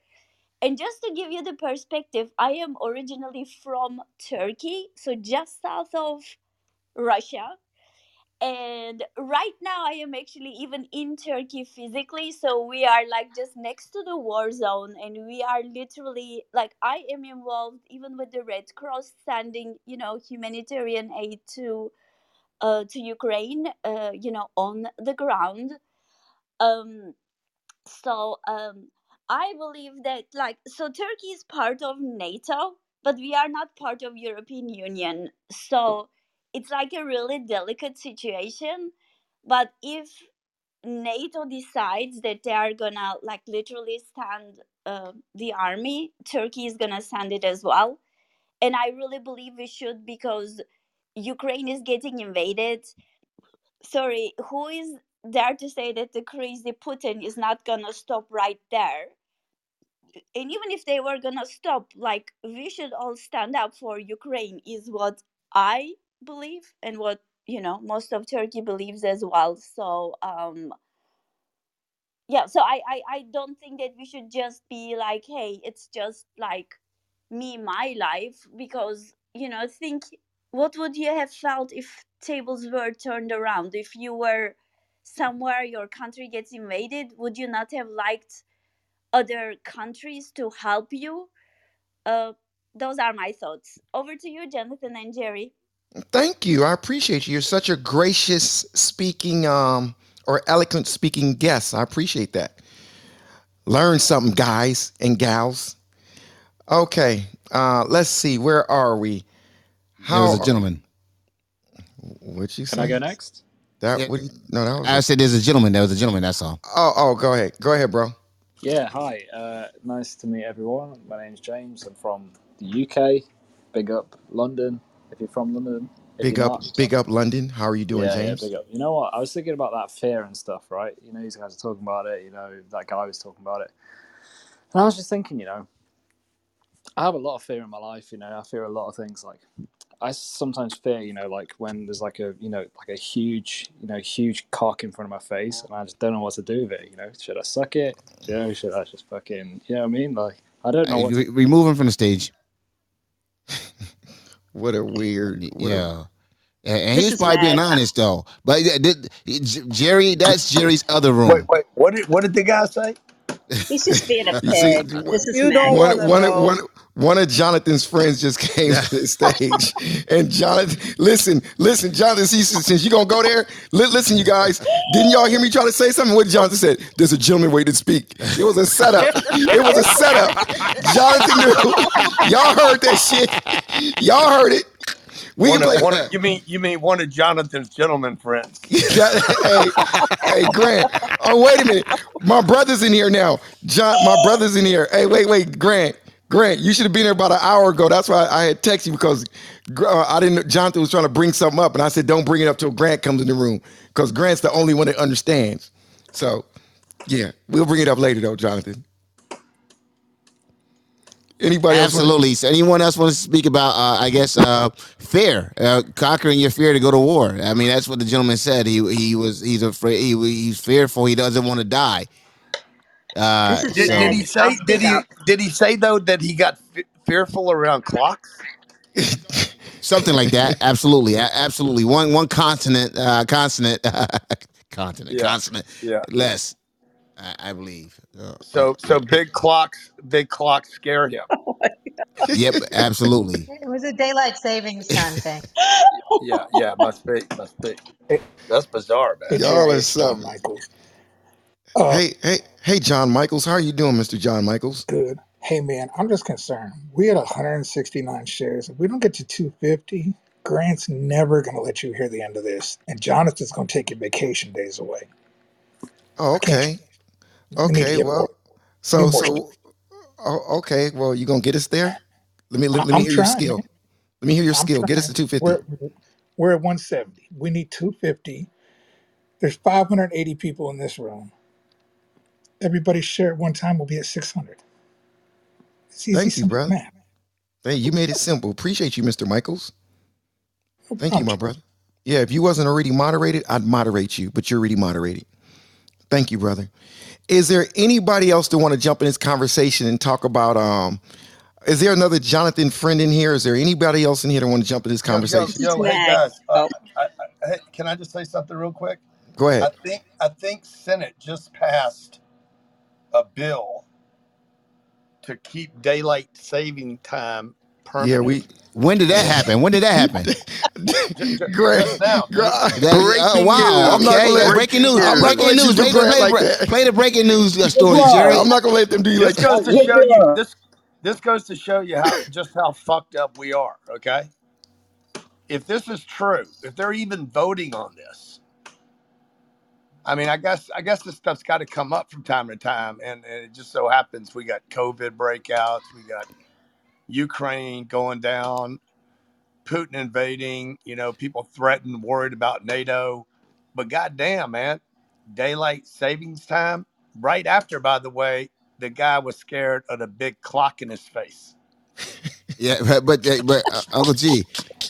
And just to give you the perspective, I am originally from Turkey, so just south of Russia. And right now, I am actually even in Turkey physically. So we are like just next to the war zone, and we are literally like I am involved even with the Red Cross sending, you know, humanitarian aid to uh, to Ukraine, uh, you know, on the ground. Um, so um i believe that like so turkey is part of nato but we are not part of european union so it's like a really delicate situation but if nato decides that they are gonna like literally stand uh, the army turkey is gonna send it as well and i really believe we should because ukraine is getting invaded sorry, who is there to say that the crazy Putin is not gonna stop right there? And even if they were gonna stop, like we should all stand up for Ukraine, is what I believe and what you know most of Turkey believes as well. So um yeah, so I I, I don't think that we should just be like, hey, it's just like me, my life, because you know, think what would you have felt if tables were turned around? If you were somewhere, your country gets invaded, would you not have liked other countries to help you? Uh, those are my thoughts. Over to you, Jonathan and Jerry. Thank you. I appreciate you. You're such a gracious speaking um or eloquent speaking guest. I appreciate that. Learn something, guys and gals. Okay. Uh let's see. Where are we? There was a gentleman. What'd you say? Can I go next? That Yeah. what you, no, that was I said there's a gentleman. There was a gentleman. That's all. Oh, oh, go ahead. Go ahead, bro. Yeah, hi. Uh, nice to meet everyone. My name's James. I'm from the UK. Big up London. If you're from London, Big up, not, big up London. How are you doing, yeah, James? yeah, big up. You know what? I was thinking about that fear and stuff, right? You know, these guys are talking about it. You know, that guy was talking about it, and I was just thinking, you know, I have a lot of fear in my life. You know, I fear a lot of things. Like, I sometimes fear, you know, like when there's like a, you know, like a huge, you know, huge cock in front of my face, and I just don't know what to do with it. You know, should I suck it? You know, should I just fucking, you know what I mean? Like, I don't know Hey, what. To, remove him from the stage. [laughs] What a weird. What a- Yeah. And and he This was is probably being honest though. But uh, yeah, did- Jerry, that's Jerry's other room. Wait, wait. What did what did the guy say? He's just being a [laughs] You see, pig. This is You don't mad. one, wanna one, know. one, one of Jonathan's friends just came to the stage, [laughs] and Jonathan, listen, listen, Jonathan, see, since since you gonna go there, li- listen, you guys, didn't y'all hear me try to say something? What Jonathan said? There's a gentleman waiting to speak. It was a setup. It was a setup. Jonathan knew. Y'all heard that shit. Y'all heard it. We One can of, one of, you mean you mean one of Jonathan's gentleman friends? [laughs] Hey, hey, Grant. Oh, wait a minute. My brother's in here now. John, my brother's in here. Hey, wait, wait, Grant. Grant, you should have been here about an hour ago. That's why I had texted you because uh, I didn't. know Jonathan was trying to bring something up, and I said, "Don't bring it up till Grant comes in the room," because Grant's the only one that understands. So, yeah, we'll bring it up later, though, Jonathan. Anybody else? wanna- Absolutely. So anyone else want to speak about? Uh, I guess uh, fear, uh, conquering your fear to go to war. I mean, that's what the gentleman said. He he was he's afraid. He, he's fearful. He doesn't want to die. Uh, Did, so did he say? Did he did he say though that he got f- fearful around clocks? [laughs] something like that. Absolutely, A- absolutely. One one consonant, uh, consonant, [laughs] continent, Yeah. consonant Yeah. less. I, I believe. Uh, So so big clocks, big clocks scare him. [laughs] yep, absolutely. [laughs] It was a daylight savings time thing. [laughs] Yeah, yeah, must be, must be. That's bizarre, man. Y'all Jerry, are it's John something. Michaels. Uh, Hey, hey, hey, John Michaels. How are you doing, Mr. John Michaels? good. Hey, man, I'm just concerned. We had 169 shares. If we don't get to 250, Grant's never going to let you hear the end of this. And Jonathan's going to take your vacation days away. Oh, I can't. okay. We need to Okay. Well, so, so, oh, okay. Well, you gonna get us there? Let me let, let me I'm hear your trying, skill. man. Let me hear your I'm skill. Get us trying. to 250. We're we're at 170. We need 250. There's 580 people in this room. Everybody share at one time. We'll be at 600. It's easy, Thank you, simple brother. math. Hey, you made it simple. Appreciate you, Mr. Michaels. No Thank you, problem. my brother. Yeah, if you wasn't already moderated, I'd moderate you, but you're already moderated. Thank you, brother. Is there anybody else that want to jump in this conversation and talk about um is there another Jonathan friend in here? Is there anybody else in here that want to jump in this Yo, yo, conversation? yo, hey guys. Uh, Oh, I, I, hey, can I just say something real quick? Go ahead. I think I think Senate just passed a bill to keep daylight saving time Yeah, we When did that happen? When did that [laughs] happen? J- j- Grant, just That, oh breaking wow! news. I'm not Okay, let breaking news. I'm breaking gonna let you news. Play the, play, like the- play the breaking news uh, story, This, Jerry. I'm not gonna let them do you this like goes to show you this this goes to show you how just how fucked up we are. Okay, if this is true, if they're even voting on this, I mean, I guess I guess this stuff's got to come up from time to time, and, and it just so happens we got COVID breakouts, we got Ukraine going down, Putin invading, you know, people threatened, worried about NATO, but goddamn, man, daylight savings time. Right after, by the way, the guy was scared of the big clock in his face. [laughs] Yeah, but but, uh, but uh, Uncle G.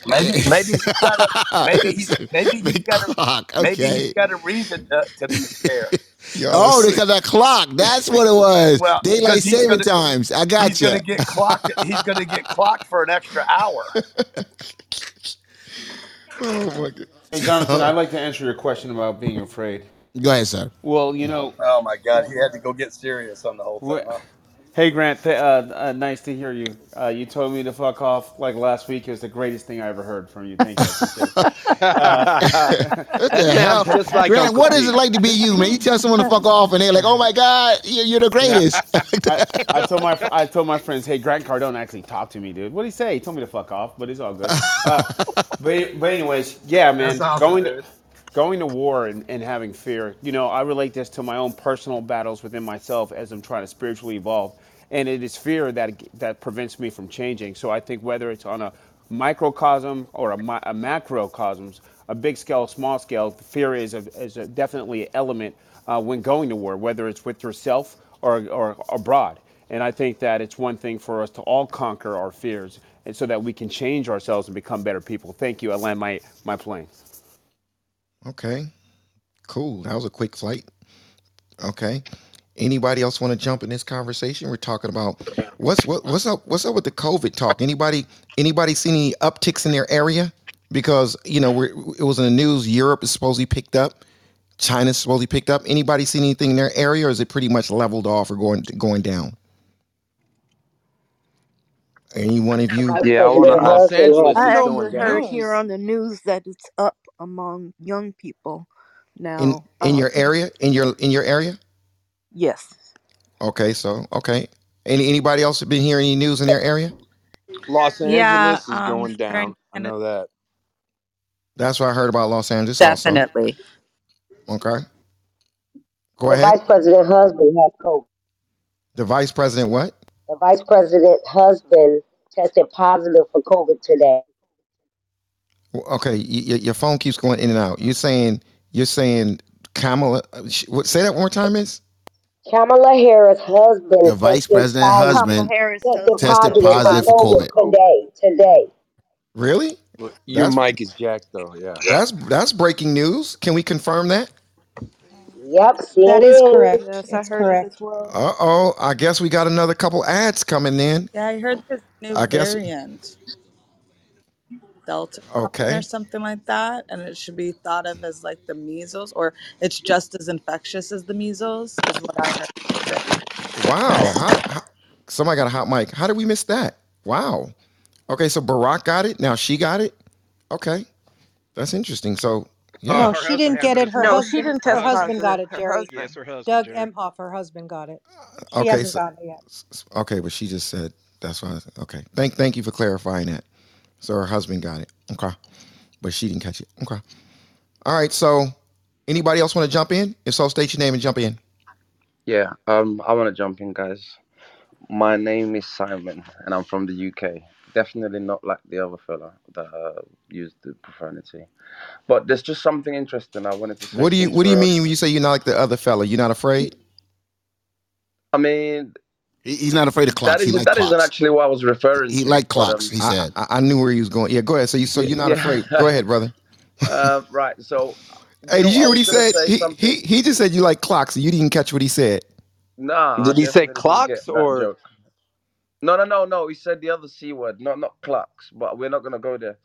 Maybe, maybe he's got a, maybe he's [laughs] maybe he's Big got a clock. maybe he's got a reason to, to be scared. [laughs] Y'all Oh, sick. because that clock. That's what it was. Well, Daylight because he's saving gonna times. I he's got gonna you. get clocked. He's gonna get clocked for an extra hour. [laughs] Oh my god. Hey, Jonathan, I'd like to answer your question about being afraid. Go ahead, sir. Well, you know, Oh my God, he had to go get serious on the whole thing. wh- Huh? Hey, Grant, th- uh, uh, nice to hear you. Uh, you told me to fuck off like last week. It was the greatest thing I ever heard from you. Thank you. I appreciate it. Uh, [laughs] What the hell? just like Grant, Uncle what is G. it like to be you, man? You tell someone to fuck off and they're like, oh my God, you're, you're the greatest. [laughs] I, I told my I told my friends, hey, Grant Cardone actually talked to me, dude. What did he say? He told me to fuck off, but it's all good. [laughs] Uh, but but anyways, yeah, man, awesome, going to dude. going to war and, and having fear. You know, I relate this to my own personal battles within myself as I'm trying to spiritually evolve, and it is fear that that prevents me from changing. So I think whether it's on a microcosm or a, mi- a macrocosms, a big scale, small scale, fear is a, is a definitely an element uh, when going to war, whether it's with yourself or, or abroad. And I think that it's one thing for us to all conquer our fears and so that we can change ourselves and become better people. Thank you. I land my my plane. Okay, cool. That was a quick flight. Okay. Anybody else want to jump in this conversation? We're talking about what's what, what's up what's up with the COVID talk. Anybody anybody seen any upticks in their area? Because you know we're, it was in the news. Europe is supposedly picked up. China's supposedly picked up. Anybody seen anything in their area, or is it pretty much leveled off or going going down? Any one of you? Yeah, I want to. Los Angeles I is actually going heard down. here on the news that it's up among young people in now. in Um, your area? In your in your area? Yes. Okay, so okay. Any anybody else been hearing any news in their area? Los Yeah, Angeles is um, going here in down. I know that. That's what I heard about Los Angeles also. Definitely. Okay. Go The ahead. vice president husband had COVID. The vice president what? The vice president husband tested positive for COVID today. Okay, y- y- your phone keeps going in and out. You're saying you're saying Kamala. What? Say that one more time, Miss. Kamala Harris' husband The vice tested president positive, husband Harris tested tested positive for positive for COVID COVID. today. Today. Really? Well, Your That's mic is jacked though. Yeah. that's that's breaking news. Can we confirm that? Yep, That is CNN. correct. Yes, I It's heard it correct. well. Uh oh. I guess we got another couple ads coming in. Yeah, I heard this new I guess. variant, Delta Okay. or something like that, and it should be thought of as like the measles, or it's just as infectious as the measles, is what I heard. Wow. How, how, somebody got a hot mic. How did we miss that? Wow. Okay, so Barack got it. Now she got it. Okay, that's interesting. So yeah. Oh, no, she didn't get it. Her No, she husband, didn't her test husband got positive. it, Her Jerry. husband. Yes, her husband, Doug Jerry. Emhoff, her husband, got it. She Okay. hasn't So gotten it yet. s- s- okay, but she just said that's why. I Okay. Thank thank you for clarifying that. So her husband got it. Okay, but she didn't catch it. Okay. All right. So anybody else want to jump in? If so, state your name and jump in. Yeah, um, I want to jump in, guys. My name is Simon, and I'm from the UK. Definitely not like the other fella that uh, used the profanity. But there's just something interesting I wanted to say What do you What do you mean when you say you're not like the other fella? You're not afraid? I mean, He- He's not afraid of that clocks. He is like that isn't actually what I was referring He to. He like But um, clocks. He I, said. I I knew where he was going. Yeah, go ahead. So you so you're not afraid. [laughs] Go ahead, brother. uh, right. So, [laughs] Hey, did you hear what he said? He something. he he just said you like clocks. You didn't catch what he said. Nah, I Did he say clocks or. No, no, no, no. He said the other c word, not not clocks. But we're not gonna go there.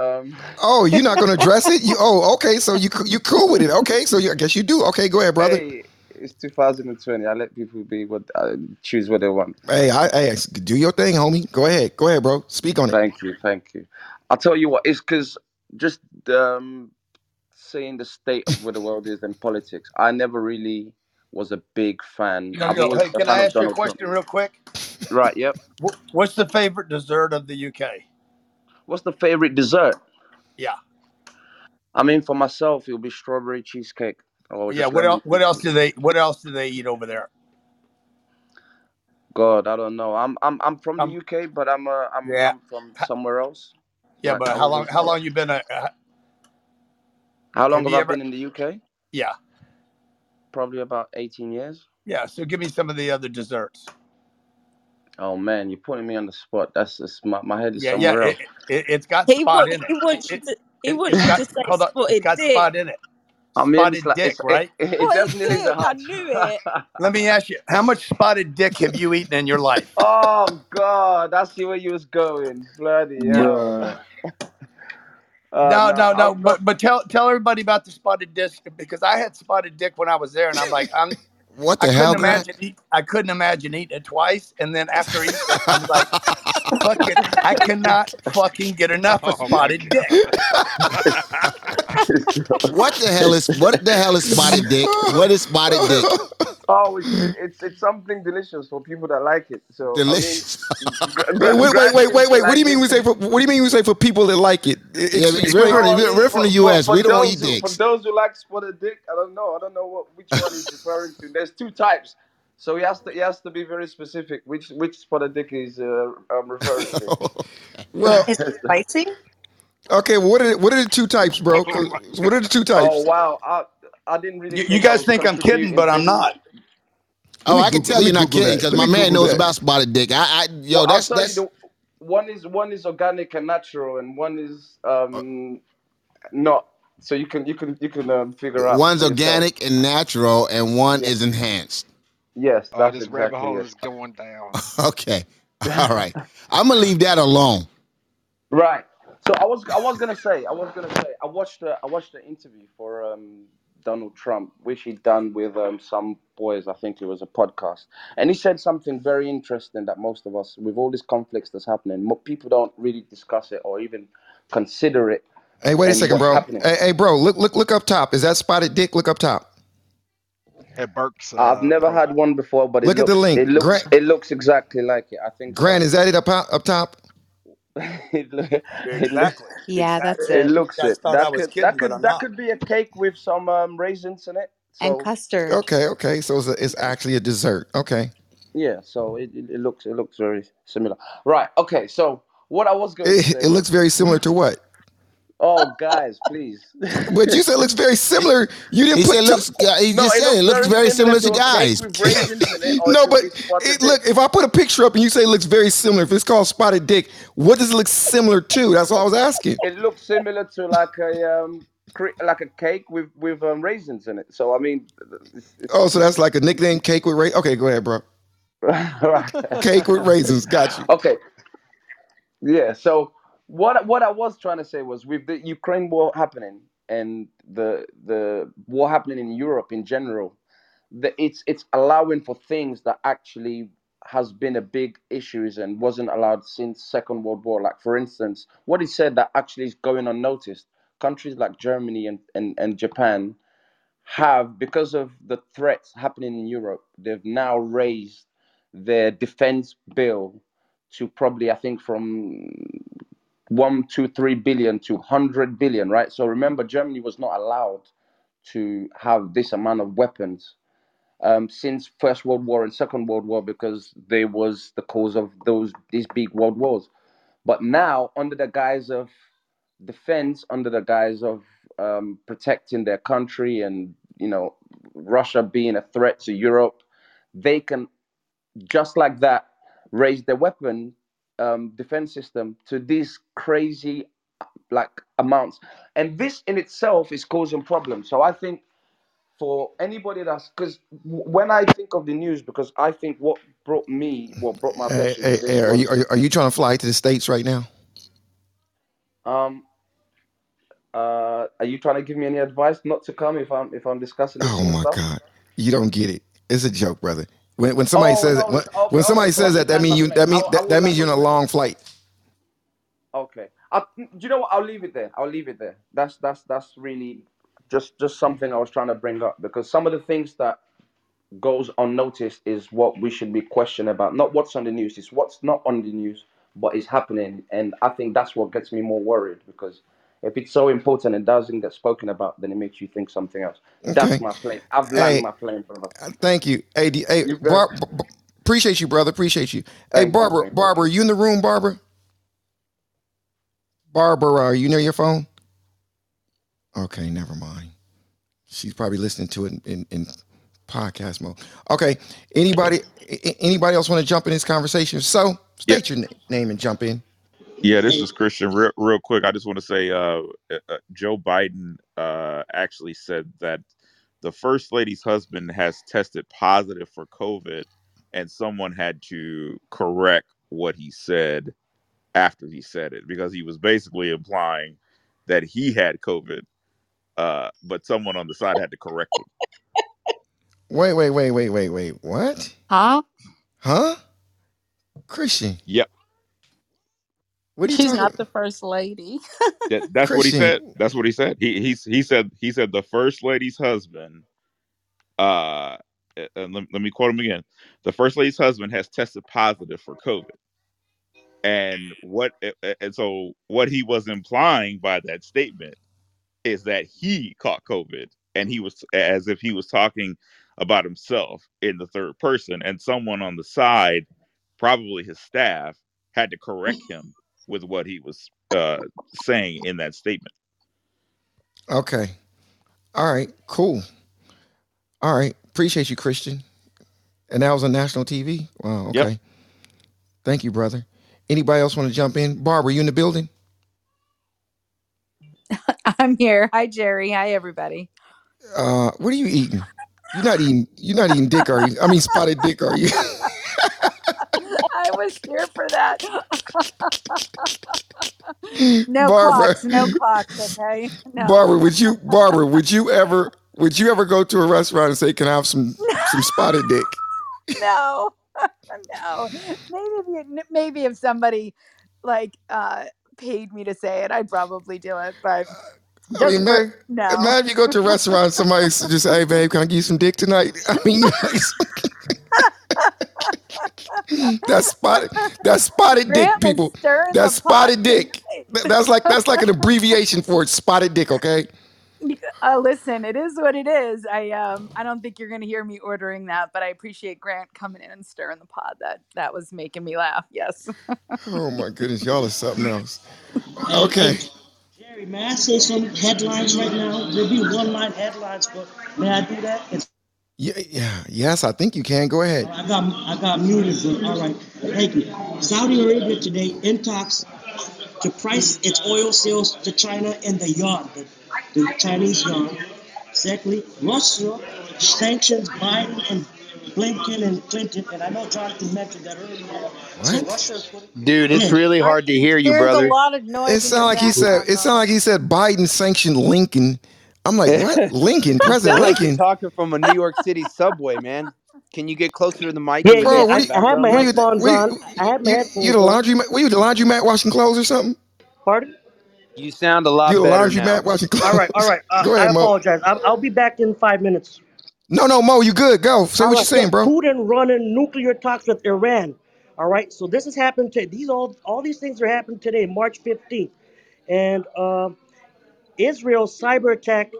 Um, [laughs] Oh, you're not going to address it? You oh, okay. So you co- you cool with it? Okay, so you, I guess you do. Okay, go ahead, brother. hey, it's 2020. I let people be what uh, choose what they want. Hey, I, hey, do your thing, homie. Go ahead, go ahead, bro. Speak on it. Thank you, thank you. I'll tell you what. It's because just um, saying the state of where the world is in politics. I never really was a big fan. Yo, yo, hey, a can fan I ask you a Donald Trump. question real quick? Right. Yep. What's the favorite dessert of the UK? What's the favorite dessert? Yeah, I mean, for myself, it'll be strawberry cheesecake. Or yeah. What else? What else do they? What else do they eat over there? God, I don't know. I'm I'm I'm from the Um, UK, but I'm uh, I'm yeah, I'm from somewhere else. yeah. But how long? How long you been? A, uh, How long have have you I ever? been in the UK? Yeah, Probably about 18 years. yeah. So give me some of the other desserts. Oh man, you're putting me on the spot. That's just my, my head is Yeah, yeah. somewhere It, else. it, it's got He spot want in he it. wants you It, to he it wants you got. to say Hold on. It's spotted got dick. spot in it. I mean, Spotted like dick, it's, it, right? it Spotted definitely is. I knew it. [laughs] Let me ask you, how much spotted dick have you eaten in your life? [laughs] oh God, I see where you was going. Bloody hell. Bruh. [laughs] Uh, No, no, no, no. But but tell tell everybody about the spotted dick because I had spotted dick when I was there, and I'm like, I'm What I the couldn't hell, Grant? imagine eat, I couldn't imagine eating it twice, and then after eating it, I'm like, fucking, I cannot fucking get enough of Oh my spotted dick. What the hell is what the hell is spotted dick? What is spotted dick? Oh, it's, it's it's something delicious for people that like it. So I mean, Delicious. Wait, wait, wait, wait, wait, to. What do you mean it. we say for? What do you mean we say for people that like it? E- Yeah, Ex- we're from the, mean we're from for, the for, U.S. for We don't those eat who, for those who like spotted dick, I don't know. I don't know what which one he's referring to. There's two types, so he has to he has to be very specific which which spotted dick he's uh, um, referring to. [laughs] Well, Is it spicy? okay. Well, what are the, what are the two types, bro? What are the two types? Oh wow, I I didn't really You, you guys think I'm kidding, but I'm not. Oh, me I can Google. tell Let me you're not Google kidding that. because Let my me man Google knows that. about spotted dick. I, I yo, Well, I'll that's tell you that's the one is one is organic and natural, and one is Uh, um not. So you can you can you can um, figure out One's for yourself. organic and natural, and one Yeah. is enhanced. Yes, Oh, that's this rabbit exactly hole it. is going down. [laughs] Okay. [laughs] All right. I'm gonna leave that alone. Right. So I was I was gonna say I was gonna say I watched the I watched the interview for um Donald Trump, which he done with um some boys. I think it was a podcast, and he said something very interesting that most of us, with all these conflicts that's happening, people don't really discuss it or even consider it. Hey, wait a second, bro. Hey, hey, bro, look, look, look up top. Is that spotted dick? Look up top. At Burke's I've uh, never had one before, but it Look at looks the link. it looks Grant, it looks exactly like it. I think so. Grant, is that it up top? Up top? [laughs] it, look, it, look, Exactly. [laughs] Yeah, that's Exactly. it it. looks guys it. thought I That was could kidding, that but could I'm that not. could be a cake with some um, raisins in it. And So custard. Okay, okay. So it's, a, it's actually a dessert. Okay. yeah, so it, it, it looks it looks very similar. Right. Okay. So what I was going to It, say it looks very similar to what? Oh guys, please. But you said it looks very similar. You didn't put. said T- looks. uh, He no, just it said it looks looks very very similar similar to to a cake guys. [laughs] with raisins in it, or no, but it, look, if I put a picture up and you say it looks very similar, if it's called spotted dick, what does it look similar to? That's what I was asking. It looks similar to like a um like a cake with with um, raisins in it. So I mean, it's, it's Oh, so that's like a nickname cake with raisins. Okay, go ahead, bro. [laughs] Cake with raisins. Got you. Okay. Yeah. So what what I was trying to say was with the Ukraine war happening and the the war happening in Europe in general, the, it's it's allowing for things that actually has been a big issues and wasn't allowed since Second World War. Like for instance, what he said that actually is going unnoticed. Countries like Germany and, and, and Japan have, because of the threats happening in Europe, they've now raised their defense bill to probably, I think, from one, two, three billion to hundred billion, right? So remember, Germany was not allowed to have this amount of weapons um, since First World War and Second World War because they was the cause of those these big world wars. But now, under the guise of defense, under the guise of um, protecting their country, and you know, Russia being a threat to Europe, they can just like that raise their weapon um, defense system to these crazy like amounts, and this in itself is causing problems. So I think for anybody that's because when I think of the news, because I think what brought me, what brought my Hey, hey, hey, are you, are you are you trying to fly to the states right now? um uh are you trying to give me any advice not to come if I'm if I'm discussing Oh my stuff? God, you don't get it. It's a joke, brother. When when somebody Oh says it, no, when, okay. when somebody Okay, says that, that means you that means that, that means you're in a long flight. Okay. I, do you know what? I'll leave it there. I'll leave it there. That's that's that's really just just something I was trying to bring up because some of the things that goes unnoticed is what we should be questioned about. Not what's on the news, it's what's not on the news, but is happening. And I think that's what gets me more worried because if it's so important and doesn't get spoken about, then it makes you think something else. That's Okay. my plane. I've landed my plane, brother. uh, thank you. Hey, D- hey, You good? Bar- b- b- appreciate you, brother. Appreciate you. Hey, Thank you, Barbara, thank you. Barbara, you in the room, Barbara? Barbara, are you near your phone? Okay, never mind. She's probably listening to it in, in, in podcast mode. Okay. Anybody a- a- anybody else want to jump in this conversation? So Yeah, state your na- name and jump in. Yeah. This is Christian. Real, real quick, I just want to say, uh, uh, uh, Joe Biden uh, actually said that the first lady's husband has tested positive for COVID, and someone had to correct what he said after he said it because he was basically implying that he had COVID, uh, but someone on the side had to correct him. Wait, wait, wait, wait, wait, wait. What? Huh? Huh? Christian, Yep, what are you She's talking not the first lady. that, [laughs] that's what he said. That's what he said. He he he said he said the first lady's husband uh eh, eh, and let, let me quote him again the first lady's husband has tested positive for covid and what eh, and so what he was implying by that statement is that he caught covid and he was as if he was talking about himself in the third person and someone on the side probably his staff had to correct [laughs] him with what he was uh saying in that statement Okay. All right. Cool. All right. Appreciate you, Christian. And that was on national TV. Wow. yep Okay. Thank you, brother. Anybody else want to jump in? Barbara, you in the building? [laughs] I'm here. Hi, Jerry. Hi, everybody. Uh, what are you eating? You're not eating. You're not eating dick, are you? I mean, spotted dick, are you? [laughs] Here for that. [laughs] no Barbara. clocks. No clocks. Okay. No. Barbara, would you? Barbara, would you ever? Would you ever go to a restaurant and say, "Can I have some some spotted dick"? [laughs] no. [laughs] no. Maybe if you, maybe if somebody like uh paid me to say it, I'd probably do it. But I mean, man, no. imagine you go to a restaurant and somebody just say, "Hey, babe, can I give you some dick tonight?" [laughs] I mean, [laughs] that's spotted. That's spotted dick, Grant was people. pot spotted dick. That's like that's like an abbreviation for it. Spotted dick. Okay. [laughs] Uh, listen, it is what it is. I um I don't think you're gonna hear me ordering that, but I appreciate Grant coming in and stirring the pot. That that was making me laugh. Yes. Oh my goodness, y'all is something else. Okay. Hey, may I say some headlines right now? There'll be one line headlines, but may I do that? It's, Yeah, yeah, yes, I think you can. Go ahead. I got I got muted, but all right. Thank you. Saudi Arabia today in talks to price its oil sales to China in the yuan, the, the Chinese yuan. Secondly, Russia sanctions Biden and Blinken and Clinton, and I know Jonathan mentioned that earlier. So What? Russia is Dude, it's Yeah. really hard to hear you, There's a brother. lot of noise. It in sounded your like he said. background, It sounded like he said Biden sanctioned Lincoln. I'm like, what? [laughs] Lincoln, President sound like you're Lincoln. talking from a New York City subway, man. Can you get closer to the mic Yeah, Bro, yeah. what I, the you, I have my background were you, noise? headphones were you, on. I have my you, headphones you the on. laundry mat? Were you the laundromat washing clothes or something? Pardon? You sound a lot You the better now. laundromat washing All right, all clothes? right. Uh, [laughs] Go I ahead, Mo. apologize. I'll, I'll be back in five minutes. No, no, Mo, you good? Go. Say All what you're right. Saying, bro. Putin running nuclear talks with Iran. All right. So this has happened today. these all all these things are happening today, March fifteenth, and uh, Israel's cyber attack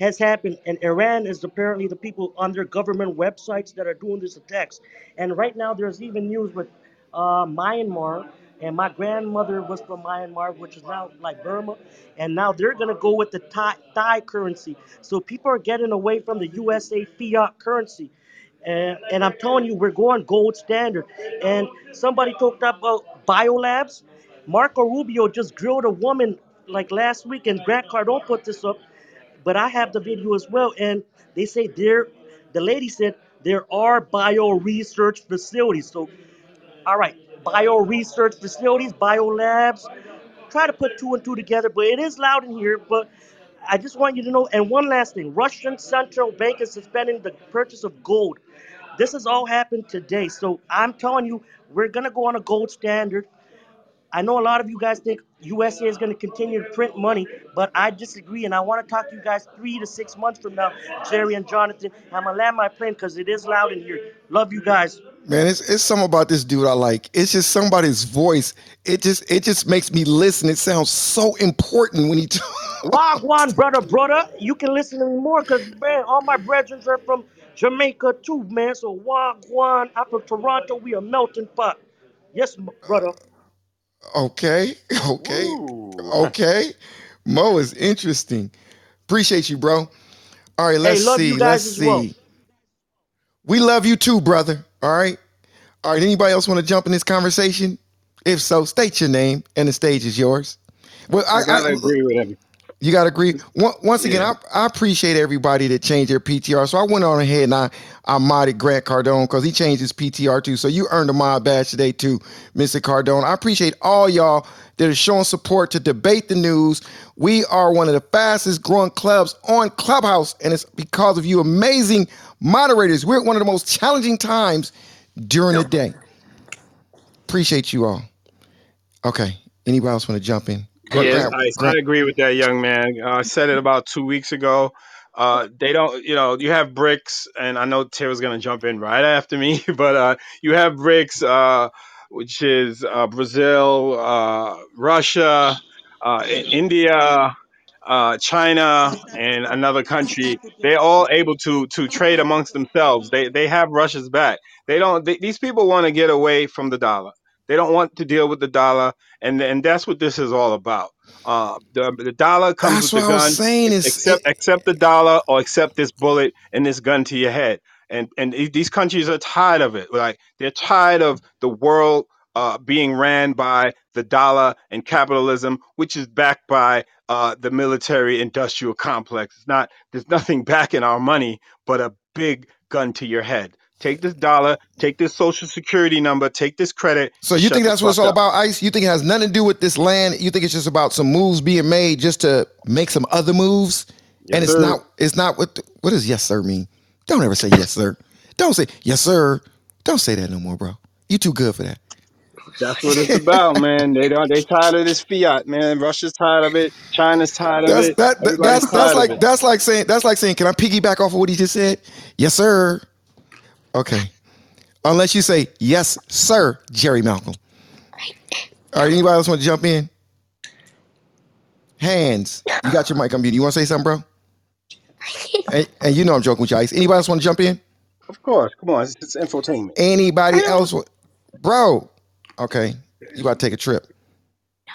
has happened, and Iran is apparently the people under government websites that are doing these attacks. And right now, there's even news with uh, Myanmar, and my grandmother was from Myanmar, which is now like Burma, and now they're gonna go with the Thai, Thai currency. So people are getting away from the USA fiat currency. And, and I'm telling you, we're going gold standard. And somebody talked about biolabs. Marco Rubio just grilled a woman like last week, and Grant Cardone put this up. But I have the video as well, and they say there, the lady said there are bio research facilities. So, all right, bio research facilities, bio labs. Try to put two and two together, but it is loud in here. But I just want you to know. And one last thing: Russian central bank is suspending the purchase of gold. This has all happened today. So I'm telling you, we're gonna go on a gold standard. I know a lot of you guys think USA is going to continue to print money, but I disagree, and I want to talk to you guys three to six months from now, Jerry and Jonathan. I'm gonna land my plane because it is loud in here. Love you guys. Man, it's it's something about this dude I like. It's just somebody's voice. It just it just makes me listen. It sounds so important when he [laughs] talks. Wagwan, brother, brother. You can listen to me more because, man, all my brethren are from Jamaica too, man. So Wagwan, I'm from Toronto. We a melting pot. Yes, brother. Okay, [laughs] okay, Ooh. [laughs] okay. Mo is interesting. Appreciate you, bro. All right, let's love see. Let's as well. see. We love you too, brother. All right. All right. Anybody else want to jump in this conversation? If so, state your name and the stage is yours. Well, I, I gotta I- agree with him. You got to agree. Once once again, Yeah. I, I appreciate everybody that changed their PTR. So I went on ahead and I, I modded Grant Cardone because he changed his PTR too. So you earned a mod badge today too, Mr. Cardone. I appreciate all y'all that are showing support to debate the news. We are one of the fastest growing clubs on Clubhouse, and it's because of you amazing moderators. We're at one of the most challenging times during the day. Appreciate you all. Okay. Anybody else want to jump in? Grant- Yes, Grant- I, I agree with that young man. Uh, I said it about two weeks ago. Uh, they don't, you know, you have BRICS, and I know Tara's going to jump in right after me, [laughs] but uh, you have BRICS, uh, which is uh, Brazil, uh, Russia, uh, India, uh, China, and another country. They're all able to to trade amongst themselves. They they have Russia's back. They don't. They, these people want to get away from the dollar. They don't want to deal with the dollar, and and that's what this is all about. Uh, the the dollar comes That's with what the I was saying. Is Accept accept the dollar or accept this bullet and this gun to your head. And and these countries are tired of it. Like they're tired of the world uh, being ran by the dollar and capitalism, which is backed by uh, the military industrial complex. It's not, there's nothing backing our money but a big gun to your head. Take this dollar, take this social security number, take this credit. So you think that's what it's all up. about, Ice? You think it has nothing to do with this land? You think it's just about some moves being made just to make some other moves? Yes, and it's sir. not. It's not what. What does yes sir mean? Don't ever say yes sir. Don't say yes sir. Don't say that no more, bro. You too good for that. That's what it's about, man. They don't. They tired of this fiat, man. Russia's tired of it. China's tired of That's it. that. that- That's that's like that's like saying that's like saying. Can I piggyback off of what he just said? Yes sir. Okay. Unless you say yes sir, Jerry Malcolm. All right. Anybody else want to jump in? Hands. You got your mic on mute. You want to say something, bro? [laughs] and, and you know I'm joking with you, Ice. Anybody else want to jump in? Of course. Come on. It's, it's infotainment. Anybody else? wa- Bro. Okay. You about to take a trip.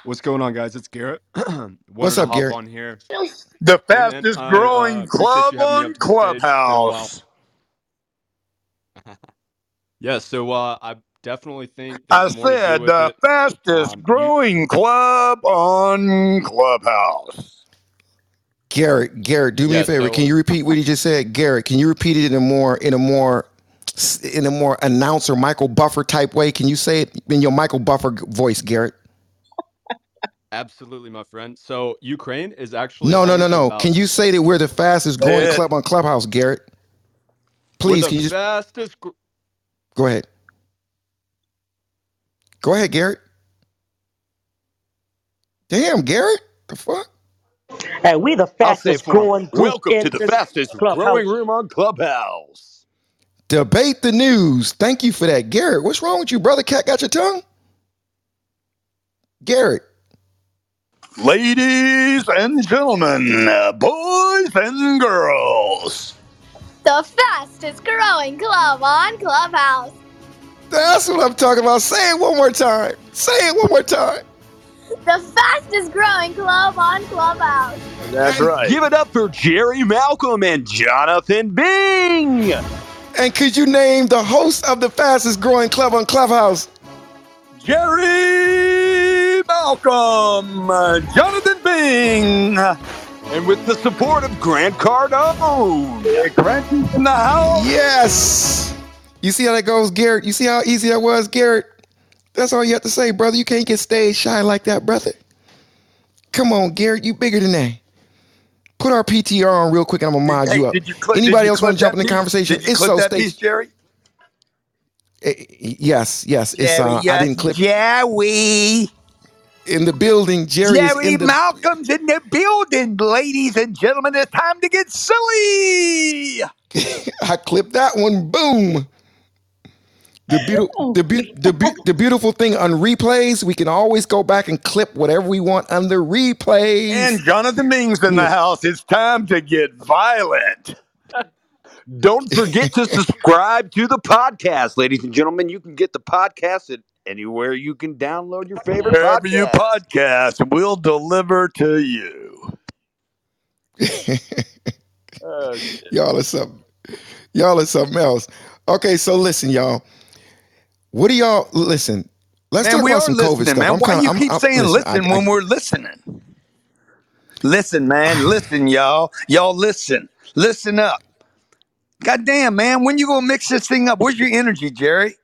What's going on, guys? It's Garrett. [clears throat] What's up, Garrett? on here. The Hey, man, fastest I, growing uh, club you having me on up to the stage. It's been a while. Clubhouse. Yeah, so uh, I definitely think I there's more to do said the it. fastest Um, you, growing club on Clubhouse. Garrett, Garrett, do me yeah, a favor. so Can you repeat what he just said? Garrett, can you repeat it in a more in a more in a more announcer Michael Buffer type way? Can you say it in your Michael Buffer voice, Garrett? absolutely, my friend. So Ukraine is actually No, no, no, no. about Can you say that we're the fastest growing Yeah. club on Clubhouse, Garrett? we're Please, the can you just fastest. Gr- go ahead? Go ahead, Garrett. Damn, Garrett. The fuck? And we the I'll say it fastest growing group Welcome in to the this fastest growing room on Clubhouse. Debate the news. Thank you for that, Garrett. What's wrong with you, brother? Cat got your tongue? Garrett. Ladies and gentlemen, boys and girls. The fastest growing club on Clubhouse. That's what I'm talking about. Say it one more time. Say it one more time. The fastest growing club on Clubhouse. That's right. Give it up for Jerry Malcolm and Jonathan Bing. And could you name the host of the fastest growing club on Clubhouse? Jerry Malcolm, Jonathan Bing, and with the support of Grant Cardone. Grant is in the house. Yes. You see how that goes, Garrett? You see how easy that was, Garrett? That's all you have to say, brother. You can't get stage shy like that, brother. Come on, Garrett. You bigger than that. Put our PTR on real quick and I'm gonna mod Hey, you up. did you clip- Anybody else want to jump in the piece? conversation? Did you it's clip so that stage. piece, Jerry? Yes, yes. It's uh, I didn't clip Jerry. In the building. Jerry, Jerry in the Malcolm's in the building, ladies and gentlemen. It's time to get silly. [laughs] I clipped that one. Boom. The beautiful, oh. the, beau- the, beau- the beautiful thing on replays, we can always go back and clip whatever we want under replays. And Jonathan Bing's in the house. It's time to get violent. Don't forget to [laughs] subscribe to the podcast, ladies and gentlemen. You can get the podcast at anywhere you can download your favorite Wherever podcast. you podcast, we'll deliver to you. [laughs] Oh, y'all are something. Y'all are something else. Okay, so listen, y'all. What do y'all listen? Let's man, talk we about some COVID stuff. man. I'm Why kinda- you I'm- keep I'm- saying listen, listen, I- when we're listening? Listen, man. Listen, y'all. Y'all listen. Listen up. God damn, man. When you gonna mix this thing up? Where's your energy, Jerry?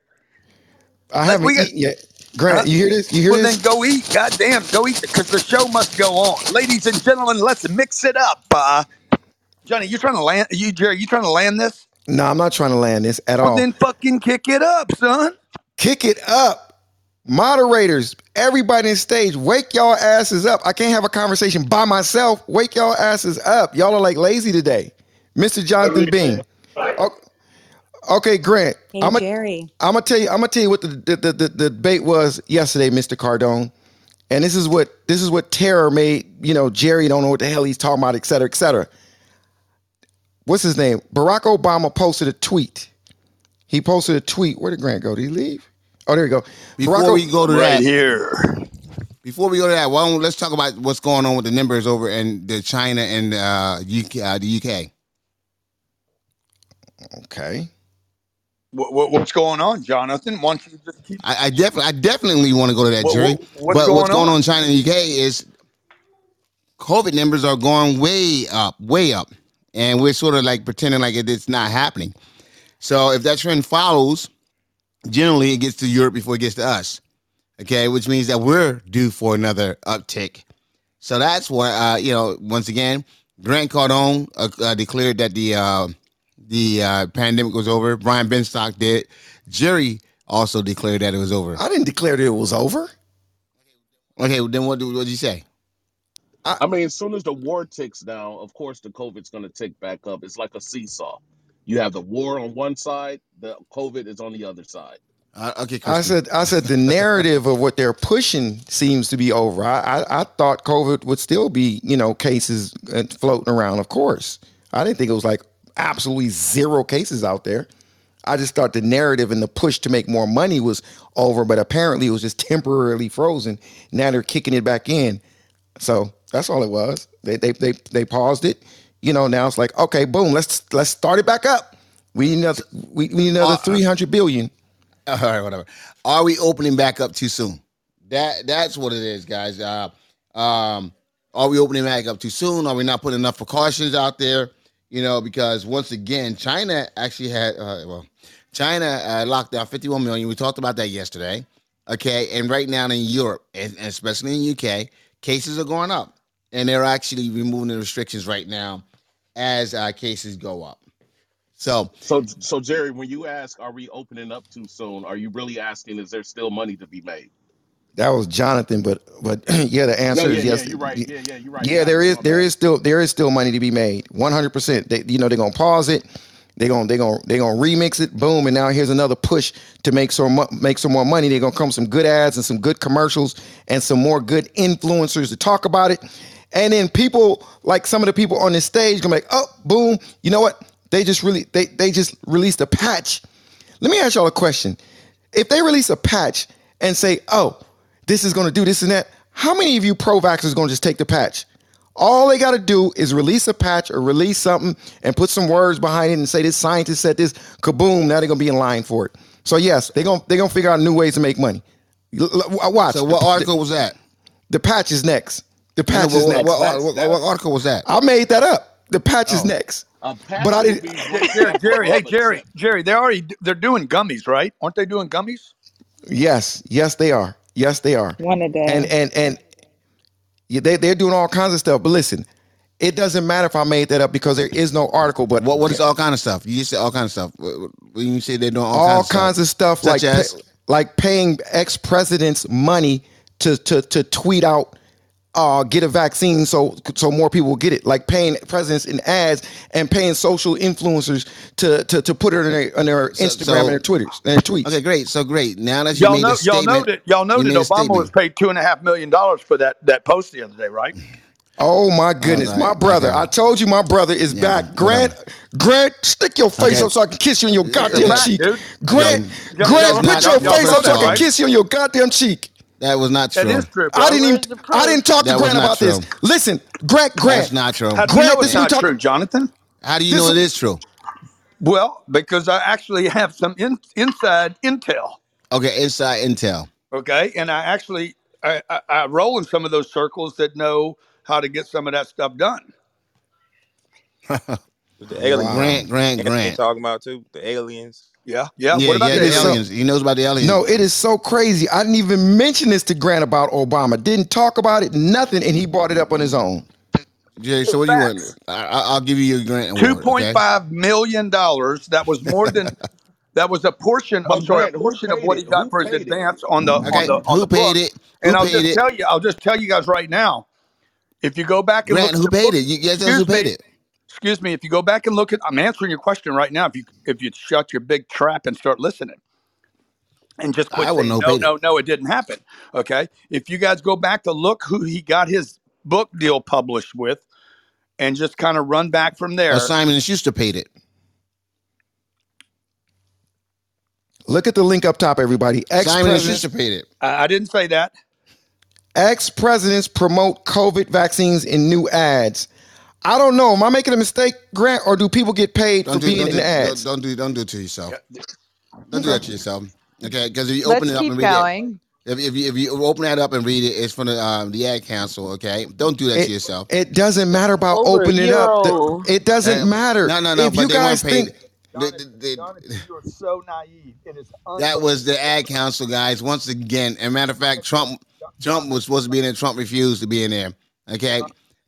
I haven't we got- eaten yet. Grant, Huh? you hear this? You hear this? well, this? then go eat. Goddamn, go eat because the show must go on. Ladies and gentlemen, let's mix it up. Uh, Johnny, you trying to land? You, Jerry, you trying to land this? No, I'm not trying to land this at Well, all. then fucking kick it up, son. Kick it up. Moderators, everybody in stage, wake y'all asses up. I can't have a conversation by myself. Wake y'all asses up. Y'all are like lazy today. Mr. Jonathan Bing. O- Okay, Grant. Hey, I'm Jerry. I'm gonna tell you. I'm gonna tell you what the the, the the the debate was yesterday, Mr. Cardone. And this is what this is what terror made. You know, Jerry don't know what the hell he's talking about, et cetera, et cetera. What's his name? Barack Obama posted a tweet. He posted a tweet. Where did Grant go? Did he leave? Oh, there you go. Before Barack we go to Right that, here. before we go to that, why don't let's talk about what's going on with the numbers over in the China and uh, UK, uh, the UK. Okay. What, what, what's going on, Jonathan? Why don't you just keep? I, I definitely, I definitely want to go to that jury. what- what's but going what's going on? on in China and UK is COVID numbers are going way up, way up, and we're sort of like pretending like it's not happening. So if that trend follows, generally it gets to Europe before it gets to us. Okay, which means that we're due for another uptick. So that's why, uh, you know, once again, Grant Cardone uh, uh, declared that the uh, the uh, pandemic was over. Brian Benstock did. Jerry also declared that it was over. I didn't declare that it was over. Okay, well, then what did you say? I mean, as soon as the war ticks down, of course the COVID's going to tick back up. It's like a seesaw. You have the war on one side, the COVID is on the other side. Uh, okay, I said, I said the narrative of what they're pushing seems to be over. I, I, I thought COVID would still be, you know, cases uh, floating around. Of course, I didn't think it was like absolutely zero cases out there. I just thought the narrative and the push to make more money was over, but apparently it was just [laughs] temporarily frozen. Now they're kicking it back in. So that's all it was. They they they they paused it. You know, now it's like, okay, boom, let's let's start it back up. We need another we, we need another three hundred billion. All right, whatever. Are we opening back up too soon? That that's what it is, guys. Uh, um, are we opening back up too soon? Are we not putting enough precautions out there? You know, because once again, China actually had uh, well, China uh, locked down 51 million. We talked about that yesterday. Okay, and right now in Europe, and and especially in UK, cases are going up, and they're actually removing the restrictions right now as uh, cases go up. So, So, so Jerry, when you ask, "Are we opening up too soon?" Are you really asking, "Is there still money to be made?" That was Jonathan, but but [clears throat] yeah, the answer yeah, is yeah, yes. you're right. Yeah, yeah, you're right. Yeah, Yeah, there yeah, is there bad. still there is still money to be made. One hundred percent. They you know they're gonna pause it. They're gonna they're gonna they're gonna remix it. Boom, and now here's another push to make some make some more money. They're gonna come some good ads and some good commercials and some more good influencers to talk about it. And then people like some of the people on this stage gonna be like, oh, boom. You know what? They just really they they just released a patch. Let me ask y'all a question. If they release a patch and say, oh, this is going to do this and that, how many of you pro vaxxers going to just take the patch? All they got to do is release a patch or release something and put some words behind it and say this scientist said this, kaboom, now they're going to be in line for it. So yes, they're going to they're going to figure out new ways to make money. L- l- uh, Watch. so what The- article was that? The patch is next. The patch what, is what, next. what, what- what article was that? I made that up. The patch is Oh. next. But I didn't. Jerry, Jerry, Jerry, hey Jerry, Jerry, they already they're doing gummies, right? Aren't they doing gummies? Yes, yes, they are. Yes, they are. One a day. And and and yeah, they they're doing all kinds of stuff. But listen, it doesn't matter if I made that up because there is no article. But What what is all kind of stuff? You just said all kind of stuff. When you say they're doing all, all, kinds, kinds of stuff, Such like as? pay- like paying ex presidents money to to to tweet out. Uh, get a vaccine so so more people will get it. Like paying presidents in ads and paying social influencers to to, to put it on their on their So- Instagram so- and their Twitters and their tweets. Okay, great. So great. Now that you Y'all made know, the y'all know that y'all know that Obama statement. was paid two and a half million dollars for that that post the other day, right? Oh my goodness, right, my brother! okay. I told you my brother is back. Grant, Grant, stick your face Okay. up so I can kiss you on your goddamn back, cheek. dude. Grant, Y'all- Grant, y'all- put y'all- your y'all face know up so I can right? kiss you on your goddamn cheek. That was not true. That is true. I didn't even. I didn't talk to That was Grant not about this. Listen, Grant, Grant. That's not true. How do you Grant, know this it's we not talk- true, Jonathan? How do you This know is- it is true? Well, because I actually have some in, inside intel. Okay, inside intel. Okay, and I actually I, I, I roll in some of those circles that know how to get some of that stuff done. [laughs] The aliens. Grant, Grant, Grant. talking about too. The aliens. Yeah, yeah. Yeah, what about yeah, the the aliens? aliens. He knows about the aliens. No, it is so crazy. I didn't even mention this to Grant about Obama. Didn't talk about it, nothing, and he brought it up on his own. Jay, so what do you want? I, I- I'll give you your grant. Two award, point okay? five million dollars. That was more than. [laughs] That was a portion. I'm sorry, a portion of what he got for his advance on the Okay, on the on who the paid book. it? Who And I'll paid just it? tell you, I'll just tell you guys right now. If you go back and Grant, look, who the paid book- it? You guys who paid me, it? Excuse me. If you go back and look at, I'm answering your question right now. If you if you shut your big trap and start listening, and just quit I wouldn't saying know no, paid no, no, it didn't happen. Okay, if you guys go back to look who he got his book deal published with, and just kind of run back from there. Or Simon and Schuster paid it. Look at the link up top, everybody. Ex Simon and presidents, Schuster paid it. I, I didn't say that. ex presidents promote COVID vaccines in new ads. I don't know. Am I making a mistake, Grant, or do people get paid Don't for do, being in do, the don't, ads? don't do don't do it to yourself. Don't do that to yourself. Okay, because if you Let's open it up keep and read going. it, if, if you if you open that up and read it, it's from the um, the ad council. Okay, don't do that It, to yourself. it doesn't matter about Over opening it up. The- It doesn't Uh, matter. No, no, no. If but you they weren't guys paid. think You're so naive. It is that was the ad council guys. Once again, and matter of fact, Trump Trump was supposed to be in there. Trump refused to be in there. Okay,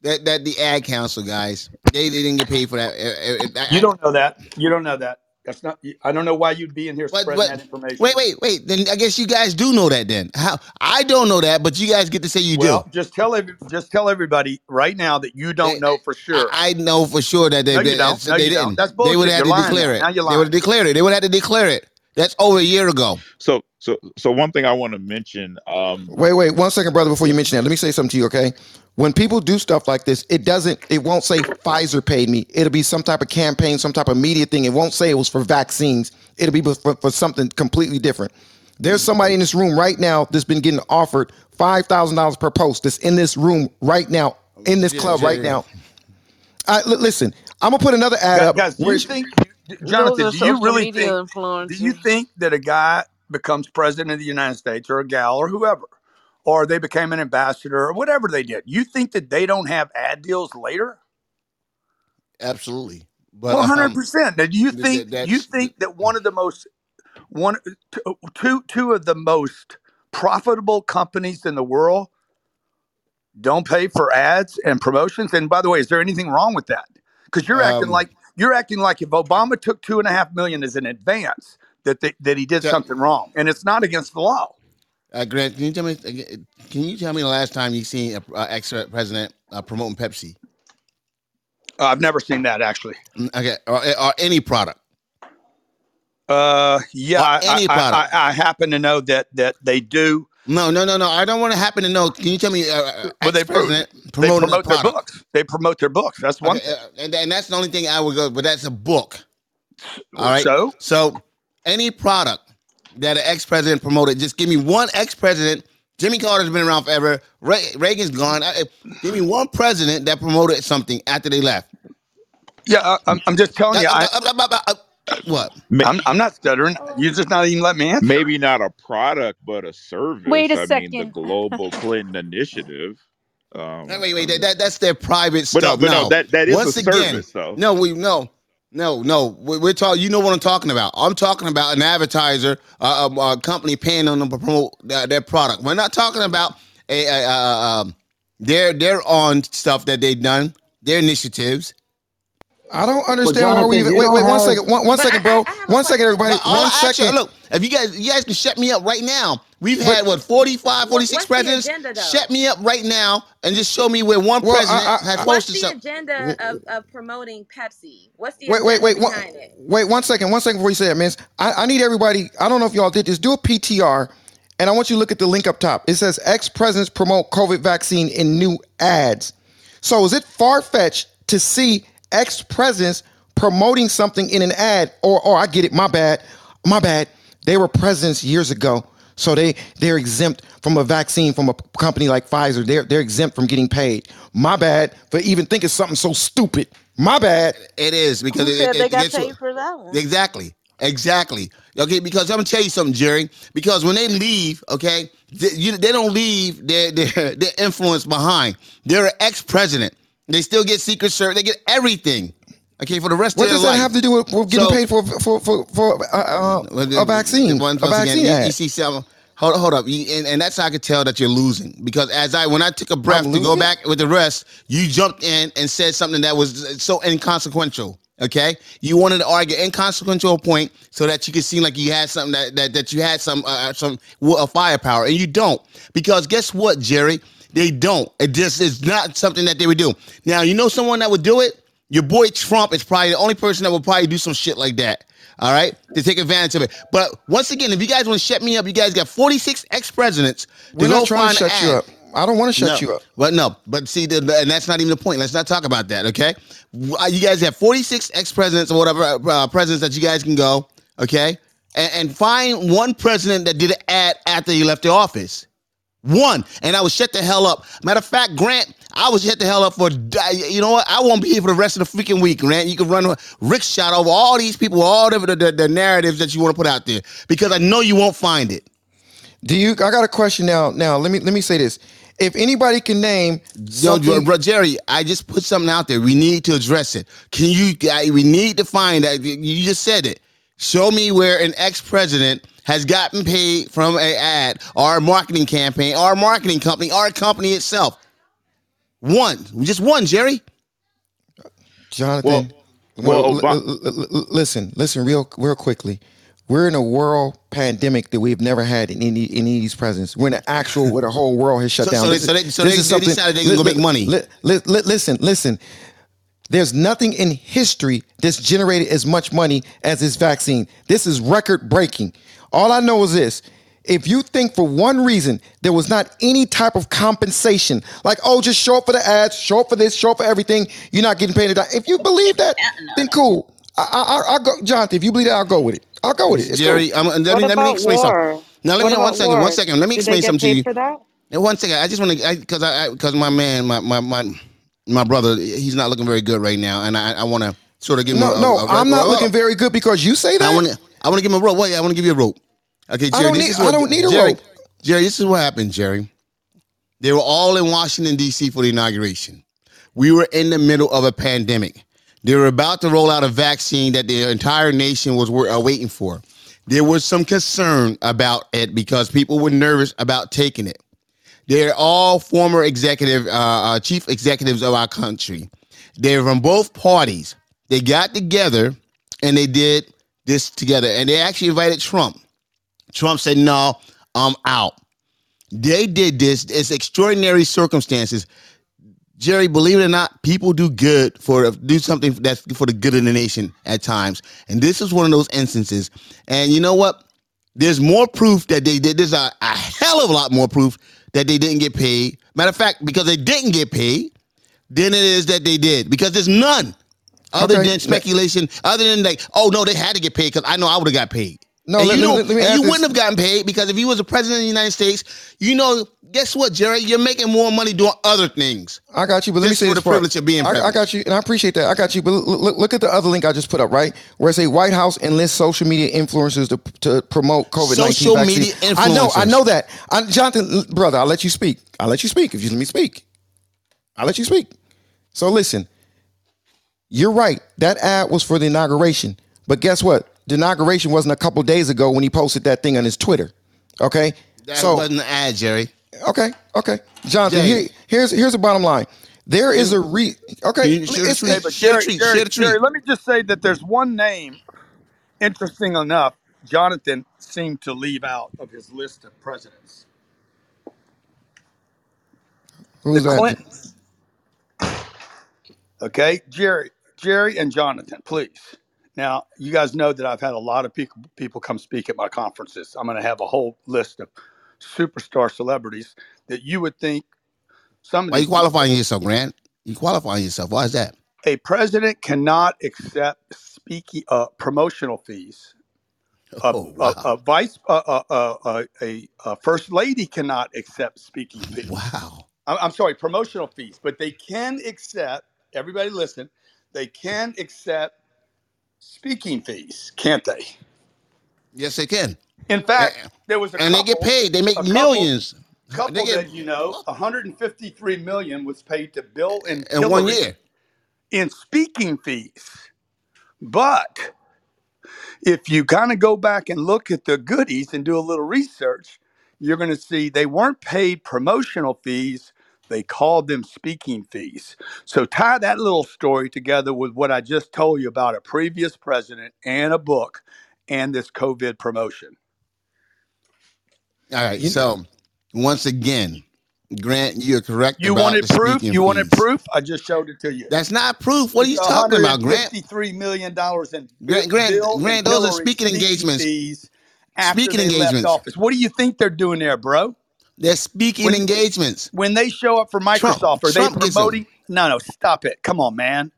that that the ad council guys. They, they didn't get paid for that. Uh, uh, uh, You don't know that. You don't know that. That's not. I don't know why you'd be in here But- spreading but- that information. Wait, wait, wait. Then I guess you guys do know that. Then how? I don't know that, but you guys get to say you well, do. just tell every, just tell everybody right now that you don't know for sure. I know for sure that they, No, you they, don't. No, they you didn't. don't. That's They would bullshit. have You're to lying declare now. it. Now you're lying. They would have lying. declared it. They would have to declare it. That's over a year ago. So so so one thing I want to mention. Um, Wait, wait, one second, brother. Before you mention that, let me say something to you, okay? When people do stuff like this, it doesn't. It won't say Pfizer paid me. It'll be some type of campaign, some type of media thing. It won't say it was for vaccines. It'll be for, for something completely different. There's somebody in this room right now that's been getting offered five thousand dollars per post. That's in this room right now, in this club right now. I, li- listen, I'm gonna put another ad Guys, up. guys, do you where- think, Those Jonathan? are Do you social really media think? Do you think that a guy becomes president of the United States or a gal or whoever, or they became an ambassador or whatever they did? You think that they don't have ad deals later? Absolutely. But One hundred um, percent. Do you think th- that's- you think that one of the most one two two of the most profitable companies in the world don't pay for ads and promotions? And by the way, is there anything wrong with that? Because you're acting Um, like you're acting like if Obama took two and a half million as an advance, that they, that he did something wrong, and it's not against the law. Uh, Grant, can you tell me? Can you tell me the last time you seen a uh, ex president uh, promoting Pepsi? Uh, I've never seen that actually. Mm, Okay, or, or any product. Uh, yeah, Or I, any I, product. I, I happen to know that that they do. No, no, no, no. I don't want to happen to know. Can you tell me? Uh, Well, they, pro- they promote their books. They promote their books. That's one Okay, thing. uh, and, and that's the only thing I would go. But that's a book. All right. So? so any product that an ex president promoted, just give me one ex president. Jimmy Carter's been around forever. Re- Reagan's gone. I- give me one president that promoted something after they left. Yeah, I, I'm, I'm just telling you. I, what? I'm, I'm not stuttering. You're just not even let me answer. Maybe not a product, but a service. Wait a I mean, second. the Global [laughs] Clinton Initiative. Um, Wait, wait, wait. That, that that's their private But no, stuff. but no, that- that is a service, though. No, we no, no, no. We- We're talking. You know what I'm talking about. I'm talking about an advertiser, uh, a, a company paying them to promote their, their product. We're not talking about a, a, a, a um, their their on stuff that they've done, their initiatives. I don't understand why we even. Wait, wait, one second, one, one second, bro. One second, everybody. But all One actually, second. look, if you guys, you guys can shut me up right now. We've But- had what 45, 46 What's the presidents. agenda, though? Shut me up right now and just show me where one Well, president I- has I- What's posted the something. agenda of, of promoting Pepsi? What's the Wait, wait, agenda wait, one, behind it? wait, one second, one second before you say that, man. I, I need everybody. I don't know if y'all did this. Do a PTR, and I want you to look at the link up top. It says ex presidents promote COVID vaccine in new ads. So is it far fetched to see ex presidents promoting something in an ad? Or, or I get it. My bad. My bad. They were presidents years ago. So they they're exempt from a vaccine from a company like Pfizer. They're they're exempt from getting paid. My bad for even thinking something so stupid. My bad. It is because it, it, they it got paid for that one? exactly, exactly. Okay, because I'm gonna tell you something, Jerry. Because when they leave, okay, they, you, they don't leave their [laughs] their their influence behind. They're an ex president. They still get Secret Service. They get everything. Okay, for the rest What of their life. What does that have to do with, with getting So- paid for for for, for uh, uh, a vaccine? Once, a once vaccine again, you, ad. you see some. Hold, hold up, You- and, and that's how I could tell that you're losing because as I when I took a breath to go back with the rest, you jumped in and said something that was so inconsequential. Okay, you wanted to argue inconsequential point so that you could seem like you had something that that, that you had some uh, some uh, firepower, and you don't because guess what, Jerry? They don't. It just is not something that they would do. Now you know someone that would do it. Your boy Trump is probably the only person that will probably do some shit like that. All right, to take advantage of it. But once again, if you guys want to shut me up, you guys got 46 ex presidents. We're not trying to shut you up. I don't want to shut No, you up. But no, but see, the, the- and that's not even the point. Let's not talk about that, okay? Uh, You guys have 46 ex presidents or whatever uh, presidents that you guys can go, okay? And, and find one president that did an ad after he left the office. One, and I was shut the hell up. Matter of fact, Grant, I was shut the hell up for. You know what? I won't be here for the rest of the freaking week, Grant. You can run Rick shot over all these people, all the, the, the narratives that you want to put out there, because I know you won't find it. Do you? I got a question now. Now let me let me say this. If anybody can name, Yo, bro, Jerry, I just put something out there. We need to address it. Can you? I, we need to find that. You just said it. Show me where an ex-president has gotten paid from a ad or a marketing campaign or a marketing company or a company itself. One, just one, Jerry. Jonathan, well, well, l- l- l- listen, listen, real, real quickly. We're in a world pandemic that we've never had in any, in any of these presidents. We're in an actual where the whole world has shut so, down. So, this, they, so, they, so they, they decided they're gonna go make money. Li, li, li, listen, listen. There's nothing in history that's generated as much money as this vaccine. This is record breaking. All I know is this. If you think for one reason there was not any type of compensation, like, oh, just show up for the ads, show up for this, show up for everything, you're not getting paid. If you believe that, then cool. I, I, will go, Jonathan. If you believe that, I'll go with it. I'll go with it. It's Jerry, cool. Um, let, me, let me explain war? something. Now, let what me one second. War? One second. Let me Did explain something to you. For that? And one second. I just want to, because I, because my man, my, my, my, my brother, he's not looking very good right now, and I, I want to sort of give him. No, a, no, a, a, I'm not looking very good because you say that. I want to, I want to give him a rope. Wait, I want to give you a rope. Okay, Jerry. I don't this need, is what, I don't need a Jerry, rope. Jerry, this is what happened, Jerry. They were all in Washington D.C. for the inauguration. We were in the middle of a pandemic. They were about to roll out a vaccine that the entire nation was uh, waiting for. There was some concern about it because people were nervous about taking it. They're all former executive, uh, uh, chief executives of our country. They're from both parties. They got together and they did this together. And they actually invited Trump. Trump said, "No, I'm out." They did this. It's extraordinary circumstances. Jerry, believe it or not, people do good for do something that's for the good of the nation at times, and this is one of those instances. And you know what? There's more proof that they did. There's a, a hell of a lot more proof that they didn't get paid. Matter of fact, because they didn't get paid, than it is that they did. Because there's none other Okay. than speculation, other than like, oh no, they had to get paid because I know I would have got paid. No, let- you, let- let me and ask you wouldn't have gotten paid because if you was a president of the United States, you know, guess what, Jerry? You're making more money doing other things. I got you, but let me say the part. privilege of being I, I got you, and I appreciate that. I got you, but look, look, look at the other link I just put up, right? Where it say White House enlists social media influencers to, to promote COVID nineteen Social vaccine. media influencers. I know, I know that. I, Jonathan, brother, I'll let you speak. I'll let you speak if you let me speak. I'll let you speak. So listen, you're right. That ad was for the inauguration, but guess what? The inauguration wasn't a couple days ago when he posted that thing on his Twitter. Okay, That so wasn't an ad, Jerry. Okay, okay, Jonathan. Jay. Here, here's here's the bottom line. There is a re. Okay, share the it's- truth. Hey, but Share the Jerry, truth. Jerry, Share the truth. Jerry, let me just say that there's one name, interesting enough, Jonathan seemed to leave out of his list of presidents. who's the that? Clintons. Okay, Jerry, Jerry, and Jonathan, please. Now, you guys know that I've had a lot of people people come speak at my conferences. I'm going to have a whole list of superstar celebrities that you would think some of Why you these qualifying yourself, Grant? You qualifying yourself. Why is that? a president cannot accept speaking uh, promotional fees. A, Oh, a, a vice, uh, uh, uh, uh, a, a first lady cannot accept speaking fees. Wow. I'm, I'm sorry, promotional fees, but they can accept. Everybody, listen. They can accept speaking fees, can't they? Yes, they can. In fact, there was a And they get couple- paid. They make a couple- millions. Couple They get- that you know, 153 million was paid to Bill and In one Hillary year. in speaking fees. But if you kind of go back and look at the goodies and do a little research, you're going to see they weren't paid promotional fees. They called them speaking fees. So tie that little story together with what I just told you about a previous president and a book and this COVID promotion. All right. So once again, Grant, you're correct. You about wanted the proof? speaking You wanted fees. proof? I just showed it to you. That's not proof. What are you talking about, Grant? $153 million in Grant, Grant, Grant, those are Hillary speaking engagements. fees after Speaking they left engagements. office. What do you think they're doing there, bro? They're speaking When- engagements. When they show up for Microsoft, are Trump they promoting? No, no, stop it. Come on, man.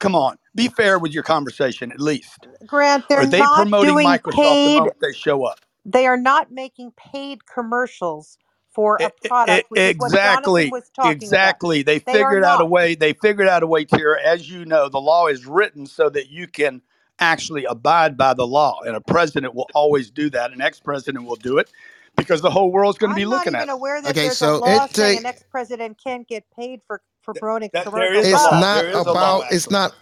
Come on. Be fair with your conversation at least. Grant, they're are they not promoting doing Microsoft the paid. moment they show up? They are not making paid commercials for a product, which is what exactly was talking exactly they about. They are figured out a way they figured out a way Tara, as you know the law is written so that you can actually abide by the law and a president will always do that an ex-president will do it because the whole world's going to be I'm not looking at even it aware that Okay, there's a so law It saying take an ex-president can't get paid for for promoting that there commercial a it's law products. not there is a law about it's actually not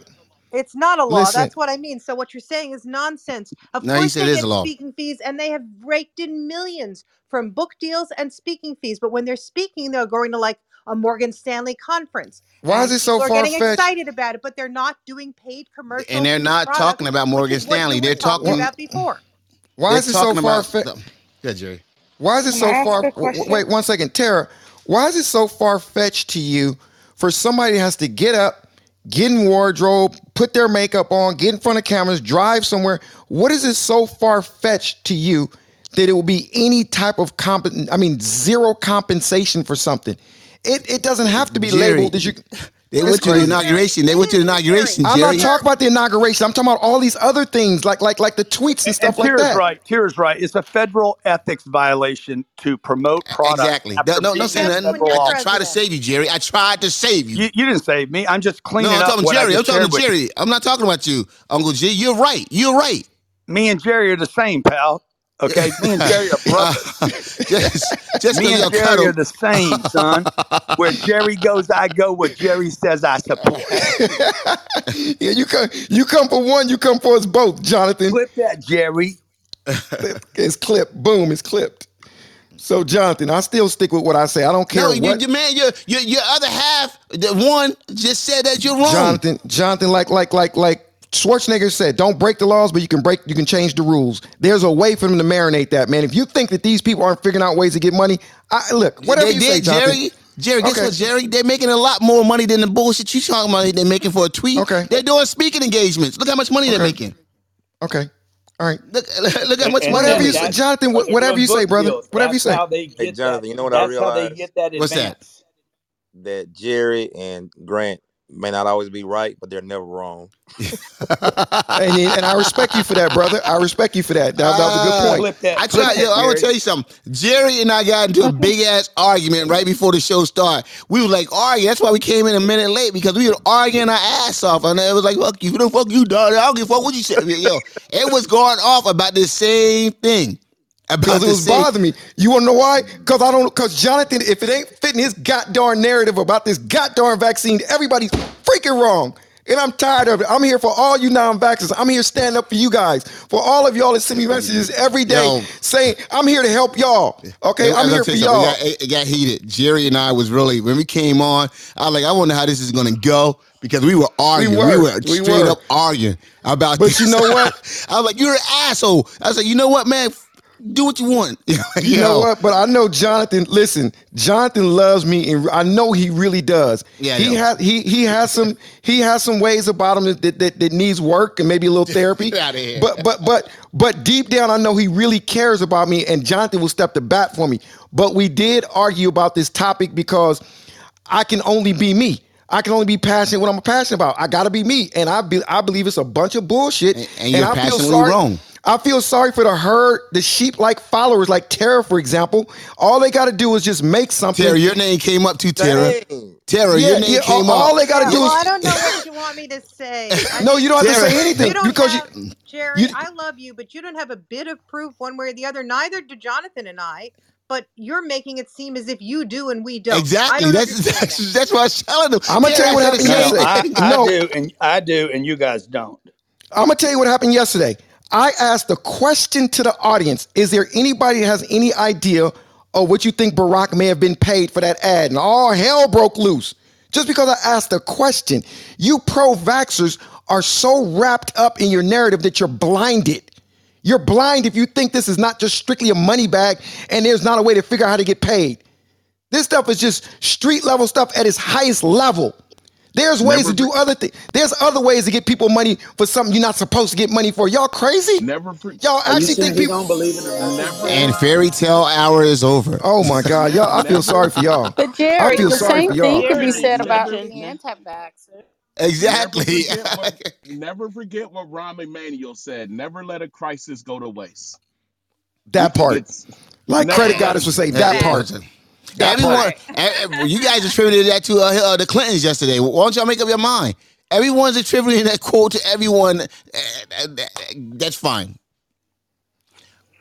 It's not a law. listen. That's what I mean. So what you're saying is nonsense. Of No, he course said they it is get a law. speaking fees and they have raked in millions from book deals and speaking fees. But when they're speaking, they're going to like a Morgan Stanley conference. Why is And it so people are far getting fetched? excited about it, but they're not doing paid commercials And they're for not products, talking about which Morgan is what you Stanley. were They're talking talking. about before. Why They're is it so talking far about. fetched? The, good, Jerry. Why is it Can so far? a w- w- question? Wait one second, Tara. Why is it so far fetched to you for somebody that has to get up, get in wardrobe, put their makeup on, get in front of cameras, drive somewhere? What is it so far fetched to you that it will be any type of comp? I mean, zero compensation for something. It it doesn't have to be Jerry, labeled as you. [laughs] They It's went to the inauguration. They went to the inauguration, I'm not Jerry. talking about the inauguration. I'm talking about all these other things, like like like the tweets and and stuff like Tara's that. right. Tara's right. It's a federal ethics violation to promote products Exactly. No, no, no say nothing. I, I tried to save you, Jerry. I tried to save you. You, you didn't save me. I'm just cleaning up. No, I'm talking Jerry. I'm talking to. Jerry. I'm not talking about you, Uncle G. You're right. You're right. Me and Jerry are the same, pal. Okay, me and [laughs] Jerry are brothers. [laughs] just just me and you're Jerry cuddle. are the same, son. Where Jerry goes, I go. Where Jerry says, I support. [laughs] yeah, you come you come for one, you come for us both, Jonathan. Clip that, Jerry. It's clipped. Boom, it's clipped. So, Jonathan, I still stick with what I say. I don't care No, you, what you- man, your, your your other half, the one just said that you're wrong. Jonathan, Jonathan, like like like like Schwarzenegger said, don't break the laws, but you can break you can change the rules. There's a way for them to marinate that, man. If you think that these people aren't figuring out ways to get money, I look, whatever they you did, say, Jonathan. Jerry. Jerry, guess Okay. what, Jerry? They're making a lot more money than the bullshit you talking about. They're making for a tweet. Okay. They're doing speaking engagements. Look how much money they're making. Okay. All right. Look, [laughs] look how much And- money. Whatever they're you say, Jonathan, wh- whatever you say, brother. Whatever you say. how they Hey, get Jonathan, that. you know what I That's how they realized? get that What's that? That Jerry and Grant may not always be right, but they're never wrong. [laughs] and, and I respect you for that, brother. I respect you for that. That, that was a good Uh, point. Clip that. I clip tried. That, yo, I want to tell you something. Jerry and I got into a big ass argument right before the show started. We were like arguing. That's why we came in a minute late because we were arguing our ass off, and it was like, "Fuck you, the fuck you, dog. I don't give a fuck what you say." Yo, it was going off about the same thing. Because it was bothering me. You want to know why? Because I don't. Because Jonathan, if it ain't fitting his goddamn narrative about this goddamn vaccine, everybody's freaking wrong. And I'm tired of it. I'm here for all you non-vaxxers. I'm here standing up for you guys. For all of y'all that send me messages every day Yo. saying, I'm here to help y'all. Okay, I'm here for y'all. It got, it got heated. Jerry and I was really when we came on. I was like, I wonder how this is gonna go because we were arguing. We were. were, We straight were. up arguing about. But this. you know what? [laughs] I was like, you're an asshole. I was like, you know what, man? Do what you want. [laughs] You know what? But I know Jonathan. Listen, Jonathan loves me, and I know he really does. Yeah, he has he he has some [laughs] he has some ways about him that that, that needs work and maybe a little therapy. Get [laughs] outta here. But but but but deep down, I know he really cares about me, and Jonathan will step the bat for me. But we did argue about this topic because I can only be me. I can only be passionate what I'm passionate about. I gotta be me, and I be, I believe it's a bunch of bullshit. And- and you're I feel passionately sorry- wrong. I feel sorry for the herd, the sheep-like followers, like Tara, for example. All they got to do is just make something. Tara, your name came up too, Tara. Dang. Tara, Yeah, your name yeah, came all- up. all they gotta Yeah, do well, is- I don't know [laughs] what you want me to say. [laughs] No, you don't have to say anything You because have, you. Jerry, you- I love you, but you don't have a bit of proof one way or the other. Neither do Jonathan and I. But you're making it seem as if you do and we don't. Exactly. don't That's understand that's that. that's what I was telling them. I'ma tell you what happened No, yesterday. I, I [laughs] No. do, and I do, and you guys don't. I'm gonna tell you what happened yesterday. I asked a question to the audience: Is there anybody has any idea of what you think Barack may have been paid for that ad? And all hell broke loose just because I asked a question. You pro-vaxxers are so wrapped up in your narrative that you're blinded. You're blind if you think this is not just strictly a money bag and there's not a way to figure out how to get paid. This stuff is just street level stuff at its highest level. There's ways Never to do other things. There's other ways to get people money for something you're not supposed to get money for. Y'all crazy? Never. Pre- Y'all actually think people? don't believe in the never. And fairy tale hour is over. Oh my God, y'all! I feel sorry for y'all. But I Jerry, feel the sorry same for thing could be said about never- any anti-vaxxer. Exactly. Never forget, [laughs] what, never forget what Rahm Emanuel said. Never let a crisis go to waste. That part, It's like credit let goddess would say, that part. That Everyone, eh, eh, you guys attributed that to uh, uh, the Clintons yesterday. Why don't y'all make up your mind? Everyone's attributing that quote to everyone. Eh, that's fine.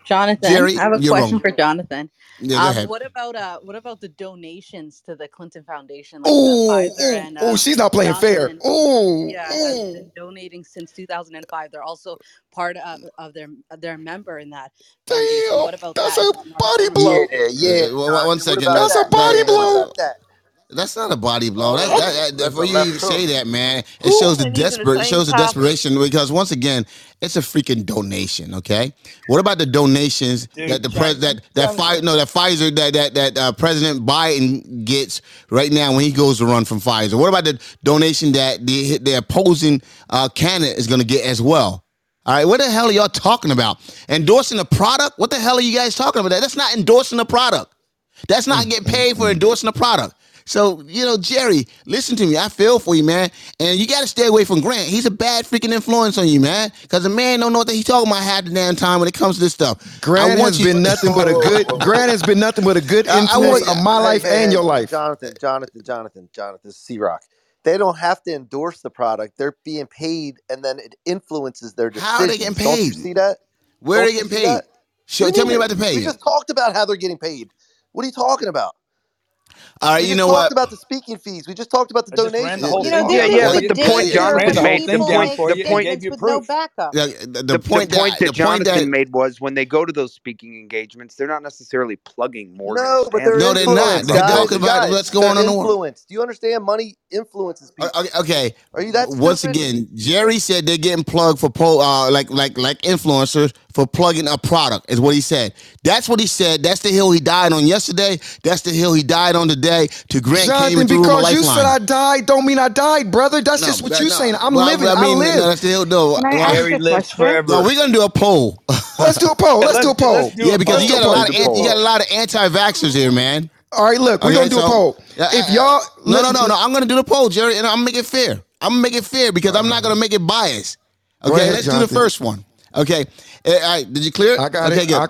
Jonathan, Jerry, I have a question wrong. for Jonathan. Yeah, Um, what about uh, what about the donations to the Clinton Foundation, like the Ooh, Pfizer ooh, and ooh, uh, she's not playing fair. Johnson? Ooh, Yeah, ooh. been donating since 2005. They're also part of, of their their member in that Damn. What about that's that? a Is that not a body blow. Yeah, yeah. Uh, one- one Jonathan, what second. about no, That's a body no, no, What blow. About that? That's not a body blow. That, that, that, That's for a you left to say hook. that, man, it Who shows the been using the desperate. It same shows the topic? desperation because once again, it's a freaking donation. Okay, what about the donations Dude, that the pres Jonathan, that that Pfizer no that Pfizer that that that uh, President Biden gets right now when he goes to run from Pfizer? What about the donation that the the opposing uh, candidate is going to get as well? All right, what the hell are y'all talking about? Endorsing a product? What the hell are you guys talking about? That's not endorsing a product. That's not getting paid for endorsing a product. So, you know, Jerry, listen to me. I feel for you, man. And you got to stay away from Grant. He's a bad freaking influence on you, man. Because the man don't know what he's talking about half the damn time when it comes to this stuff. Grant has you- been nothing but a good. [laughs] Grant has been nothing but a good I- I influence want- on my Hey, life and man, your life. Jonathan, Jonathan, Jonathan, Jonathan, C Rock. They don't have to endorse the product. They're being paid, and then it influences their decisions. How are they getting Don't you paid? see that? Where are Don't they getting paid? Show, tell me about the pay. We just talked about how they're getting paid. What are you talking about? All right, we you just know talked about the speaking fees. We just talked about the I donations. the You know, thing this down is for Yeah, but the point, danger I of ran Jonathan, whole people thing the down point, the point, gave statements you with no backup. The, point the point that to Jonathan that made was when they go to those speaking engagements, they're not necessarily plugging Morgan no, but they're no, they're not. They're guys. talking about Guys, what's going on in the world. influenced. Do you understand? Money influences people. Okay, okay. Are you that Once stupid? again, Jerry said they're getting plugged for pro, uh, like like like influencers for plugging a product. Is what he said. That's what he said. That's the hill he died on yesterday. That's the hill he died on today. To Grant came Jonathan, and threw him a because you said I died, don't mean I died, brother. That's No, just what that- you're no. saying. I'm Well, living. I I, mean, live. no, that's the hill. No, Can I ask lives forever. no, we're gonna do a poll. Let's do a poll. Let's do a poll. Let's do yeah, a because you got a lot of Let's do a an- you got a lot of anti-vaxxers here, man. All right, look, we're Okay, gonna do a poll. Yeah, If y'all No, no, no, no. I'm gonna do the poll, Jerry, and I'm gonna make it fair. I'm gonna make it fair because I'm not gonna make it biased. Okay, ahead, let's do the first one. Okay, Eh, all right. Did you clear? it? I got okay, it. good. I-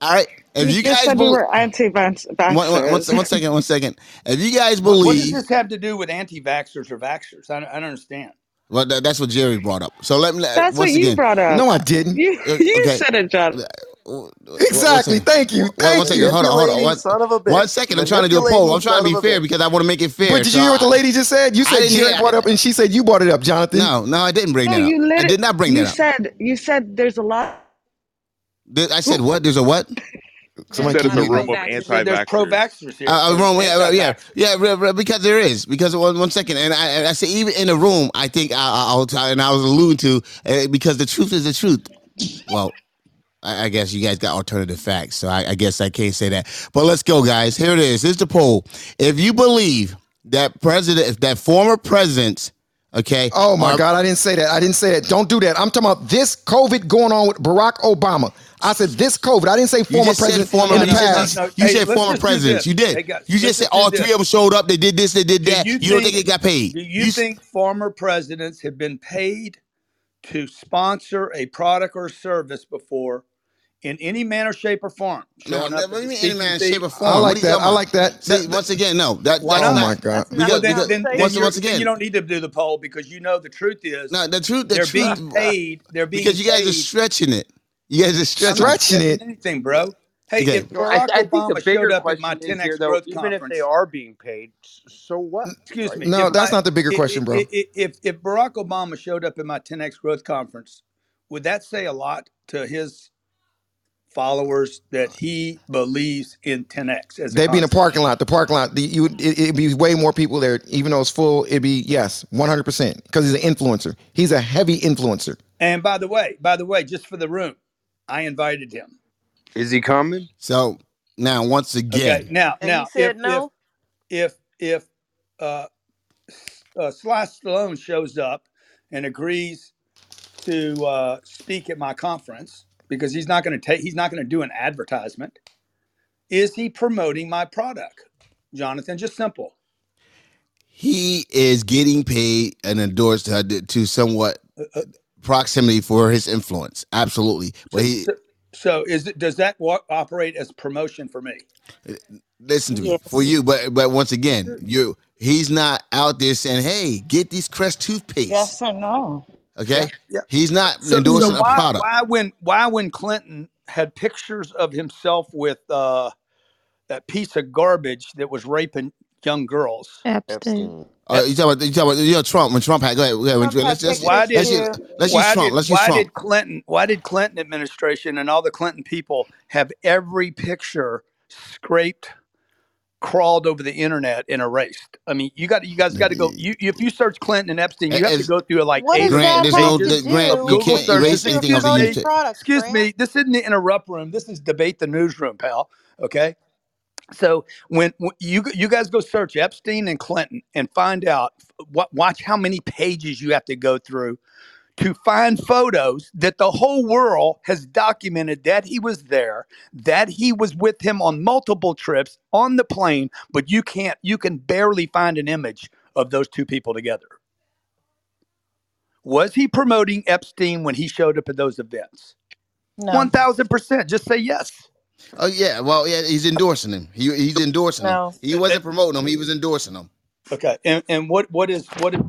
all right. If you, you guys said we were anti-vaxxers. one, one, one, one second, one second. If you guys What does believe, this have to do with anti-vaxxers or vaxxers? I don't, I don't understand. well, that, that's what Jerry brought up. So let me. That's once what you again, brought up. No, I didn't. You, Uh, you okay. said it, John. Exactly. Thank you. One, Thank you. Hold on. Hold on. One, son of a bitch. one second. I'm trying to do a poll. I'm trying to be fair because I want to make it fair. But did So you hear what the lady just said? You said didn't Jerry hear- brought up, and she said you brought it up, Jonathan. No, no, I didn't bring No, that you up. I did not bring you that up. said you said there's a lot. Did- I said what? There's a what? Somebody Said in keep the muting. room of He said there's anti-vaxxers. pro-vaxxers here. Uh, There's wrong, yeah, yeah, yeah, anti-vaxxers. yeah, re- re- because there is. Because one, one second, and I, I say even in the room, I think I, I, I'll tell, and I was alluding to uh, because the truth is the truth. Well, I, I guess you guys got alternative facts, so I, I guess I can't say that. But let's go, guys. Here it is. Here's the poll. If you believe that president, if that former presidents, okay, Oh my are- God, I didn't say that. I didn't say that. Don't do that. I'm talking about this COVID going on with Barack Obama. I said this COVID. I didn't say former just president former. in the You said, past. No, you hey, said former just presidents. You did. Hey, guys, you just said just do all this. three of them showed up. They did this. They did Do that. you You, don't think think- they got paid? Do you, s- think former presidents have been paid to sponsor a product or service before in any manner, shape, or form? No, Showing no, up what at do you the mean any speaking man, fee? shape, or form? I like that. I like that. See, once again, no. That, Why Oh my God. Because, Well, then, because then, then, once, you're- once again, you don't need to do the poll because you know the truth is no, the truth, the they're truth, being paid. They're being because you guys paid. are stretching it. You guys are stretching. Stretching it. Anything, bro. Hey, Okay. if No, I, Barack I think the Obama bigger showed up at question my 10x here, though. growth Even if they are being paid, so what? excuse me. No, if that's my- not the bigger i- question, i- bro. i- i- If if Barack Obama showed up at my 10x growth conference, would that say a lot to his followers that he believes in 10x as a They'd be in the concept? parking lot. The parking lot. The, you would. It, it'd be way more people there, even though it's full. It'd be yes, one hundred percent, because he's an influencer. He's a heavy influencer. And by the way, by the way, just for the room, I invited him. Is he coming? So now, once again, Okay, now And now he said if, no. if if if uh, uh, Sly Stallone shows up and agrees to uh, speak at my conference because he's not going to take he's not going to do an advertisement. Is he promoting my product, Jonathan? Just simple. he is getting paid and endorsed uh, to somewhat Uh, uh, proximity for his influence. Absolutely, so, but he so, so is it does that wa- operate as promotion for me? listen to me Yes. for you, but but once again, you he's not out there saying, "Hey, get these Crest toothpaste." Yes or no? Okay, Yeah. he's not So, so endorsing a why product. why when why when Clinton had pictures of himself with uh, that piece of garbage that was raping young girls? Epstein. Uh, you talking about you talking about you know Trump when Trump had go ahead, go ahead when, Trump let's had let's Why did let's too. use, let's use why Trump. did Let's use why Trump. did Clinton why did Clinton administration and all the Clinton people have every picture scraped, crawled over the internet and erased? I mean, you got you guys got to go. You if you search Clinton and Epstein, you have to go through like What eight does or Grant, that there's have no to pages the, Grant. You Google can't with searches. erase anything Excuse off the me, promoting YouTube. products, excuse Grant? me. This isn't the interrupt room. This is debate the newsroom, pal. Okay. So when, when you you guys go search Epstein and Clinton and find out what watch how many pages you have to go through to find photos that the whole world has documented that he was there, that he was with him on multiple trips on the plane, but you can't you can barely find an image of those two people together. Was he promoting Epstein when he showed up at those events? No. One thousand percent. Just say yes. Oh yeah, well yeah, he's endorsing him. He he's endorsing him. He wasn't promoting him. He was endorsing him. Okay. And and what what is what is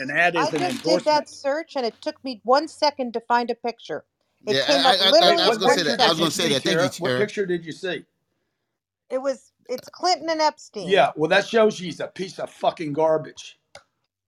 an ad? Grant, I an just did that search and it took me one second to find a picture. It Yeah, came I, up I, I, literally I was gonna say that. I was gonna say that. Thank you, What picture did you see? It was it's Clinton and Epstein. Yeah, well, that shows you he's a piece of fucking garbage.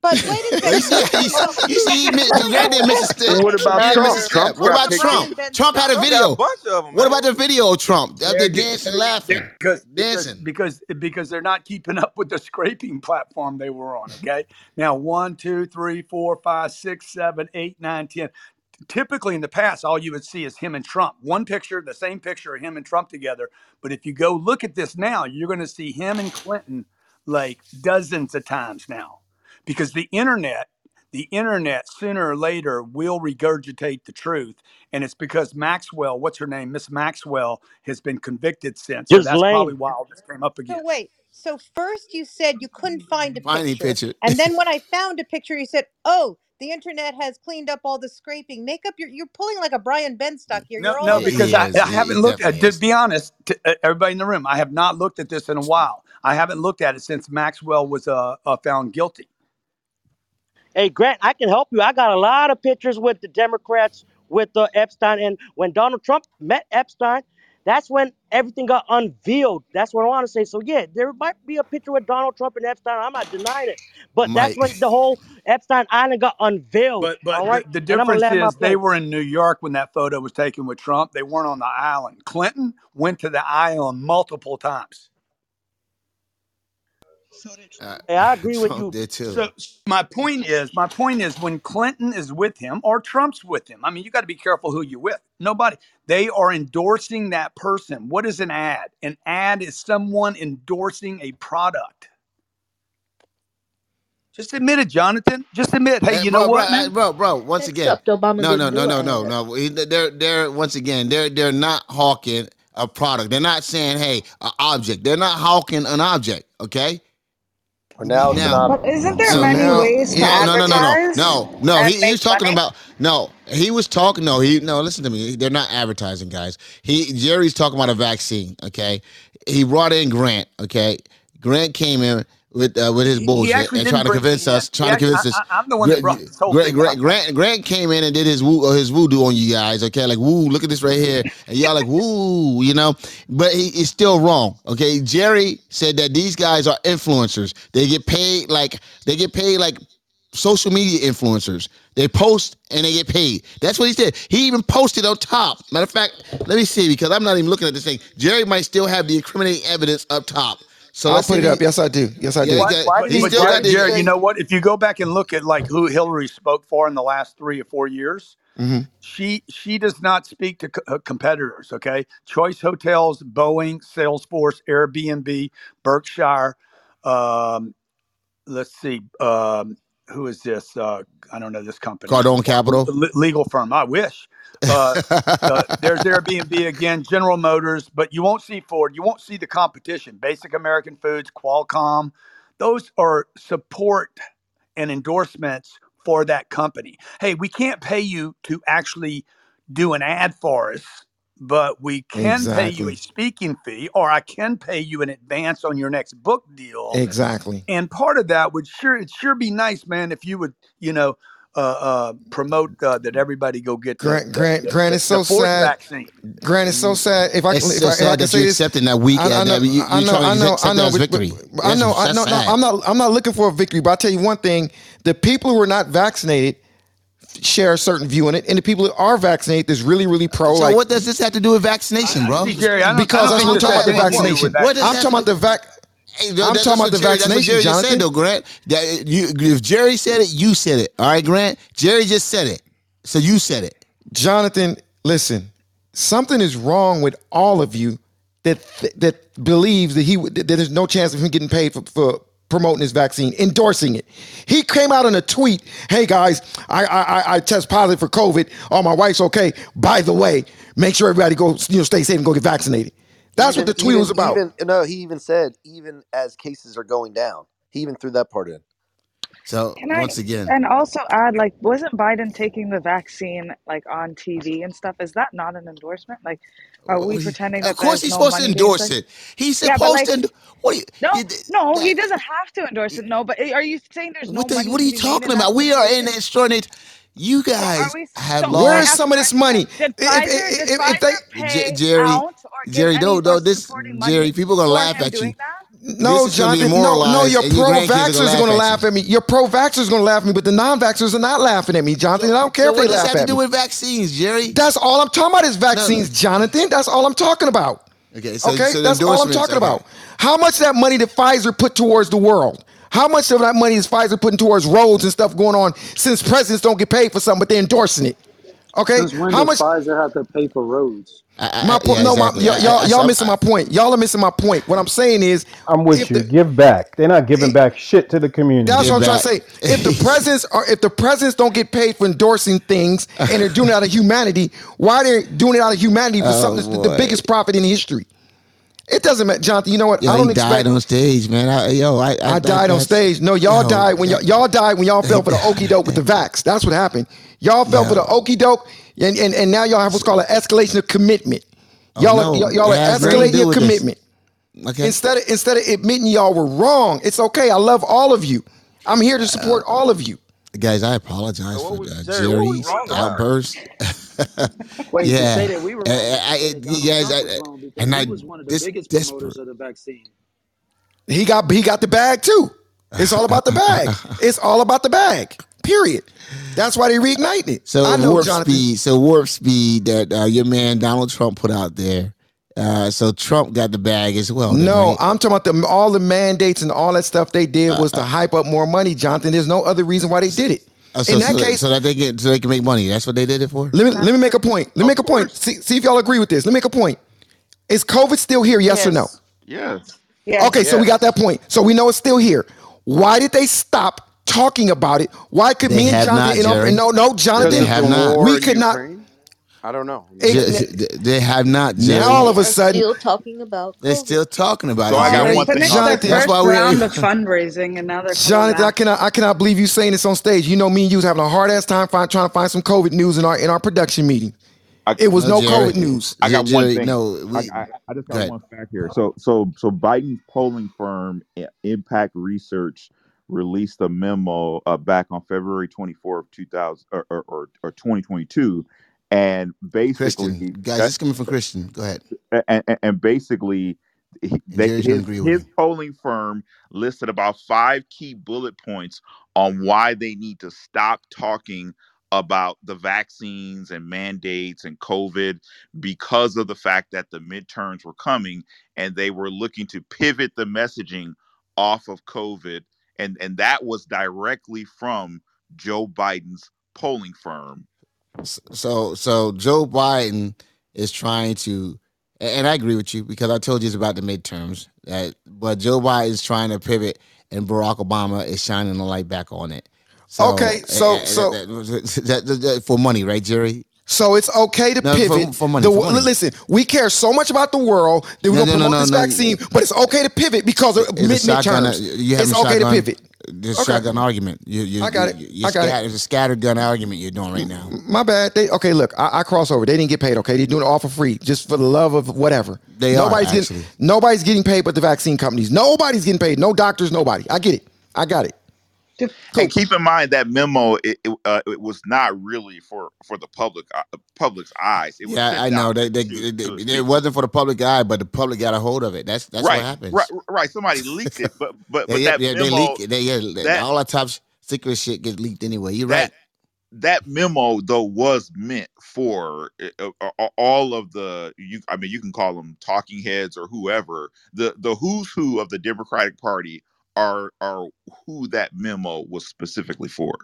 But wait a You second. you see, you see he mi- Grant didn't miss a step. What about He didn't miss a Trump? What about pictures. Trump? Trump had a Trump got a video. bunch of them, What about the video of Trump? Out Yeah, there d- dancing, laughing, because because dancing. because because they're not keeping up with the scraping platform they were on. Okay, now one, two, three, four, five, six, seven, eight, nine, ten. Typically, in the past, all you would see is him and Trump. One picture, the same picture of him and Trump together. But if you go look at this now, you're going to see him and Clinton like dozens of times now, because the internet the internet sooner or later will regurgitate the truth. And it's because Maxwell, what's her name? Miss Maxwell has been convicted since. So Just that's probably why all this came up again. So wait. So first you said you couldn't find a Find any picture, picture. and then when [laughs] I found a picture, you said, "Oh, the internet has cleaned up all the scraping. Make up your. You're pulling like a Brian Benstock here. No, You're all no, over the because He I, is. I He haven't looked at. definitely To is. be honest, to uh, everybody in the room, I have not looked at this in a while. I haven't looked at it since Maxwell was uh, uh, found guilty. Hey, Grant, I can help you. I got a lot of pictures with the Democrats with uh, Epstein, and when Donald Trump met Epstein, that's when everything got unveiled. That's what I want to say. So yeah, there might be a picture with Donald Trump and Epstein. I'm not denying it, but that's when the whole Epstein Island got unveiled. But but all the, the and I'm gonna difference land my is they plane. were in New York when that photo was taken with Trump. They weren't on the island. Clinton went to the island multiple times. Uh, Hey, I agree [laughs] with Trump you. did too. So my point is, my point is, when Clinton is with him or Trump's with him, I mean, you got to be careful who you're with. Nobody, they are endorsing that person. What is an ad? An ad is someone endorsing a product. Just admit it, Jonathan. Just admit, hey, you bro, know bro, what, eh, man? bro, bro. Once again, Except Obama no, no, didn't no, do no, an no, ad. no. He- They're, they're once again, they're, they're not hawking a product. They're not saying, hey, an object. They're not hawking an object. Okay. Or now it's an Now, But isn't there so many now, ways to yeah, no, no, no, no, no, no. and He, he was talking money? about no. He was talking. No, he no. Listen to me. They're not advertising, guys. He Jerry's talking about a vaccine. Okay. He brought in Grant. Okay. Grant came in with uh, with his bullshit and trying to bring me convince us, trying to convince I, us. I, I'm the one that brought this whole Grant, Grant. Grant, Grant came in and did his woo, uh, his voodoo on you guys. Okay, like woo, look at this right here, and y'all like woo, you know. But he is still wrong. Okay, Jerry said that these guys are influencers. They get paid like they get paid like social media influencers. They post and they get paid. That's what he said. He even posted on top. Matter of fact, let me see because I'm not even looking at this thing. Jerry might still have the incriminating evidence up top. So I'll put it if up. Yes, I do. Yes, I do. he Why, why he did, but still Jerry, got the you know what? If you go back and look at like who Hillary spoke for in the last three or four years, Mhm. she she does not speak to co- uh, competitors. Okay, Choice Hotels, Boeing, Salesforce, Airbnb, Berkshire. Um, let's see, um, who is this? Uh, I don't know this company. Cardone Capital. Le- legal firm. I wish. Uh, uh, there's Airbnb again, General Motors, but you won't see Ford. You won't see the competition. Basic American Foods, Qualcomm. Those are support and endorsements for that company. Hey, we can't pay you to actually do an ad for us. but we can pay you a Exactly. speaking fee, or I can pay you in advance on your next book deal. Exactly. And part of that would sure it sure be nice, man, if you would, you know, uh, uh, promote uh, that everybody go get the, Grant, the, Grant, the, Grant the, is so the sad. vaccine. Grant is so sad. If I, It's if so I, if I sad can that say you this, accepting that week. I, I know, that you, I know, trying I to know, accept I that know, but, victory. but I know, I know. No, I'm not, I'm not looking for a victory. But I tell you one thing: the people who are not vaccinated share a certain view in it, and the people who are vaccinated, there's really, really pro. So like, what does this have to do with vaccination, bro? See, Jerry, I don't, because I that's don't what think I'm talking about the anything to do vaccination. What I'm talking about the vac. Hey, I'm talking about the Jerry, that's what vaccination, Jerry Jonathan. said, though, Grant. That, you, if Jerry said it, you said it. All right, Grant. Jerry just said it, so you said it. Jonathan, listen, something is wrong with all of you that that believes that he that there's no chance of him getting paid for, for promoting his vaccine, endorsing it. He came out in a tweet, "Hey guys, I I, I- I test positive for COVID. Oh, my wife's okay. By the way, make sure everybody go you know stay safe and go get vaccinated." That's even, what the tweet even, was about. Even, no, he even said even as cases are going down, he even threw that part in. So Can I once again, and also add like wasn't Biden taking the vaccine like on TV and stuff? Is that not an endorsement? Like are we pretending that of course there's he's no supposed to money being endorse spent? it. He's Yeah, but supposed like to. endo- What are you? no, you- no, he doesn't have to endorse it. No, but are you saying there's no What, the, money what are to you be made talking in that about? We are in situation? an extraordinary. You guys we? have So lost. Where I is ask some of this money? If, if, if, if they J- Jerry, out or give Jerry, any no, no, sort this, Jerry, money people gonna laugh at you. No, This is gonna be Jonathan. No, no, your pro grandkids are vaxxers gonna are going to laugh laugh at me. Your pro vaxxers are going to laugh at me, but the non vaxxers are not laughing at me, Jonathan. and I don't care So if what they does laugh that have to at do with vaccines, Jerry? That's all I'm talking about is vaccines, Jonathan. That's all I'm talking about. Okay, so, okay, so that's all I'm talking okay. about. How much that money did Pfizer put towards the world? How much of that money is Pfizer putting towards roads and stuff going on since presidents don't get paid for something, but they're endorsing it? Okay, when how much? Pfizer have to pay for roads? My point, no, my, y'all, y'all, y'all missing my point. Y'all are missing my point. What I'm saying is, I'm with you. Give back. They're not giving back shit to the community. That's what I'm trying to say. If the presidents are, if the presidents don't get paid for endorsing things and they're doing it out of humanity, why they're doing it out of humanity for [laughs] Oh, something that's the boy. biggest profit in history? It doesn't matter, Jonathan. You know what? Yo, I don't died expect. on stage, man. I, yo, I, I, I died on stage. No, y'all Yo, died when y'all, y'all died when y'all fell for the okey doke with the vax. That's what happened. Y'all fell for the okey doke, and, and and now y'all have what's called an escalation of commitment. Oh, Y'all no, are, y'all, y'all it are has nothing to escalating your with this. commitment. Okay. Instead of instead of admitting y'all were wrong, it's okay. I love all of you. I'm here to support uh, all of you. Guys, I apologize for uh, Jerry, what was Jerry's wrong outburst. [laughs] Wait, to yeah, say that we were [laughs] Uh, wrong, I, I, Donald you guys, Trump I, and he I, was one of the this biggest desperate. promoters of the vaccine. He got he got the bag too. It's all about the bag. [laughs] it's all about the bag. Period. That's why they reigniting it. So I know, warp Jonathan. speed, so warp speed that uh, your man Donald Trump put out there. Uh, so Trump got the bag as well. then, No, right? I'm talking about the, all the mandates and all that stuff they did was to hype up more money, Jonathan. There's no other reason why they did it. Oh, so, In that so, case, so that they get so they can make money. That's what they did it for. let me let me make a point. Let me make a point. See, see if y'all agree with this. Let me make a point. Is COVID still here? Yes, or no? Yes. Okay, so we got that point. So we know it's still here. Why did they stop talking about it? Why could They me and Jonathan? not, and, Jerry. no, no, Jonathan. They have not. We could not. I don't know. It- They- they have not. Now all of a Are sudden, still talking about They're still talking about So it. I got Jerry. one thing. Jonathan, their that's first why we- round [laughs] of fundraising, and now they're coming Jonathan, I cannot, I cannot believe you saying this on stage. You know, me and you was having a hard ass time find, trying to find some COVID news in our in our production meeting. I, It was no Jerry. COVID news. I got Jerry, one thing. No, we, I, I, I just got ahead. one fact here. So, so, so Biden's polling firm Impact Research released a memo uh, back on February 24th, 2000 or, or, or, or 2022, and basically, Christian, guys, this is coming from Christian. Go ahead. and, and, and basically, he, they, his, his polling firm listed about five key bullet points on why they need to stop talking about the vaccines and mandates and COVID because of the fact that the midterms were coming and they were looking to pivot the messaging off of COVID. And, and that was directly from Joe Biden's polling firm. So, so Joe Biden is trying to, and I agree with you because I told you it's about the midterms. That, but Joe Biden is trying to pivot, and Barack Obama is shining the light back on it. So, Okay, so- eh, so- that- that- that- for money, right, Jerry? So it's okay to No, pivot. for money, The- for money. Listen, we care so much about the world that we're No, gonna no, promote this vaccine, but it's okay to pivot because of mid a shotgun a- midterms. It's okay to pivot. This Okay. shotgun argument. You, you, I got you, it. I got it. It's a scattergun argument you're doing right now. My bad. They okay. Look, I, I cross over. They didn't get paid. Okay, they're doing it all for free, just for the love of whatever. They are, getting actually. nobody's getting paid, but the vaccine companies. Nobody's getting paid. No doctors. Nobody. I get it. I got it. And keep in mind that memo it, it, uh, it was not really for for the public uh, public's eyes. It was Yeah, sent I know. out They, they, to- they- to it people. wasn't for the public eye, but the public got a hold of it. That's that's right, what happens. right, right. Somebody leaked it, but but [laughs] Yeah, but yeah, that yeah, memo they leak it. They, yeah, that- all that top secret shit gets leaked anyway. You're right. that that memo though was meant for uh, uh, uh, all of the you i mean you can call them talking heads or whoever the the who's who of the democratic party are are who that memo was specifically for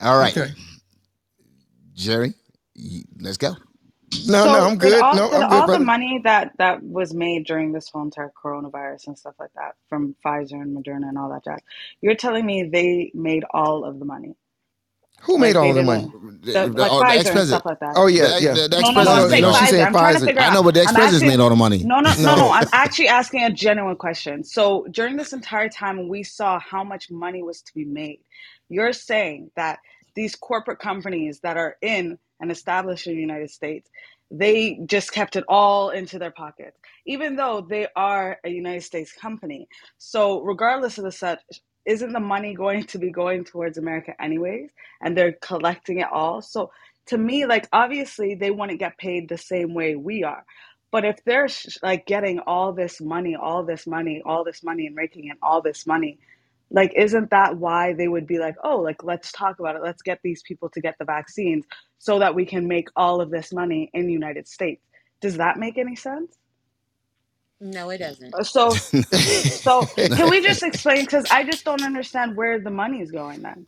All right, Okay. Jerry, let's go. No, So no, I'm good. All, No, I'm all good, the brother. money that that was made during this whole entire coronavirus and stuff like that from Pfizer and Moderna and all that jazz, you're telling me they made all of the money? Who Like made all they the money? The, The- like oh, the and ex-president. stuff like that. Oh yeah, The- yeah. the- the No, no, no, ex-president- I'm saying no, she's Pfizer. saying I'm Pfizer. figure I know, but the I'm ex-president's made all the money. No, no, no, [laughs] No. no. I'm actually asking a genuine question. So during this entire time, we saw how much money was to be made. You're saying that these corporate companies that are in and established in the United States, they just kept it all into their pockets, even though they are a United States company. So regardless of the such, isn't the money going to be going towards America anyways? And they're collecting it all. So to me, like obviously they wouldn't get paid the same way we are. But if they're sh- like getting all this money, all this money, all this money, and raking in all this money, like isn't that why they would be like, oh, like let's talk about it. Let's get these people to get the vaccines so that we can make all of this money in the United States. Does that make any sense? No, it doesn't. Uh, So, [laughs] so can we just explain? Because I just don't understand where the money is going then.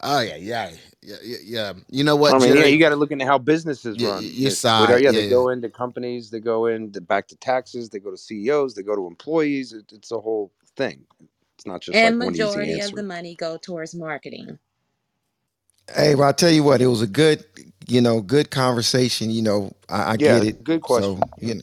Oh yeah, yeah, yeah, yeah. yeah. You know what, I mean, Jerry? yeah, you got to look into how businesses Y- run. y- your It- side, yeah, yeah, they yeah. go into companies, they go into back to taxes, they go to CEOs, they go to employees. It, it's a whole thing. It's not just and like one easy majority of the money go towards marketing. Hey, well, I'll tell you what, it was a good, you know, good conversation. You know, I, I Yeah, get it. good question. So, you know,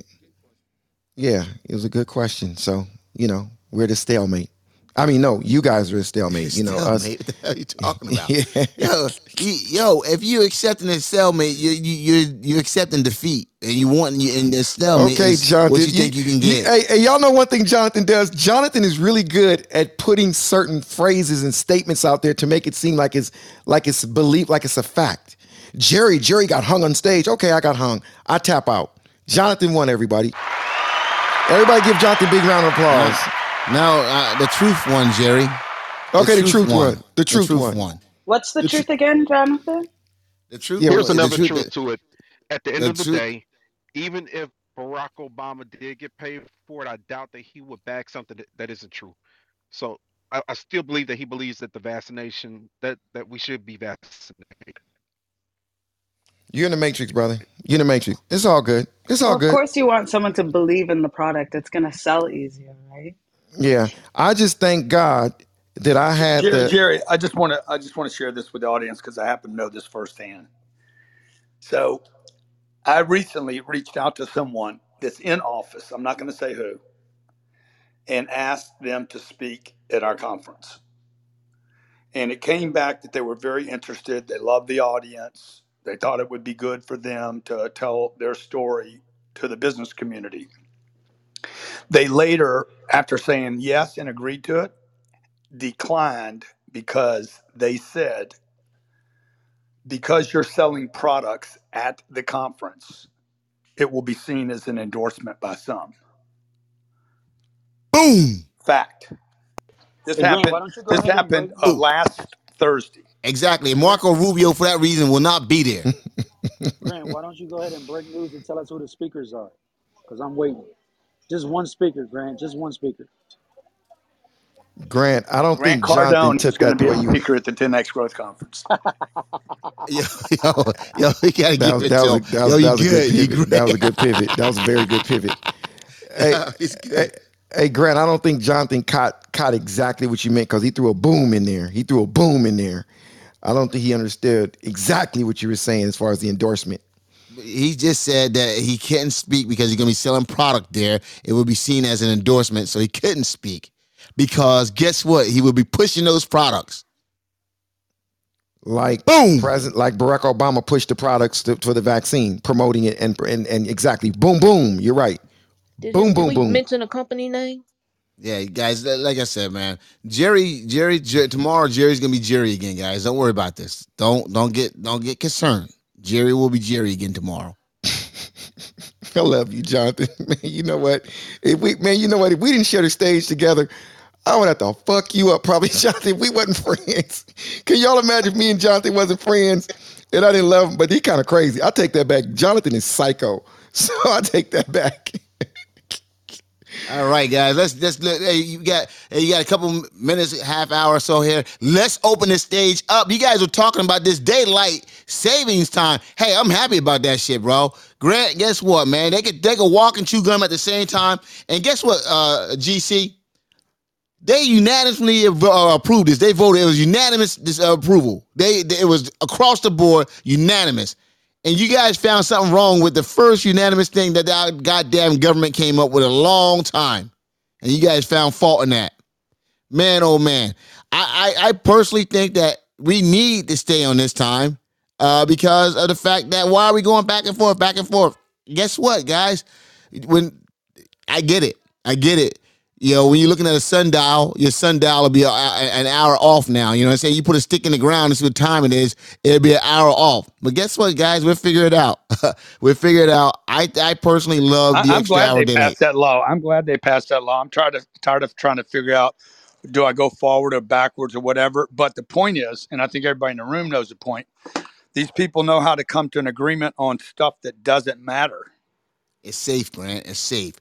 yeah, it was a good question. So, you know, we're the stalemate. I mean, no, you guys are a stalemate. You know, us. [laughs] What the hell are you [laughs] talking about? Yeah. Yo, you, yo, if you accepting a stalemate, you you you you accepting defeat, and you want you in the stalemate. Okay, Jonathan. What you think you, can get? Hey, hey, y'all know one thing Jonathan does? Jonathan is really good at putting certain phrases and statements out there to make it seem like it's like it's belief, like it's a fact. Jerry, Jerry got hung on stage. Okay, I got hung. I tap out. Jonathan won, everybody. Everybody give Jonathan a big round of applause. Now, uh, the truth one, Jerry. Okay, the truth one. The truth one. won. What's the truth again, Jonathan? The truth. Yeah, Here's the another truth- truth to it. At the end the of the truth- day, even if Barack Obama did get paid for it, I doubt that he would back something that, that isn't true. So I, I still believe that he believes that the vaccination that that we should be vaccinated. You're in the matrix, brother. You're in the matrix. It's all good. It's all Well, good. of course, you want someone to believe in the product. It's going to sell easier, right? Yeah. I just thank God that I had Jerry, the Jerry, I just want to I just want to share this with the audience because I happen to know this firsthand. So, I recently reached out to someone that's in office. I'm not going to say who, and asked them to speak at our conference. And it came back that they were very interested. They loved the audience. They thought it would be good for them to tell their story to the business community. They later, after saying yes and agreed to it, declined because they said, because you're selling products at the conference, it will be seen as an endorsement by some. Boom. Fact. This Hey, happened. why don't you go This ahead and happened break- uh, last Thursday. Exactly. And Marco Rubio, for that reason, will not be there. [laughs] Grant, why don't you go ahead and break news and tell us who the speakers are? Because I'm waiting. Just one speaker, Grant. Just one speaker. Grant. I don't Grant think Jonathan Cardone is took going that to the be way a you speaker at the 10X Growth Conference. [laughs] yo, yo, yo, we gotta that give was, it that to was, a, him. that Yo, was, you that was a good. good pivot. That was a good pivot. That was a very good pivot. [laughs] Hey, He's hey, hey, Grant, I don't think Jonathan caught caught exactly what you meant because he threw a boom in there. He threw a boom in there. I don't think he understood exactly what you were saying as far as the endorsement. He just said that he couldn't speak because he's gonna be selling product there. It would be seen as an endorsement, so he couldn't speak. because guess what? He would be pushing those products. Like boom, President, like Barack Obama pushed the products to, for the vaccine, promoting it, and and and exactly, boom, boom. You're right. Did, boom, did boom, we boom. mention a company name? Yeah, guys, like I said, man, Jerry, Jerry, Jerry, tomorrow Jerry's gonna be Jerry again, guys. Don't worry about this. Don't don't get don't get concerned. Jerry will be Jerry again tomorrow. [laughs] I love you, Jonathan. [laughs] Man, you know what? If we man, you know what? If we didn't share the stage together, I would have to fuck you up, probably, [laughs] Jonathan. We wasn't friends. Can y'all imagine if me and Jonathan wasn't friends and I didn't love him? But he kind of crazy. I take that back. Jonathan is psycho, so I take that back. All right, guys. Let's let's let, hey, you got hey, you got a couple minutes, half hour or so here. Let's open the stage up. You guys were talking about this daylight savings time. Hey, I'm happy about that shit, bro. Grant, guess what, man? They could they could walk and chew gum at the same time. And guess what, uh, GC? They unanimously uh, approved this. They voted. It was unanimous this uh, approval. They, they it was across the board unanimous. And you guys found something wrong with the first unanimous thing that our goddamn government came up with a long time. And you guys found fault in that. Man, oh man. I, I, I personally think that we need to stay on this time uh, because of the fact that why are we going back and forth, back and forth? Guess what, guys? When I get it, I get it. You know, when you're looking at a sundial, your sundial will be a, a- an hour off now. You know what I'm saying? You put a stick in the ground and see what time it is, it'll be an hour off. But guess what, guys? We'll figure it out. [laughs] we'll figure it out. I I personally love I, the I'm extra glad hour they passed that law. I'm glad they passed that law. I'm tired of tired of trying to figure out do I go forward or backwards or whatever. But the point is, and I think everybody in the room knows the point. These people know how to come to an agreement on stuff that doesn't matter. It's safe, Grant. It's safe.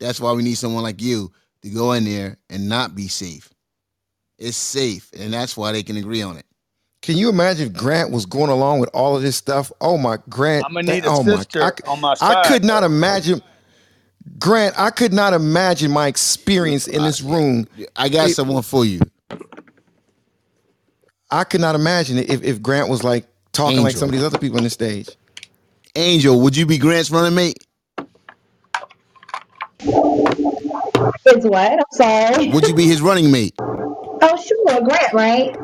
That's why we need someone like you to go in there and not be safe. It's safe, and that's why they can agree on it. Can you imagine if Grant was going along with all of this stuff? Oh my Grant. I'm gonna that- a oh my, I, on my I could not imagine Grant, I could not imagine my experience in this room. I got It- someone for you. I could not imagine it if, if Grant was like talking like some of these other people on the stage. Angel, would you be Grant's running mate? It's what? I'm sorry. Would you be his running mate? Oh, sure, Grant, right?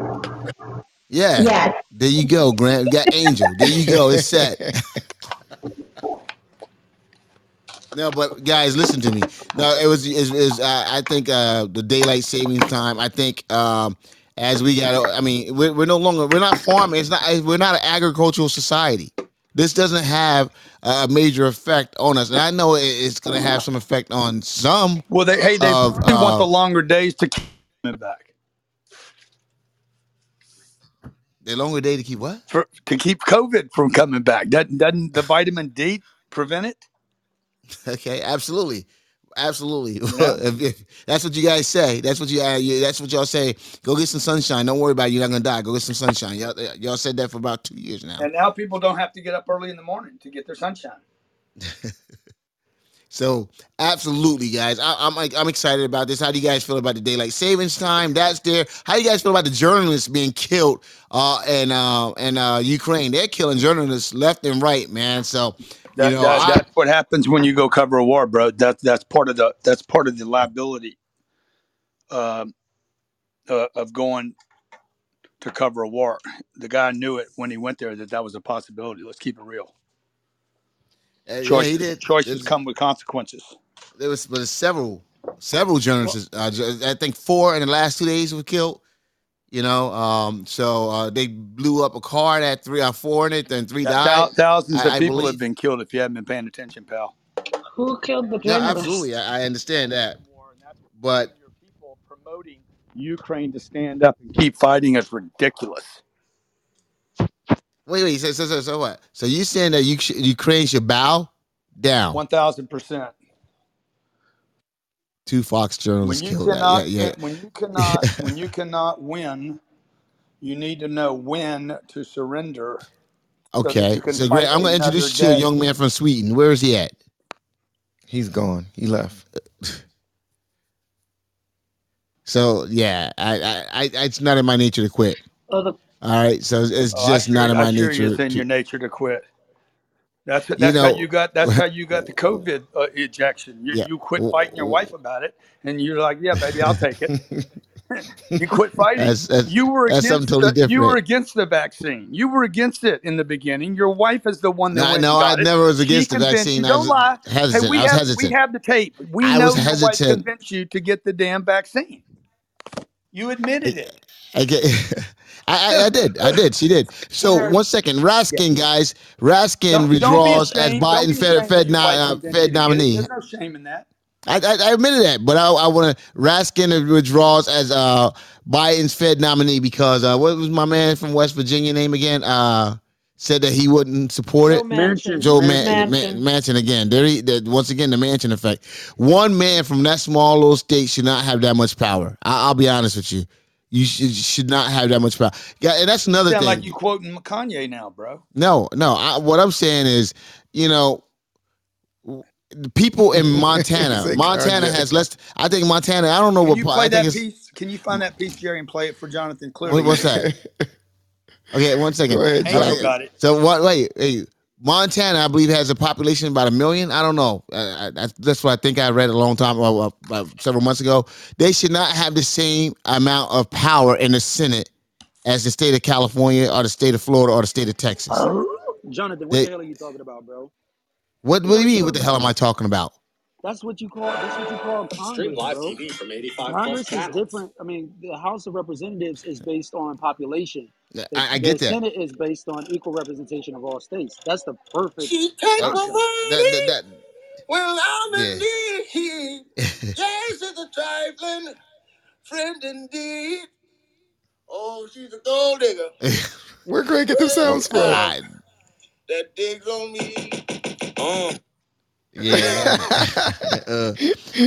Yeah. Yes. There you go, Grant. We got Angel. There you go. It's set. No, but guys, listen to me. No, it was is is uh, I think uh, the daylight savings time. I think um, as we got, I mean, we're, we're no longer we're not farming. It's not we're not an agricultural society. This doesn't have a major effect on us, and I know it's going to have some effect on some. Well, they hey they of, probably want the uh, longer days to keep it back the longer day to keep what? for to keep COVID from coming back. Doesn't doesn't the vitamin D prevent it? [laughs] Okay, absolutely, absolutely. [laughs] if, if that's what you guys say, that's what you, uh, you that's what y'all say. Go get some sunshine. Don't worry about it. You're not gonna die. Go get some sunshine. Y'all, y'all said that for about two years now. And now people don't have to get up early in the morning to get their sunshine. [laughs] So absolutely, guys, I, I'm like, I'm excited about this. How do you guys feel about the daylight savings time? That's there. How do you guys feel about the journalists being killed uh, and uh, and uh, Ukraine? They're killing journalists left and right, man. So you know, that- I- that's what happens when you go cover a war, bro. That's that's part of the that's part of the liability um, uh, of going to cover a war. The guy knew it when he went there that that was a possibility. Let's keep it real. uh, yeah, Choices, he did. choices come with consequences. There was, but several, several journalists. Uh, ju- I think four in the last two days were killed. You know, um, so uh, they blew up a car that had three or four in it, then three Thou- died. thousands I- of I people believe. have been killed if you haven't been paying attention, pal. Who killed the No, absolutely, I, I understand that, but your people promoting Ukraine to stand up and keep fighting is ridiculous. wait, wait. So, so, so, so what? So you saying that you, Ukraine should bow down? One thousand percent. Two Fox When journalists you killed. cannot, That. Yeah, yeah. when you cannot, [laughs] when you cannot win, you need to know when to surrender. Okay. you can So great. I'm going to introduce you to a young man from Sweden. Where is he at? He's gone. He left. [laughs] So yeah, I, I, I, it's not in my nature to quit. Oh, the All right, so it's, it's Oh, I just sure- not in I my sure nature. It's in to- your nature to quit. That's You that's how you got that's how you got the [laughs] COVID uh, ejection. You yeah. you quit fighting your wife about it, and you're like, yeah, baby, I'll take it. [laughs] you quit fighting. That's that's You were that's something against totally the, you were against the vaccine. You were against it in the beginning. Your wife is the one that No, no, I it. never was She against the vaccine. you. I Don't was lie. Hey, we I was have we have the tape. We I know was your wife hesitant. convinced you to get the damn vaccine. You admitted it. I, get, [laughs] I, I, I did. I did. She did. So one second, Raskin, guys. Raskin Don't, don't withdraws as Biden Fed Fed, no, uh, Fed to get it. nominee. There's no shame in that. I, I, I admitted that, but I, I want to Raskin withdraws as uh Biden's Fed nominee because uh what was my man from West Virginia name again? Uh said that he wouldn't support Joe it. Manchin. Joe Manchin. Man, Man, Manchin again. There, he, there, once again, the Manchin effect. One man from that small little state should not have that much power. I, I'll be honest with you. You should, should not have that much power. Yeah, and that's another Sound thing. like you quoting Kanye now, bro. No, no. I, what I'm saying is, you know, the people in [laughs] Montana, Montana Kanye. has less. I think Montana. I don't know Can what. you play I think that it's. piece? Can you find that piece, Jerry, and play it for Jonathan clearly? What, what's that? [laughs] Okay, one second. Ahead, All got it. So what? Wait, hey, Montana, I believe has a population of about a million. I don't know. Uh, I, that's what I think I read a long time, uh, about several months ago. They should not have the same amount of power in the Senate as the state of California or the state of Florida or the state of Texas. Jonathan, what They- the hell are you talking about, bro? What, what do you mean? What the hell am I talking about? That's what you call. That's what you call Congress, Stream live bro. TV from 85 Congress plus is different. I mean, the House of Representatives is based on population. The, I, I the get that. Senate is based on equal representation of all states. That's the perfect She take Uh, concept. that, that, Well, I'm Yeah. indeed he. [laughs] Yes, it's a trifling friend indeed. Oh, she's a gold digger. [laughs] that, Where Greg get the sounds from? I- That digs on me. Oh. Yeah. [laughs] uh,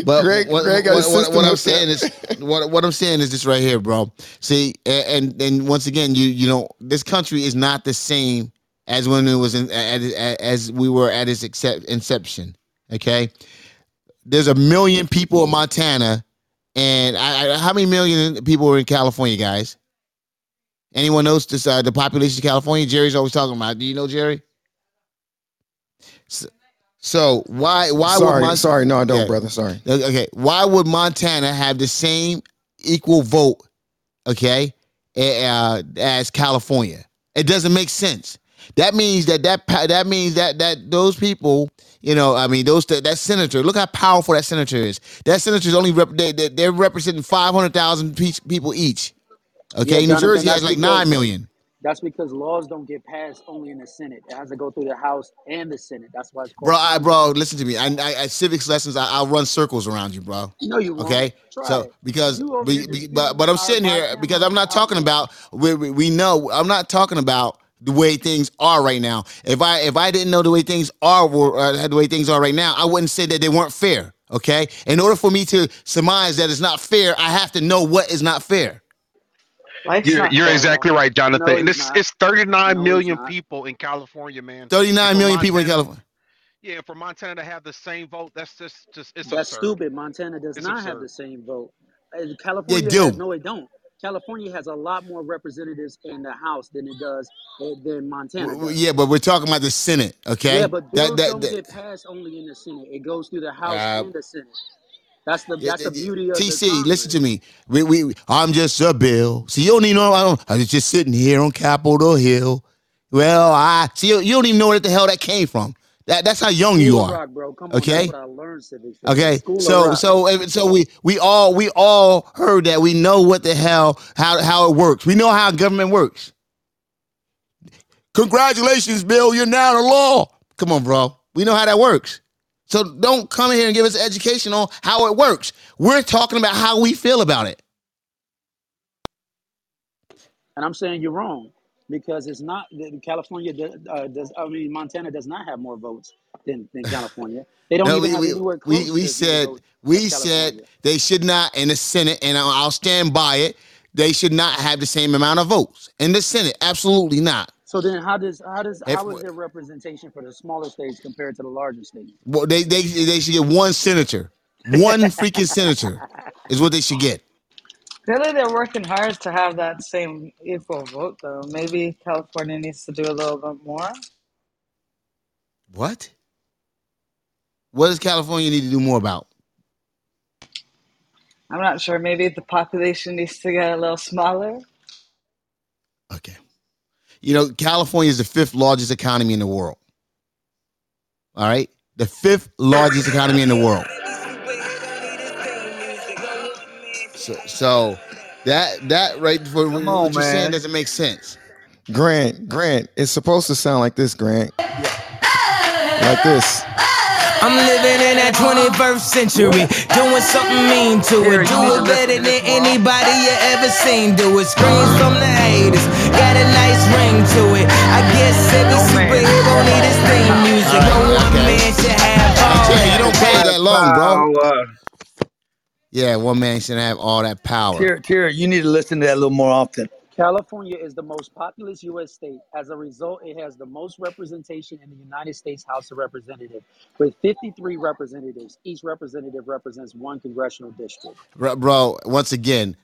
but Greg- what, Greg what, what, what I'm saying is what what I'm saying is this right here, bro. See, and and once again, you you know, this country is not the same as when it was in as we were at its inception. Okay, there's a million people in Montana, and I, I, how many million people are in California, guys? Anyone knows this? Uh, the population of California? Jerry's always talking about. Do you know Jerry? So, so why why sorry, would Mon- sorry, no, I don't, Yeah. brother. Sorry. Okay, why would Montana have the same equal vote, okay, uh, as California? It doesn't make sense. That means that that that means that that those people, you know, I mean, those that, that senator. Look how powerful that senator is. That senator is only rep- they, they, they're representing five hundred thousand people each. Okay, Yeah, New Jonathan, Jersey has like because- nine million. That's because laws don't get passed only in the Senate. It has to go through the House and the Senate. That's why it's called. Bro, I, bro, listen to me. I, I, I civics lessons. I, I'll run circles around you, bro. No, you won't. Okay, so it. because You over we, we- but but I'm sitting here because I'm not talking about we, we we know I'm not talking about the way things are right now. If I if I didn't know the way things are uh, the way things are right now, I wouldn't say that they weren't fair. Okay, in order for me to surmise that it's not fair, I have to know what is not fair. Life's You're, you're exactly right, Jonathan. No, and it's not. it's 39 No, million he's people in California, man. 39 And for people in California. Yeah, for Montana to have the same vote, that's just just it's That's absurd. stupid. Montana does It's not have the same vote. Uh, California do. has no, it don't. California has a lot more representatives in the House than it does than Montana does. Yeah, but we're talking about the Senate. Okay, Yeah, but bills that that, don't that get passed only in the Senate. It goes through the House Uh, and the Senate. That's the Yeah, that's the beauty of the TC, listen to me. We, we, I'm just a bill. See, you don't even know. I, don't, I was just sitting here on Capitol Hill. Well, I see. You, you don't even know where the hell that came from. That, that's how young you are. Rock, bro. Come Okay. that's what I learned Okay, School so so eh, so we we all we all heard that. We know what the hell how how it works. We know how government works. Congratulations, Bill. You're now the law. Come on, bro. We know how that works. So don't come here and give us education on how it works. We're talking about how we feel about it. And I'm saying you're wrong because it's not California does, uh, does. I mean, Montana does not have more votes than, than [laughs] California. They don't No, even we, have anywhere close we, we said we said they should not in the Senate, and I'll stand by it. They should not have the same amount of votes in the Senate. Absolutely not. So then, how does how does If- how is their representation for the smaller states compared to the larger states? Well, they they they should get one senator, one freaking senator is what they should get. Really, they're working hard to have that same equal vote, though. Maybe California needs to do a little bit more. What? What does California need to do more about? I'm not sure. Maybe the population needs to get a little smaller. You know, California is the fifth largest economy in the world. All right, the fifth largest economy in the world. So, so that that right for what on, you're saying doesn't make sense. Grant, Grant, it's supposed to sound like this, Grant. Like this. I'm living in that 21st century, doing something mean to it. Do it better than anybody you ever seen. Do it. Screams from the haters, got a nice ring to it. I guess every oh, superhero need his theme [laughs] music. No one man should have [laughs] all Yeah, you don't play that long, bro. Yeah, one man should have all that power. Tara, Tara, you need to listen to that a little more often. California is the most populous U.S. state. As a result, it has the most representation in the United States House of Representatives, with 53 representatives. Each representative represents one congressional district. Bro, bro, once again,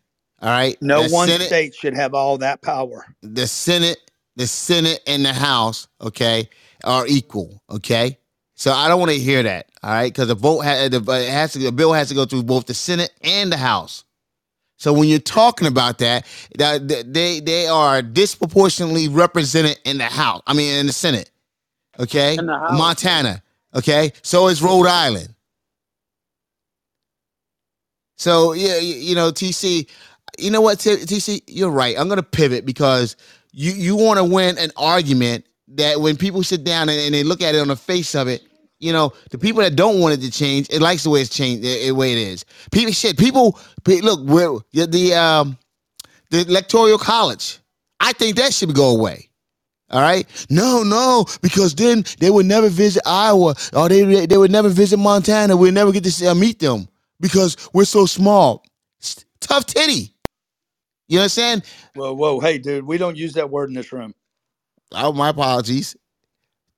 all right. No the one Senate, state should have all that power. the Senate, the Senate and the House, okay, are equal, okay. So I don't want to hear that, all right, because the vote has the uh, it has to the bill has to go through both the Senate and the House. So when you're talking about that, that that they they are disproportionately represented in the House. I mean, in the Senate, okay. In the House. Montana, okay. So is Rhode Island. So yeah, you, you know, TC, you know what, TC, you're right. I'm gonna pivot because you you want to win an argument that when people sit down and, and they look at it on the face of it, you know, the people that don't want it to change, it likes the way it's changed, the, the way it is. People, shit, people, look, the, um the electoral college. I think that should go away. All right. No, no, because then they would never visit Iowa or they they would never visit Montana. We'd never get to see, uh, meet them because we're so small. Tough titty. You understand? Whoa, whoa, hey, dude, we don't use that word in this room. Oh, my apologies.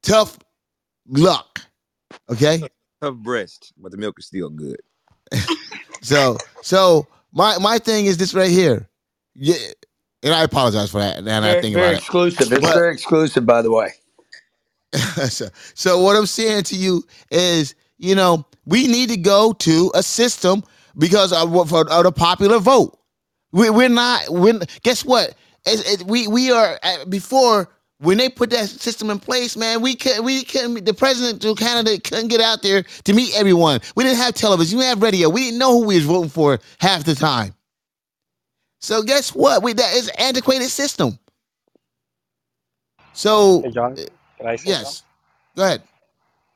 Tough luck. Okay. Tough breast, but the milk is still good. [laughs] So so my my thing is this right here. Yeah, and I apologize for that. And I think very about it. exclusive. It's But- very exclusive, by the way. [laughs] so, so what I'm saying to you is, you know, we need to go to a system because of, what- for, of the popular vote. We, we're not. We're, guess what? It, it, we we are at, before when they put that system in place, man. We could we couldn't. The president of Canada couldn't get out there to meet everyone. We didn't have television. We didn't have radio. We didn't know who we was voting for half the time. So guess what? We that is an antiquated system. So Hey, John, uh, can I say yes, something? go ahead.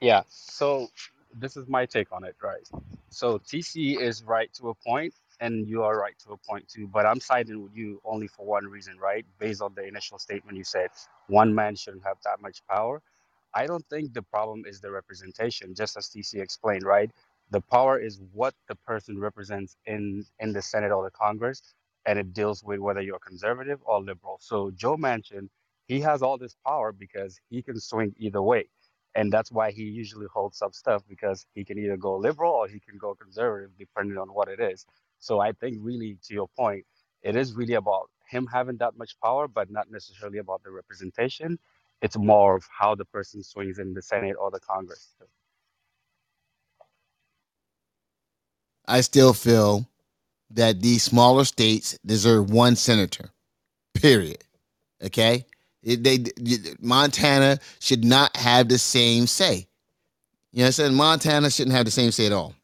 Yeah, so this is my take on it, right? So TC is right to a point, and you are right to a point too, but I'm siding with you only for one reason, right? Based on the initial statement you said, one man shouldn't have that much power. I don't think the problem is the representation, just as TC explained, right? The power is what the person represents in in the Senate or the Congress, and it deals with whether you're conservative or liberal. So Joe Manchin, he has all this power because he can swing either way and that's why he usually holds up stuff because he can either go liberal or he can go conservative depending on what it is so i think really to your point it is really about him having that much power but not necessarily about the representation it's more of how the person swings in the senate or the congress I still feel that these smaller states deserve one senator. Period. Okay? It- they Montana should not have the same say. You know what I'm saying? Montana shouldn't have the same say at all.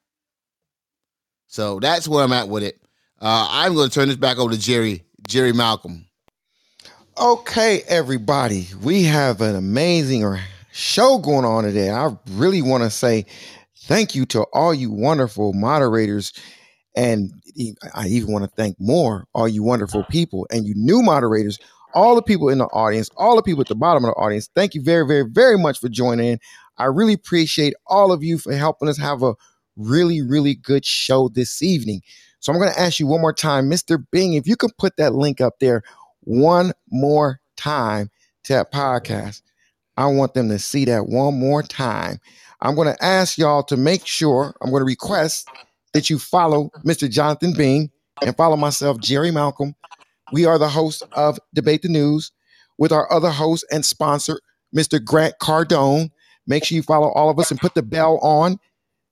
So that's where I'm at with it. Uh, I'm going to turn this back over to Jerry, Jerry Malcolm. Okay, everybody, we have an amazing show going on today. I really want to say thank you to all you wonderful moderators. And I even want to thank more all you wonderful people and you new moderators, all the people in the audience, all the people at the bottom of the audience. Thank you very, very, very much for joining in. I really appreciate all of you for helping us have a really, really good show this evening. So I'm going to ask you one more time, Mr. Bing, if you could put that link up there one more time to that podcast. I want them to see that one more time. I'm going to ask y'all to make sure, I'm going to request that you follow Mr. Jonathan Bing and follow myself, Jerry Malcolm. We are the hosts of Debate the News with our other host and sponsor, Mr. Grant Cardone. Make sure you follow all of us and put the bell on.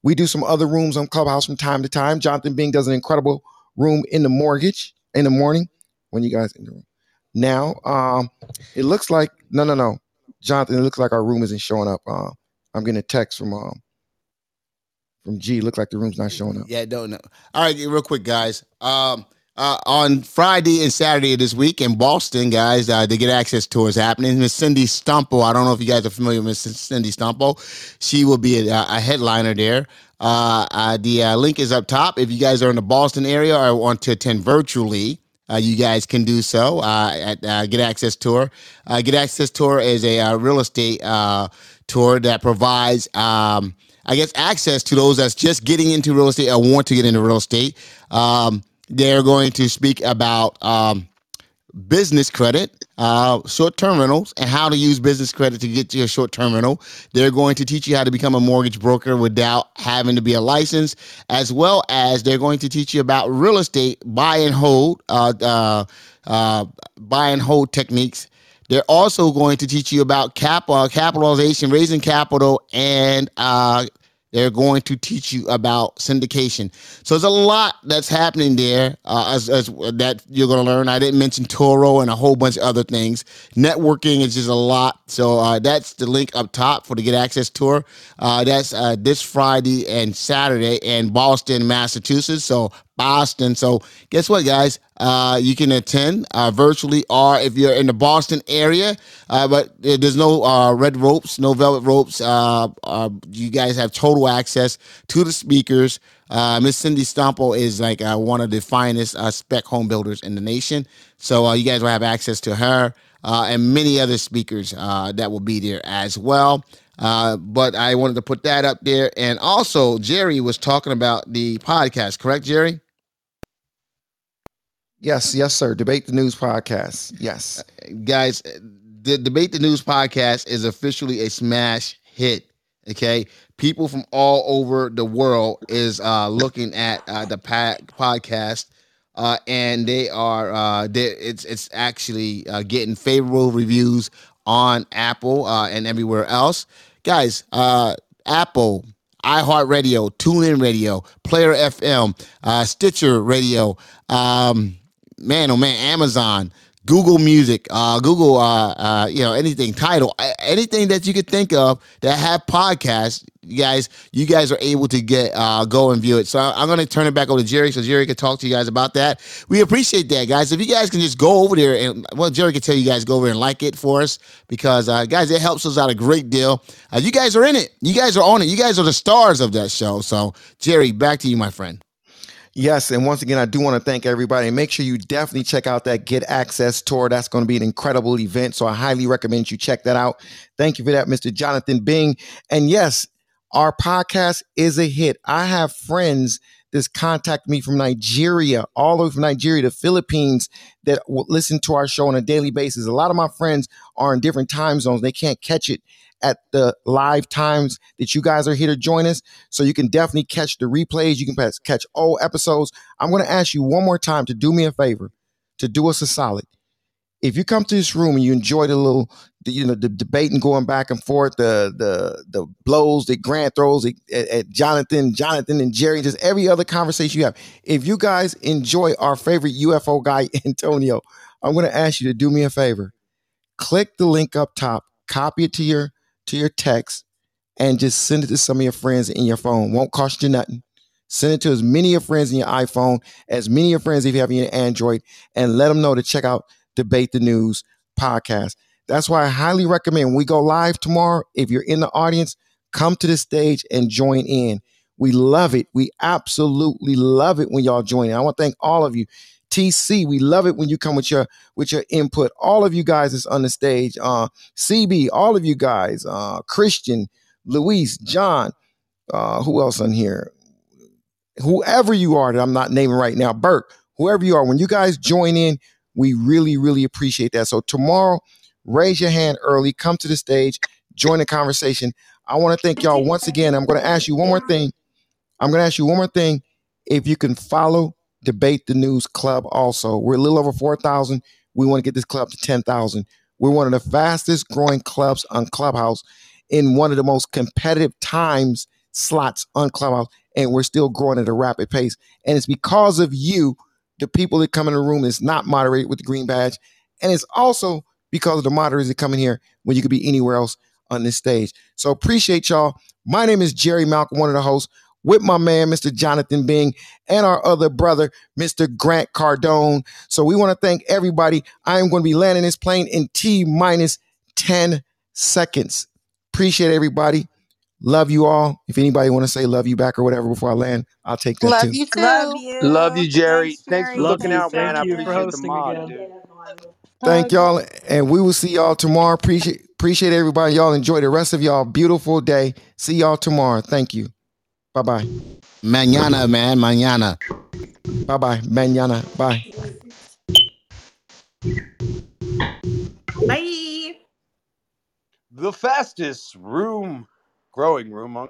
We do some other rooms on Clubhouse from time to time. Jonathan Bing does an incredible room in the mortgage in the morning when you guys in the room. Now, um, it looks like no, no, no, Jonathan. It looks like our room isn't showing up. Uh, I'm getting a text from um, from G. Look like the room's not showing up. Yeah, don't know. All right, real quick, guys. Um, uh, on Friday and Saturday of this week in Boston, guys, uh, to get access tours happening. Miss Cindy Stumpo. I don't know if you guys are familiar with Miss Cindy Stumpo. She will be a, a headliner there. Uh, uh, the uh, link is up top. If you guys are in the Boston area or want to attend virtually, uh, you guys can do so at Get Access Tour. Get Access Tour is a real estate tour that provides, um, I guess, access to those that's just getting into real estate or want to get into real estate. Um, they're going to speak about um, business credit, uh, short term rentals, and how to use business credit to get to your short term rental. They're going to teach you how to become a mortgage broker without having to be a license, as well as they're going to teach you about real estate buy and hold, uh, uh, uh, buy and hold techniques. They're also going to teach you about cap uh, capitalization, raising capital, and uh, they're going to teach you about syndication. So there's a lot that's happening there uh, as, as that you're going to learn. I didn't mention Turo and a whole bunch of other things. Networking is just a lot. So uh, that's the link up top for the Get Access Tour. Uh, that's uh, this Friday and Saturday in Boston, Massachusetts. So Boston. So guess what, guys? Uh, you can attend uh, virtually, or if you're in the Boston area, uh, but there's no uh, red ropes, no velvet ropes. Uh, uh, you guys have total access to the speakers. Uh, Miss Cindy Stumpo is like one of the finest spec home builders in the nation. So uh, you guys will have access to her uh, and many other speakers uh, that will be there as well. Uh, but I wanted to put that up there. And also, Jerry was talking about the podcast, correct, Jerry? Yes, yes, sir. Debate the News podcast. Yes. guys, the Debate the News podcast is officially a smash hit. Okay, people from all over the world is uh, looking at uh, the pa- podcast, uh, and they are uh, it's it's actually uh, getting favorable reviews on Apple uh, and everywhere else. Guys, uh, Apple, iHeartRadio, TuneIn Radio, Player FM, uh, Stitcher Radio, um, man, oh man, Amazon, Google Music, uh, Google, uh, uh, you know, anything, title, anything that you could think of that have podcasts, you guys, you guys are able to get uh, go and view it. So I'm going to turn it back over to Jerry so Jerry can talk to you guys about that. We appreciate that, guys. If you guys can just go over there and well, Jerry can tell you guys go over and like it for us because uh, guys, it helps us out a great deal. Uh, you guys are in it. You guys are on it. You guys are the stars of that show. So Jerry, back to you, my friend. Yes, and once again, I do want to thank everybody. Make sure you definitely check out that Get Access tour. That's going to be an incredible event. So I highly recommend you check that out. Thank you for that, Mr. Jonathan Bing. And yes, our podcast is a hit. I have friends that's contact me from Nigeria, all the way from Nigeria to Philippines that listen to our show on a daily basis. A lot of my friends are in different time zones. They can't catch it at the live times that you guys are here to join us. So you can definitely catch the replays. You can catch all episodes. I'm going to ask you one more time to do me a favor, to do us a solid. If you come to this room and you enjoy the little, the, you know, the debate and going back and forth, the the the blows that Grant throws at, at- at Jonathan, Jonathan and Jerry, just every other conversation you have. If you guys enjoy our favorite UFO guy, [laughs] Antonio, I'm going to ask you to do me a favor. Click the link up top, copy it to your to your text, and just send it to some of your friends in your phone. Won't cost you nothing. Send it to as many of your friends in your iPhone, as many of your friends if you have your Android, and let them know to check out Debate the News podcast. That's why I highly recommend we go live tomorrow. If you're in the audience, come to the stage and join in. We love it. We absolutely love it when y'all join in. I want to thank all of you. TC, we love it when you come with your with your input. All of you guys that's on the stage. Uh, CB, all of you guys. Uh, Christian, Luis, John. Uh, who else on here? Whoever you are that I'm not naming right now, Burke, whoever you are, when you guys join in, we really, really appreciate that. So tomorrow, raise your hand early, come to the stage, join the conversation. I want to thank y'all once again. I'm going to ask you one more thing. I'm going to ask you one more thing. If you can follow Debate the News Club also, we're a little over 4,000. We want to get this club to 10,000. We're one of the fastest growing clubs on Clubhouse in one of the most competitive times slots on Clubhouse, and we're still growing at a rapid pace. And it's because of you, the people that come in the room is not moderated with the green badge, and it's also because of the moderators that come in here when you could be anywhere else on this stage. So appreciate y'all. My name is Jerry Malcolm, one of the hosts, with my man, Mr. Jonathan Bing, and our other brother, Mr. Grant Cardone. So we want to thank everybody. I am going to be landing this plane in T minus 10 seconds. Appreciate everybody. Love you all. If anybody want to say love you back or whatever before I land, I'll take that Love too. you too. Love you. Love you, Jerry. Thanks, Thanks for Love looking you. out, man. I appreciate the hosting mod, again. dude. Thank Hugs. y'all, and we will see y'all tomorrow. Appreciate appreciate everybody. Y'all enjoy the rest of y'all beautiful day. See y'all tomorrow. Thank you. Bye bye. Mañana, man, mañana. Bye bye. Mañana. Bye. Bye. The fastest room, growing room on